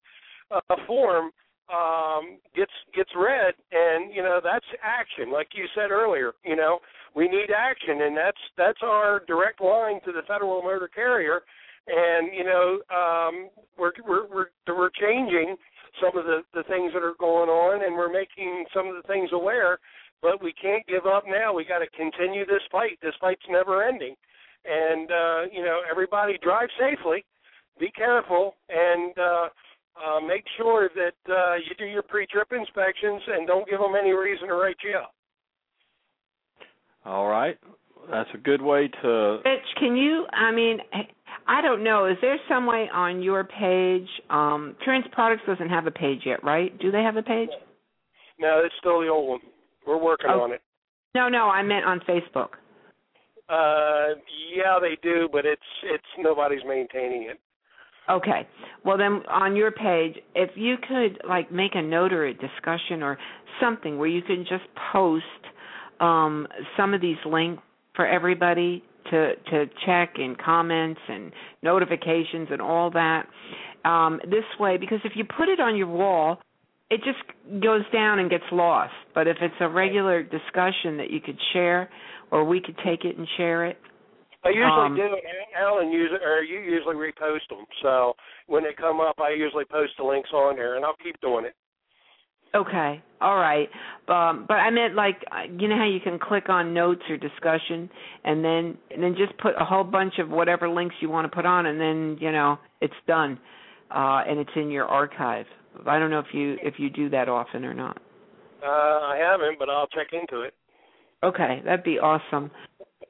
uh, form, um, gets gets read, and you know that's action. Like you said earlier, you know we need action, and that's that's our direct line to the federal motor carrier. And you know um, we're we're we're we're changing some of the the things that are going on, and we're making some of the things aware. But we can't give up now. We got to continue this fight. This fight's never ending. And uh, you know everybody drive safely, be careful, and uh, uh, make sure that uh, you do your pre-trip inspections and don't give them any reason to write you up. All right, that's a good way to. Rich, can you? I mean, I don't know. Is there some way on your page? Um, Trans Products doesn't have a page yet, right? Do they have a page? No, it's still the old one. We're working Oh. on it. No, no. I meant on Facebook. Uh, yeah, they do, but it's it's nobody's maintaining it. Okay. Well, then on your page, if you could like make a note or a discussion or something where you can just post um, some of these links for everybody to to check and comments and notifications and all that. Um, this way, because if you put it on your wall, it just goes down and gets lost. But if it's a regular discussion that you could share, or we could take it and share it. I usually Um, do. Allen usually, or you usually repost them. So when they come up, I usually post the links on there, and I'll keep doing it. Okay, all right. Um, but I meant like uh, you know how you can click on notes or discussion, and then and then just put a whole bunch of whatever links you want to put on, and then you know it's done, uh, and it's in your archive. I don't know if you if you do that often or not. Uh, I haven't, but I'll check into it. Okay, that'd be awesome.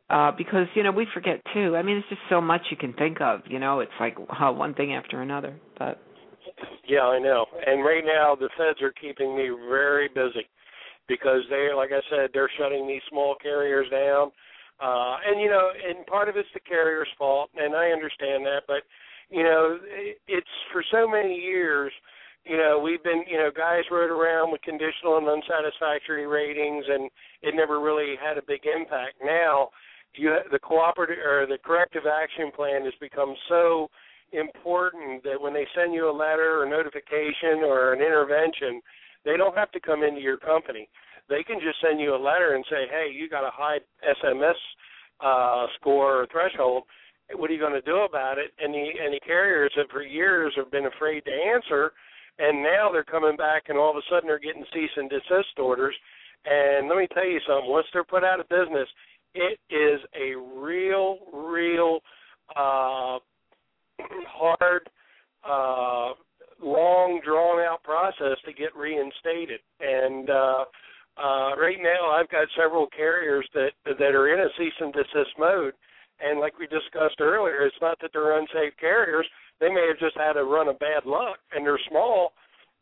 Uh, because you know we forget too. I mean, it's just so much you can think of. You know, it's like uh, one thing after another. But Yeah, I know. And right now, the feds are keeping me very busy because they, like I said, they're shutting these small carriers down. Uh, and you know, and part of it's the carrier's fault, and I understand that. But you know, it's for so many years. You know, we've been, you know, guys rode around with conditional and unsatisfactory ratings, and it never really had a big impact. Now, you the cooperative or the corrective action plan has become so important that when they send you a letter or notification or an intervention, they don't have to come into your company. They can just send you a letter and say, "Hey, you got a high SMS uh, score or threshold. What are you going to do about it?" And the and the carriers have for years have been afraid to answer, and now they're coming back, and all of a sudden they're getting cease and desist orders. And let me tell you something: once they're put out of business, it is a real, real uh, hard, uh, long, drawn out process to get reinstated. And uh, uh, right now, I've got several carriers that that are in a cease and desist mode. And like we discussed earlier, it's not that they're unsafe carriers. They may have just had a run of bad luck, and they're small,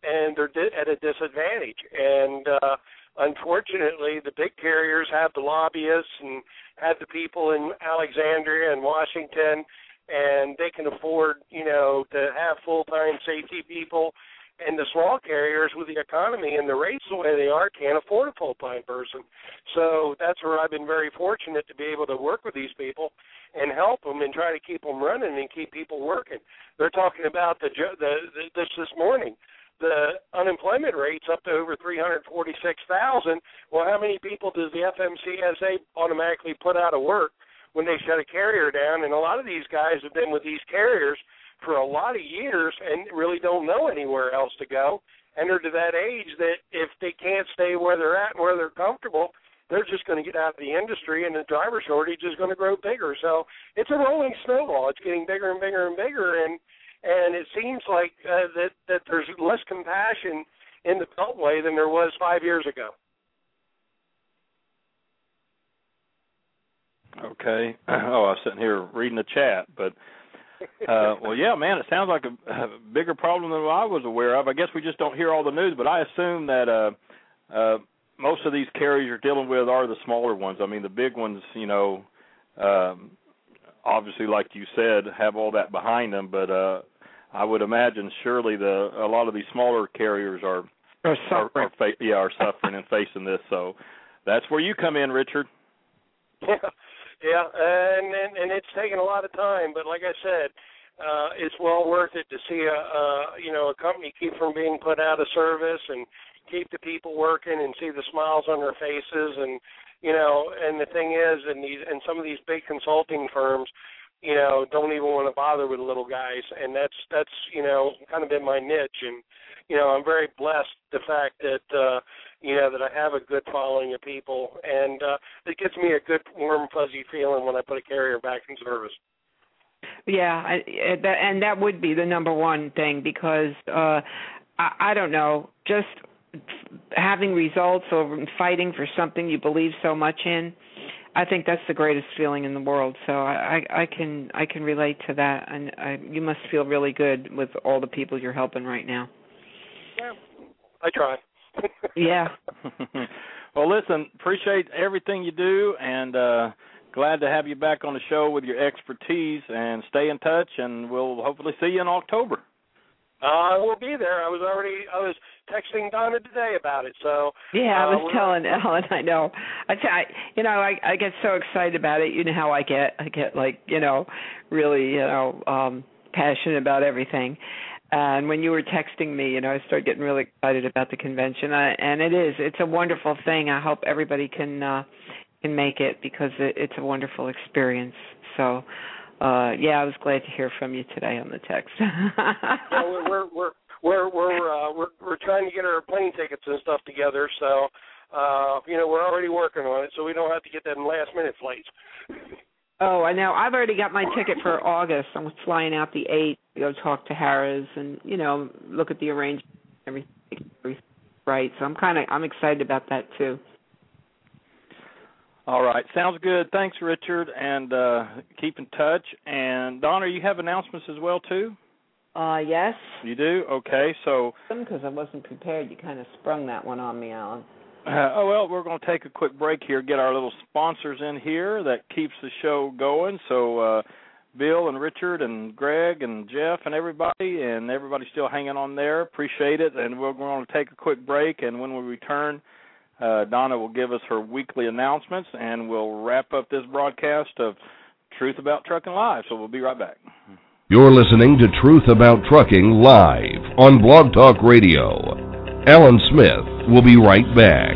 and they're di- at a disadvantage. And uh, unfortunately, the big carriers have the lobbyists and have the people in Alexandria and Washington, and they can afford, you know, to have full-time safety people. and the small carriers with the economy and the rates the way they are can't afford a full time person. So that's where I've been very fortunate to be able to work with these people and help them and try to keep them running and keep people working. They're talking about the the, the this this morning the unemployment rate's up to over 346,000. Well, how many people does the FMCSA automatically put out of work when they shut a carrier down? And a lot of these guys have been with these carriers for a lot of years and really don't know anywhere else to go. And they're to that age that if they can't stay where they're at and where they're comfortable, they're just going to get out of the industry and the driver shortage is going to grow bigger. So it's a rolling snowball. It's getting bigger and bigger and bigger. And and it seems like uh, that that there's less compassion in the Beltway than there was five years ago. Okay. *clears throat* Oh, I was sitting here reading the chat, but uh well, yeah, man, it sounds like a, a bigger problem than I was aware of. I guess we just don't hear all the news, but I assume that uh uh most of these carriers you're dealing with are the smaller ones. I mean, the big ones, you know, um obviously like you said have all that behind them, but uh I would imagine surely the a lot of these smaller carriers are are suffering. Are, are fa- yeah, are suffering and facing this. So that's where you come in, Richard. *laughs* Yeah, yeah, and and, and it's taken a lot of time, but like I said, uh, it's well worth it to see a, a you know a company keep from being put out of service and keep the people working and see the smiles on their faces and you know and the thing is and these and some of these big consulting firms you know, don't even want to bother with little guys, and that's that's you know kind of been my niche, and you know I'm very blessed the fact that uh, you know that I have a good following of people, and uh, it gives me a good warm fuzzy feeling when I put a carrier back in service. Yeah, I, that, and that would be the number one thing because uh I, I don't know, just having results or fighting for something you believe so much in I think that's the greatest feeling in the world. So I, I, I can I can relate to that, and I, you must feel really good with all the people you're helping right now. Yeah, I try. *laughs* yeah. *laughs* well, listen, appreciate everything you do, and uh glad to have you back on the show with your expertise. And stay in touch, and we'll hopefully see you in October. Uh, I will be there. I was already I was texting Donna today about it. So yeah, I uh, was telling *laughs* Ellen. I know. I, t- I you know I I get so excited about it. You know how I get. I get like you know really you know um passionate about everything. And when you were texting me, you know, I started getting really excited about the convention. I, and it is. It's a wonderful thing. I hope everybody can uh can make it because it, it's a wonderful experience. So uh yeah, I was glad to hear from you today on the text. *laughs* yeah, we're we're we're we're we're, uh, we're we're trying to get our plane tickets and stuff together. So uh, you know, we're already working on it, so we don't have to get them last minute flights. *laughs* Oh, I know. I've already got my ticket for August. I'm flying out the eighth to go talk to Harrah's and you know look at the arrangement, everything, everything right. So I'm kind of I'm excited about that too. All right, sounds good. Thanks, Richard, and uh, keep in touch. And Donna, you have announcements as well too. Uh, yes. You do? Okay, so. Because I wasn't prepared, you kind of sprung that one on me, Allen. Uh, *clears throat* oh well, we're going to take a quick break here, get our little sponsors in here that keeps the show going. So, uh, Bill and Richard and Greg and Jeff and everybody, and everybody still hanging on there. Appreciate it. And we're going to take a quick break, and when we return uh, Donna will give us her weekly announcements, and we'll wrap up this broadcast of Truth About Trucking Live. So we'll be right back. You're listening to Truth About Trucking live on Blog Talk Radio. Allen Smith will be right back.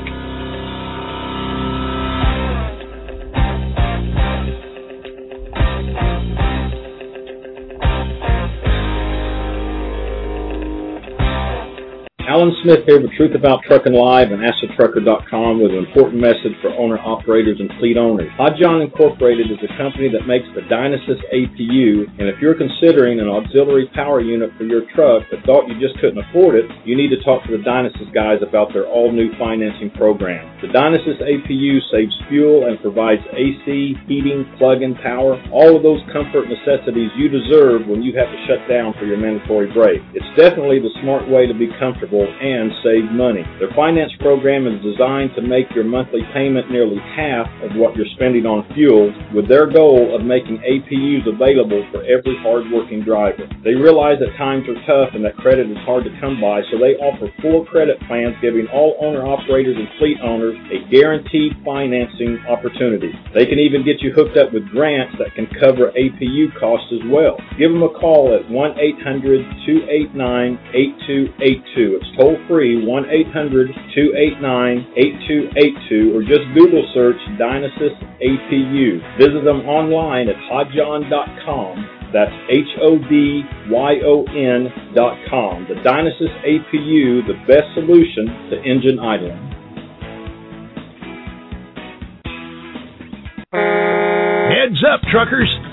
Allen Smith here with Truth About Trucking Live and AskTheTrucker.com with an important message for owner-operators and fleet owners. Hodyon Incorporated is a company that makes the Dynasys APU, and if you're considering an auxiliary power unit for your truck but thought you just couldn't afford it, you need to talk to the Dynasys guys about their all-new financing program. The Dynasys APU saves fuel and provides AC, heating, plug-in power, all of those comfort necessities you deserve when you have to shut down for your mandatory break. It's definitely the smart way to be comfortable and save money. Their finance program is designed to make your monthly payment nearly half of what you're spending on fuel, with their goal of making APUs available for every hardworking driver. They realize that times are tough and that credit is hard to come by, so they offer four credit plans giving all owner operators and fleet owners a guaranteed financing opportunity. They can even get you hooked up with grants that can cover APU costs as well. Give them a call at 1 800 289 8282. Toll free 1 800 289 8282 or just Google search Dynasys APU. Visit them online at hodyon.com. That's H-O-D-Y-O-N dot com. The Dynasys APU, the best solution to engine idling. Heads up, truckers!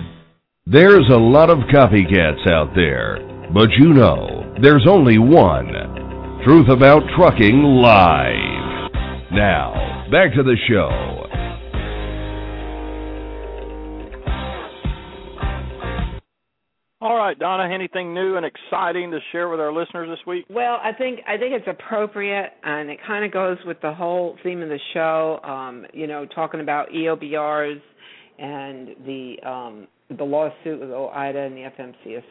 There's a lot of copycats out there, but you know, there's only one. Truth About Trucking Live. Now, back to the show. All right, Donna, anything new and exciting to share with our listeners this week? Well, I think I think it's appropriate, and it kind of goes with the whole theme of the show. Um, you know, talking about EOBRs and the um, the lawsuit with OOIDA and the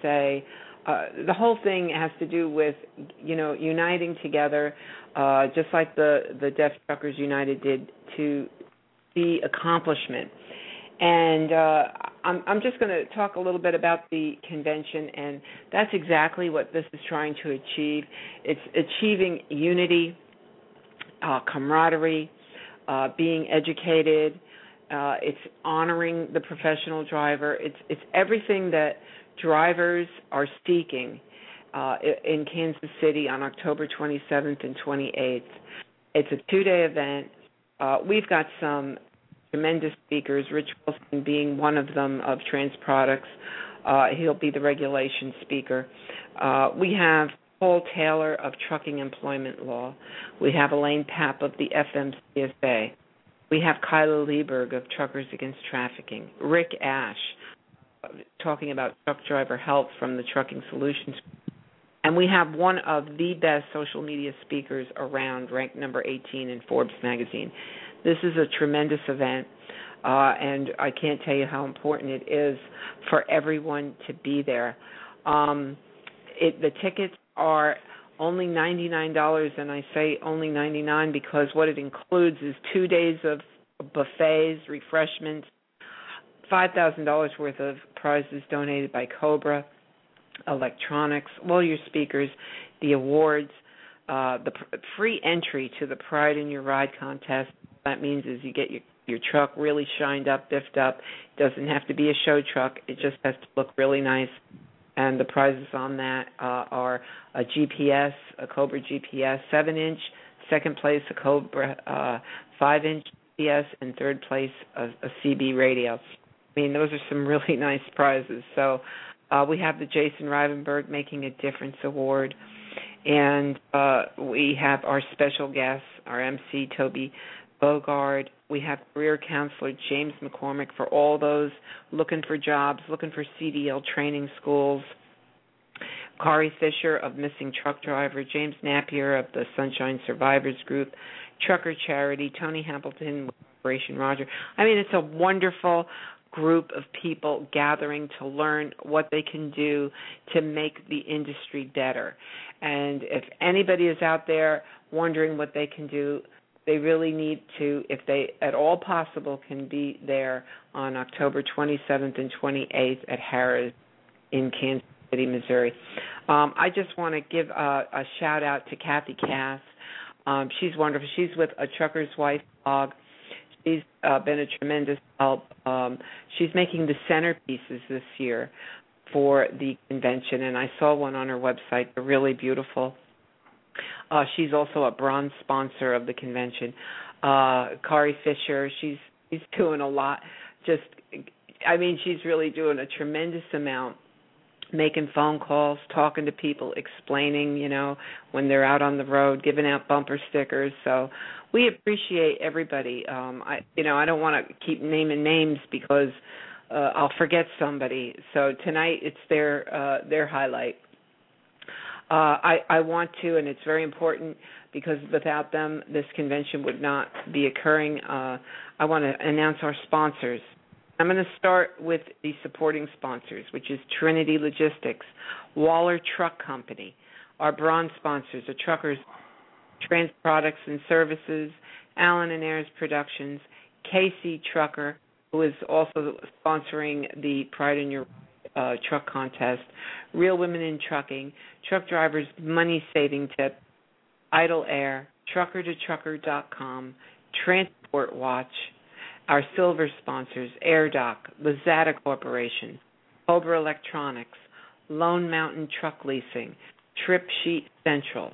FMCSA. Uh, the whole thing has to do with you know uniting together, uh, just like the the Deaf Truckers United did to see accomplishment. And uh, I'm, I'm just going to talk a little bit about the convention, and that's exactly what this is trying to achieve. It's achieving unity, uh, camaraderie, uh, being educated. Uh, it's honoring the professional driver. It's it's everything that drivers are seeking uh, in Kansas City on October 27th and 28th. It's a two-day event. Uh, we've got some tremendous speakers, Rich Wilson being one of them of Trans Products. Uh, he'll be the regulation speaker. Uh, we have Paul Taylor of Trucking Employment Law. We have Elaine Papp of the FMCSA. We have Kyla Lieberg of Truckers Against Trafficking. Rick Ash talking about truck driver health from the Trucking Solutions. And we have one of the best social media speakers around, ranked number 18 in Forbes magazine. This is a tremendous event, uh, and I can't tell you how important it is for everyone to be there. Um, it, the tickets are only $99 and I say only 99 because what it includes is 2 days of buffets, refreshments, $5,000 worth of prizes donated by Cobra, electronics, all your speakers, the awards, uh, the pr- free entry to the Pride in Your Ride contest. That means is you get your your truck really shined up, biffed up. Doesn't have to be a show truck. It just has to look really nice. And the prizes on that uh, are a GPS, a Cobra GPS, seven inch. Second place, a Cobra uh, five inch GPS, and third place, a, a CB radio. I mean, those are some *laughs* really nice prizes. So uh, we have the Jason Rivenberg Making a Difference Award, and uh, we have our special guest, our MC Toby Bogard. We have career counselor James McCormick for all those looking for jobs, looking for CDL training schools. Kari Fisher of Missing Truck Driver, James Napier of the Sunshine Survivors Group, Trucker Charity, Tony Hamilton, Operation Roger. I mean, it's a wonderful group of people gathering to learn what they can do to make the industry better. And if anybody is out there wondering what they can do, they really need to, if they at all possible, can be there on October 27th and 28th at Harrah's in Kansas City, Missouri. Um, I just want to give a, a shout out to Kathy Cass. Um, she's wonderful. She's with a Trucker's Wife blog. She's uh, been a tremendous help. Um, she's making the centerpieces this year for the convention, and I saw one on her website. They're really beautiful. Uh, she's also a bronze sponsor of the convention. Uh, Kari Fisher, she's she's doing a lot. Just, I mean, she's really doing a tremendous amount making phone calls, talking to people, explaining, you know, when they're out on the road, giving out bumper stickers. So we appreciate everybody. Um I you know, I don't want to keep naming names because uh I'll forget somebody. So tonight it's their uh their highlight. Uh I I want to and it's very important because without them this convention would not be occurring. Uh I want to announce our sponsors. I'm going to start with the supporting sponsors, which is Trinity Logistics, Waller Truck Company. Our bronze sponsors are Truckers Trans Products and Services, Allen and Ayers Productions, KC Trucker, who is also sponsoring the Pride in Your uh, Truck contest, Real Women in Trucking, Truck Drivers Money Saving Tip, Idle Air, TruckerToTrucker.com, Transport Watch, our silver sponsors, AirDoc, Lazada Corporation, Cobra Electronics, Lone Mountain Truck Leasing, Trip Sheet Central.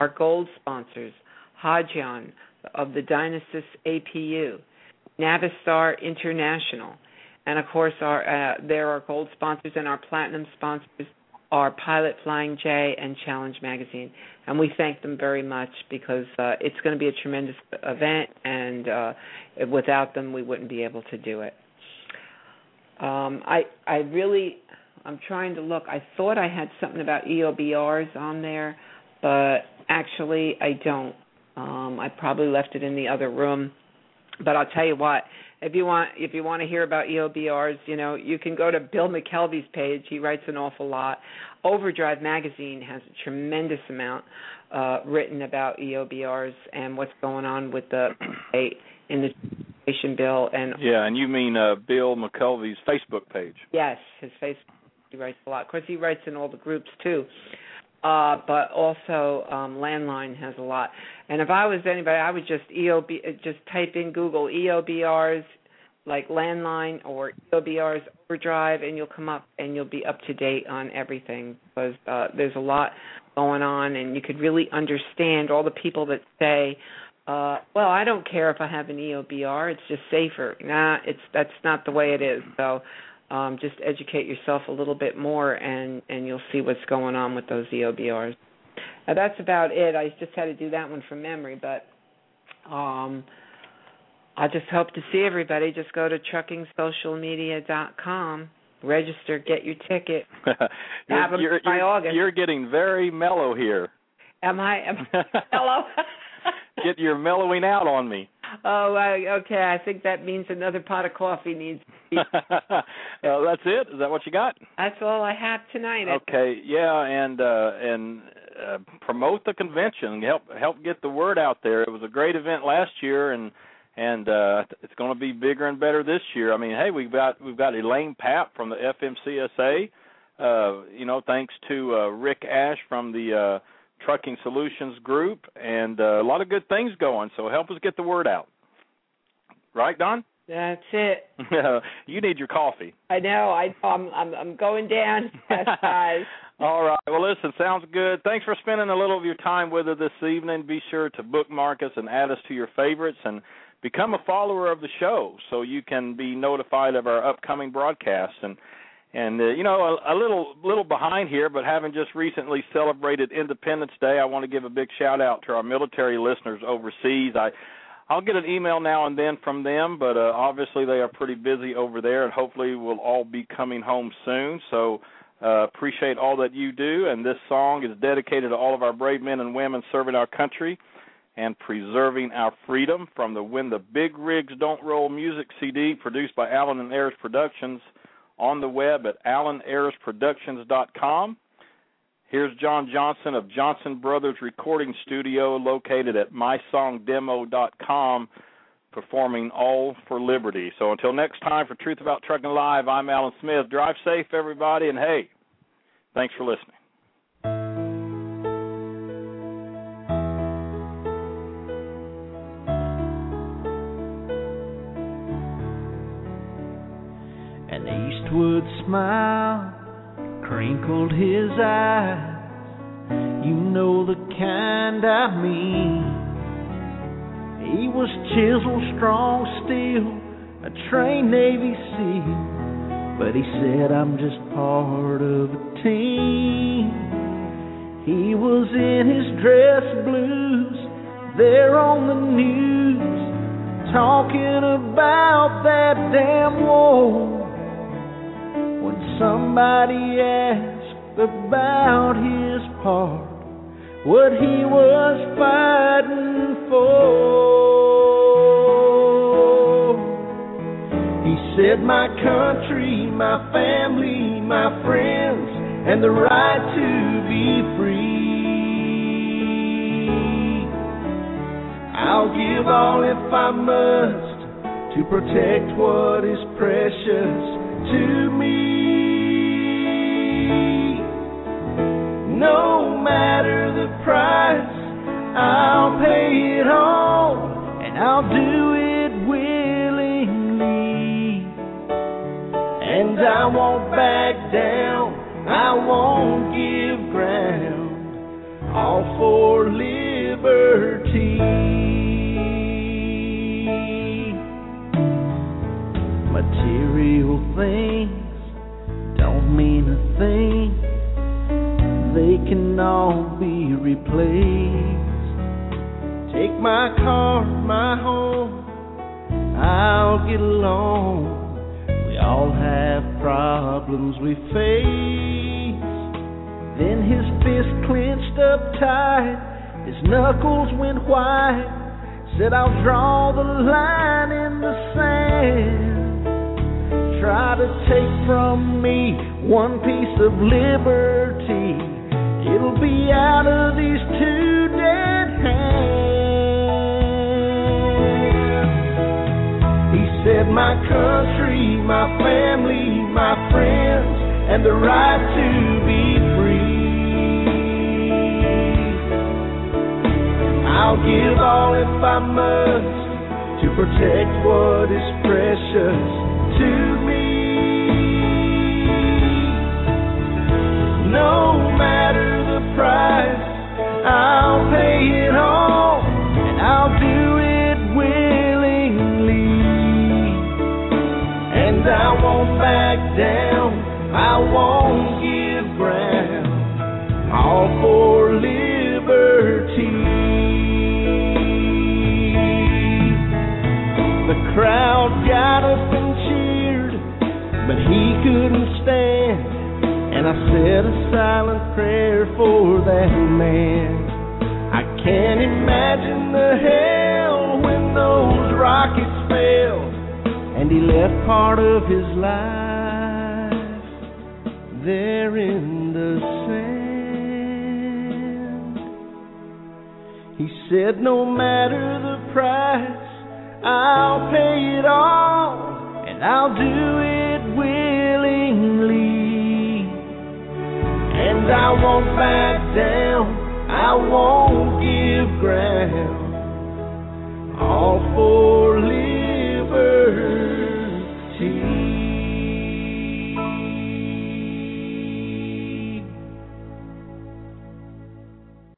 Our gold sponsors, Hodyon of the Dynasys APU, Navistar International, and of course our uh, there are gold sponsors and our platinum sponsors are Pilot Flying J and Challenge Magazine, and we thank them very much because uh, it's going to be a tremendous event, and uh, without them, we wouldn't be able to do it. Um, I I really I'm trying to look. I thought I had something about EOBRs on there, but actually I don't. Um, I probably left it in the other room. But I'll tell you what, if you want if you want to hear about EOBRs, you know, you can go to Bill McKelvey's page. He writes an awful lot. Overdrive magazine has a tremendous amount uh, written about EOBRs and what's going on with the *clears throat* in the education bill and Yeah, and you mean uh Bill McKelvey's Facebook page. Yes, his Facebook he writes a lot. Of course he writes in all the groups too. Uh, but also um, Landline has a lot. And if I was anybody, I would just EOB, uh, just type in Google EOBRs like Landline or EOBRs Overdrive, and you'll come up and you'll be up to date on everything because uh, there's a lot going on, and you could really understand all the people that say, uh, "Well, I don't care if I have an EOBR; it's just safer." Nah, it's that's not the way it is. So um, just educate yourself a little bit more, and and you'll see what's going on with those EOBRs. Now, that's about it. I just had to do that one from memory, but um, I just hope to see everybody. Just go to truckingsocialmedia.com, register, get your ticket. *laughs* Have them you're, by you're, August. You're getting very mellow here. Am I? Am I *laughs* hello? Get you're mellowing out on me. Oh, I, okay. I think that means another pot of coffee needs. To be. *laughs* uh, that's it. Is that what you got? That's all I have tonight. Okay. Yeah, and uh, and uh, promote the convention. Help help get the word out there. It was a great event last year, and and uh, it's going to be bigger and better this year. I mean, hey, we've got we've got Elaine Papp from the FMCSA. Uh, you know, thanks to uh, Rick Ash from the uh, Trucking Solutions Group, and uh, a lot of good things going. So help us get the word out. Right, Don? That's it. *laughs* you need your coffee. I know. I I'm I'm, I'm going down. *laughs* *laughs* All right. Well, listen, sounds good. Thanks for spending a little of your time with us this evening. Be sure to bookmark us and add us to your favorites and become a follower of the show so you can be notified of our upcoming broadcasts and and uh, you know a, a little little behind here but having just recently celebrated independence day i want to give a big shout out to our military listeners overseas. I i'll get an email now and then from them but uh, obviously they are pretty busy over there and hopefully we'll all be coming home soon. So uh, appreciate all that you do and this song is dedicated to all of our brave men and women serving our country and preserving our freedom from the When the Big Rigs Don't Roll music CD produced by Allen and Ayers Productions on the web at allenayresproductions.com. Here's John Johnson of Johnson Brothers Recording Studio located at mysongdemo.com performing All for Liberty. So until next time for Truth About Trucking Live, I'm Allen Smith. Drive safe, everybody, and hey, thanks for listening. His eyes You know the kind I mean. He was chiseled, strong steel, a trained Navy SEAL. But he said, I'm just part of a team. He was in his dress blues, there on the news, talking about that damn war. When somebody asked about his part, what he was fighting for. He said, My country, my family, my friends, and the right to be free. I'll give all if I must to protect what is precious to me. No matter the price, I'll pay it all, and I'll do it willingly. And I won't back down, I won't give ground, all for liberty. Material things don't mean a thing they can all be replaced. Take my car, my home, I'll get along. We all have problems we face. Then his fist clenched up tight, his knuckles went white. Said, I'll draw the line in the sand. Try to take from me one piece of liberty. It'll be out of these two dead hands. He said, My country, my family, my friends, and the right to be free. I'll give all if I must to protect what is precious to me. No matter price, I'll pay it all, and I'll do it willingly. And I won't back down, I won't give ground, all for liberty. The crowd got up and cheered, but he couldn't stand. And I said a silent prayer for that man. I can't imagine the hell when those rockets fell and he left part of his life there in the sand. He said, No matter the price, I'll pay it all and I'll do it willingly. Cause I won't back down, I won't give ground. All for liberty.